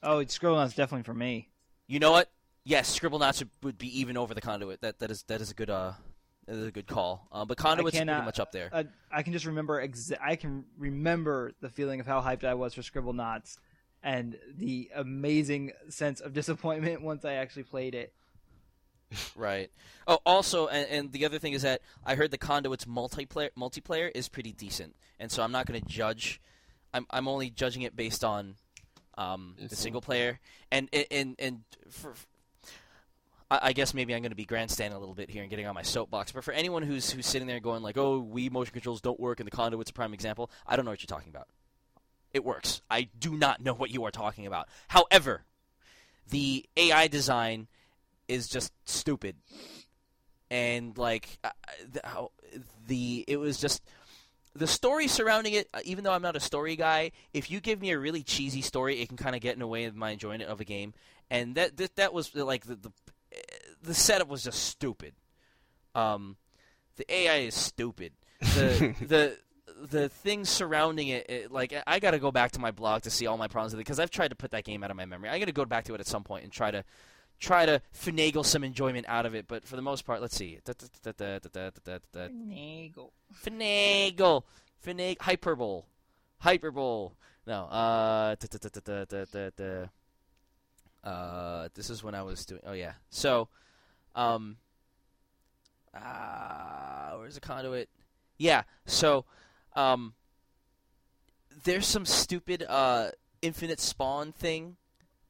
Oh, Knots definitely for me. You know what? Yes, Scribblenauts would, be even over the Conduit. That that is that is a good uh that is a good call. Uh, but Conduit's pretty cannot- much up there. Uh, I can just remember. Exa- I can remember the feeling of how hyped I was for Scribblenauts, and the amazing sense of disappointment once I actually played it. Right. Oh, also, and, and the other thing is that I heard the Conduit's multiplayer multiplayer is pretty decent, and so I'm not going to judge. I'm I'm only judging it based on um, the single player, and and and for. I guess maybe I'm going to be grandstanding a little bit here and getting on my soapbox. But for anyone who's who's sitting there going like, "Oh, Wii motion controls don't work," and the conduit's a prime example, I don't know what you're talking about. It works. I do not know what you are talking about. However, the AI design is just stupid, and like the, how- the it was just the story surrounding it. uh, Even though I'm not a story guy, if you give me a really cheesy story, it can kind of get in the way of my enjoyment of a game. And that that, that was like the, the the setup was just stupid. Um, the AI is stupid. The the the things surrounding it, it, like I got to go back to my blog to see all my problems with it because I've tried to put that game out of my memory. I got to go back to it at some point and try to try to finagle some enjoyment out of it. But for the most part, let's see. Finagle. Finagle. Finagle. Hyperbole. Hyperbole. No. This is when I was doing. Oh yeah. So, um, where's the conduit? Yeah. So, um, there's some stupid uh infinite spawn thing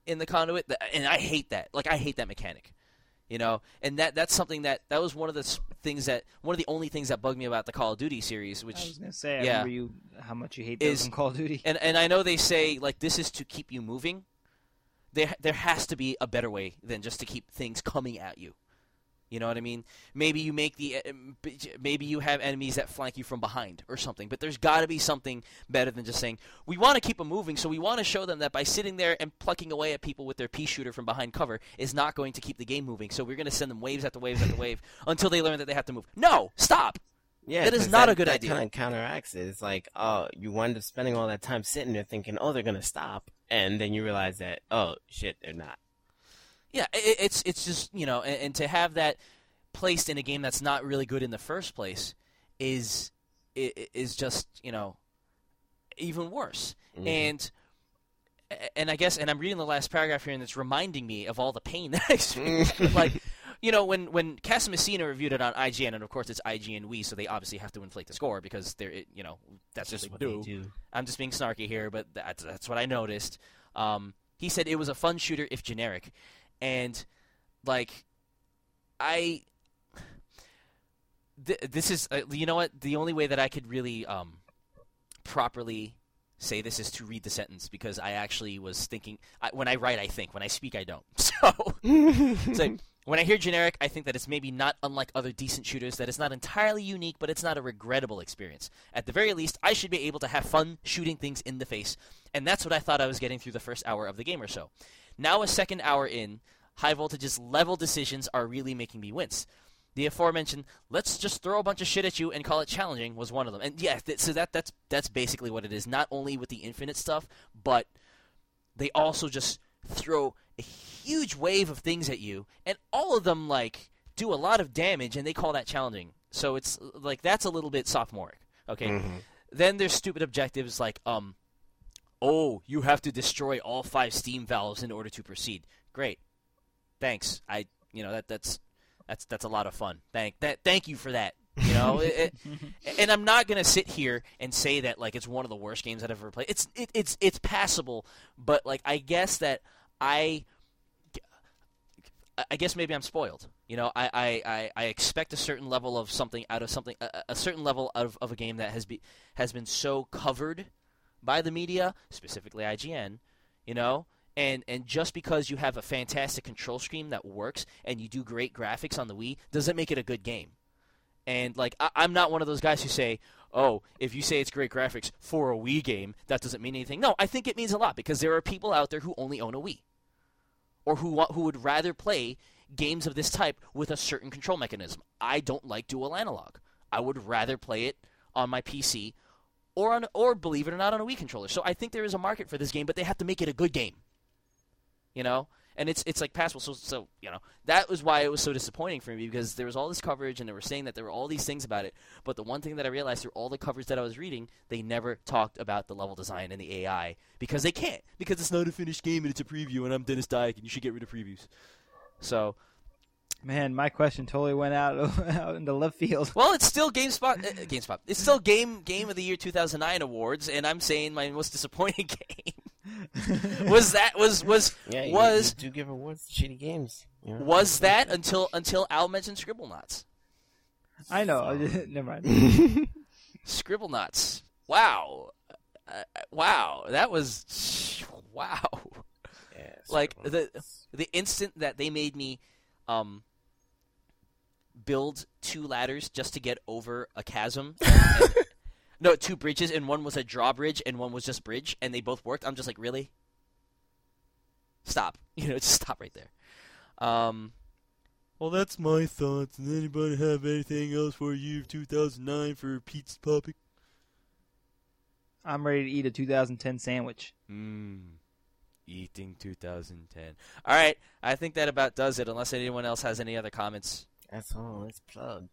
in the conduit, and I hate that. Like I hate that mechanic you know and that that's something that that was one of the things that one of the only things that bugged me about the call of duty series Which I was gonna say, I yeah. remember you how much you hate those Is- in Call of Duty. and and i know they say like this is to keep you moving there there has to be a better way than just to keep things coming at you you know what i mean maybe you make the um, b- maybe you have enemies that flank you from behind or something but there's got to be something better than just saying we want to keep them moving so we want to show them that by sitting there and plucking away at people with their pea shooter from behind cover is not going to keep the game moving so we're going to send them waves after waves after wave until they learn that they have to move no stop Yeah, that is not a good that idea. kind of counteracts it. It's like, oh, you wind up spending all that time sitting there thinking, oh, they're gonna stop, and then you realize that, oh, shit, they're not. Yeah, i it's it's just you know, and, and to have that placed in a game that's not really good in the first place is i- i- is just you know even worse. Mhm. And and I guess and I'm reading the last paragraph here, and it's reminding me of all the pain that I experienced. like you know, when when Casamassina reviewed it on IGN, and of course it's IGN we, so they obviously have to inflate the score because they're it, you know that's just what they they do. do. I'm just being snarky here, but that's that's what I noticed. Um, he said it was a fun shooter if generic, and like I. Th- this is uh, you know what the only way that I could really um, properly say this is to read the sentence because I actually was thinking I, when I write I think when I speak I don't so so when I hear generic, I think that it's maybe not unlike other decent shooters, that it's not entirely unique, but it's not a regrettable experience. At the very least, I should be able to have fun shooting things in the face, and that's what I thought I was getting through the first hour of the game or so. Now, a second hour in, high voltage's level decisions are really making me wince. the aforementioned let's just throw a bunch of shit at you and call it challenging was one of them. And yeah, th- so that that's that's basically what it is. Not only with the infinite stuff, but they also just throw a huge wave of things at you, and all of them like do a lot of damage, and they call that challenging. So it's like that's a little bit sophomoric. Okay. Mhm. Then there's stupid objectives like um, oh, you have to destroy all five steam valves in order to proceed. Great, thanks. I you know that that's that's that's a lot of fun. Thank that thank you for that. You know, it, it- and I'm not gonna sit here and say that like it's one of the worst games I've ever played. It's it, it's it's passable, but like I guess that I I guess maybe I'm spoiled. You know, I, I, I, I expect a certain level of something out of something, a, a certain level of, of a game that has be has been so covered by the media, specifically IGN. You know, and and just because you have a fantastic control scheme that works and you do great graphics on the Wii doesn't make it a good game. And like I, I'm not one of those guys who say, "Oh, if you say it's great graphics for a Wii game, that doesn't mean anything." No, I think it means a lot because there are people out there who only own a Wii or who who would rather play games of this type with a certain control mechanism. I don't like dual analog. I would rather play it on my PC or on or believe it or not on a Wii controller. So I think there is a market for this game, but they have to make it a good game. You know? And it's it's like passable. So so you know that was why it was so disappointing for me because there was all this coverage and they were saying that there were all these things about it. But the one thing that I realized through all the coverage that I was reading, they never talked about the level design and the AI because they can't because it's not a finished game and it's a preview and I'm Denis Dyack and you should get rid of previews. So Man, my question totally went out out into left field. well, it's still GameSpot. Uh, GameSpot. It's still Game Game of the Year 2009 awards, and I'm saying my most disappointing game was that was was Yeah, you, was you do give awards to shitty games. you know? was that until until Al mentioned Scribble Scribblenauts. I know. I just- Never mind. Scribble Scribblenauts. Wow. Uh, wow. That was wow. Yeah, like, the- The instant that they made me um build two ladders just to get over a chasm. and- no, two bridges and one was a drawbridge and one was just bridge and they both worked. I'm just like, "Really?" Stop. You know, just stop right there. Um well, that's my thoughts. Does anybody have anything else for year 2009 for Pete's topic? I'm ready to eat a 2010 sandwich. Mmm. Eating 2010. All right, I think that about does it. Unless anyone else has any other comments. That's all. Let's plug.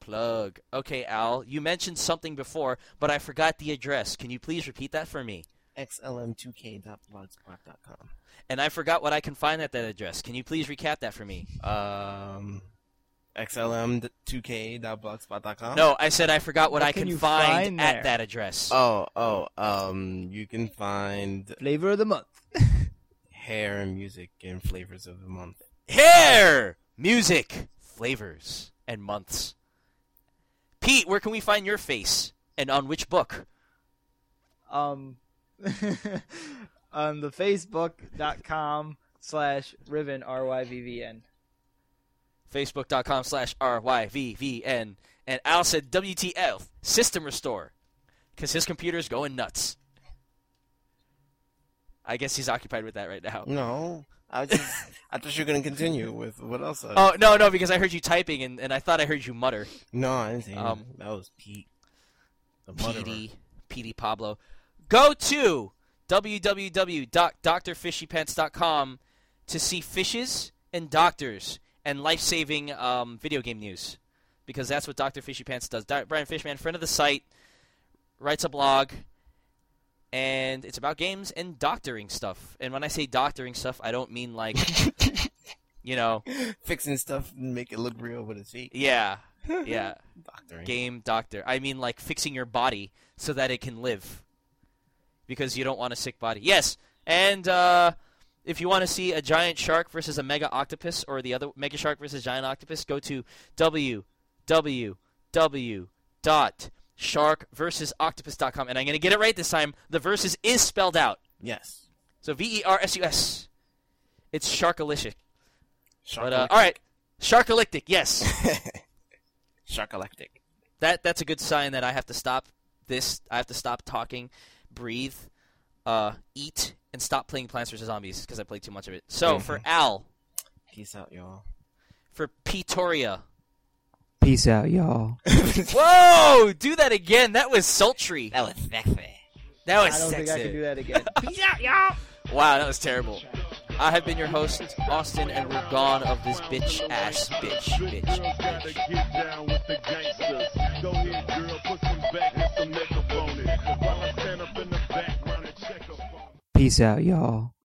Plug. Okay, Al, you mentioned something before, but I forgot the address. Can you please repeat that for me? xlm2k.blogspot.com. And I forgot what I can find at that address. Can you please recap that for me? Um, xlm2k.blogspot.com. No, I said I forgot what, What I can can find, find at that address. Oh, oh, um, you can find Flavor of the month. hair and music and flavors of the month. Hair, music, flavors, and months. Pete, where can we find your face? And on which book? Um, on the Facebook.com slash Riven R Y V V N. Facebook.com slash RYVVN. And Al said WTF, system restore. Because his computer's going nuts. I guess he's occupied with that right now. No, I was just, I thought you were gonna continue with what else? I- Oh, no, no, because I heard you typing and, and I thought I heard you mutter. no, I didn't um, that was Pete. The. PD, PD Pablo. Go to www.drfishypants.com to see fishes and doctors and life-saving um, video game news, because that's what Dr. Fishy Pants does. Brian Fishman, friend of the site, writes a blog, and it's about games and doctoring stuff. And when I say doctoring stuff, I don't mean like, you know, Fixing stuff and make it look real with his feet. yeah, yeah. Doctoring. game doctor. I mean, like fixing your body so that it can live, because you don't want a sick body. Yes, and uh, if you want to see a giant shark versus a mega octopus, or the other mega shark versus giant octopus, go to www dot sharkversusoctopus.com, and I'm gonna get it right this time. The versus is spelled out, Yes. so V E R S U S. It's sharkalicious. But uh, all right, sharkalictic. Yes. Sharkalectic. that that's a good sign that I have to stop this. I have to stop talking, breathe, uh, eat, and stop playing Plants vs Zombies because I played too much of it. So for Al, Peace out, y'all. for Pretoria, Peace out, y'all. Whoa! Do that again. That was sultry. That was sexy. That was I don't sexy. think I can do that again. Peace out, y'all. Wow, that was terrible. I have been your host, Austin, and we're gone of this bitch ass bitch bitch girls gotta bitch. get down with the gangsters. Go ahead, girl, put some back and some makeup on it. While I stand up in the background and check up on it. Peace out, y'all.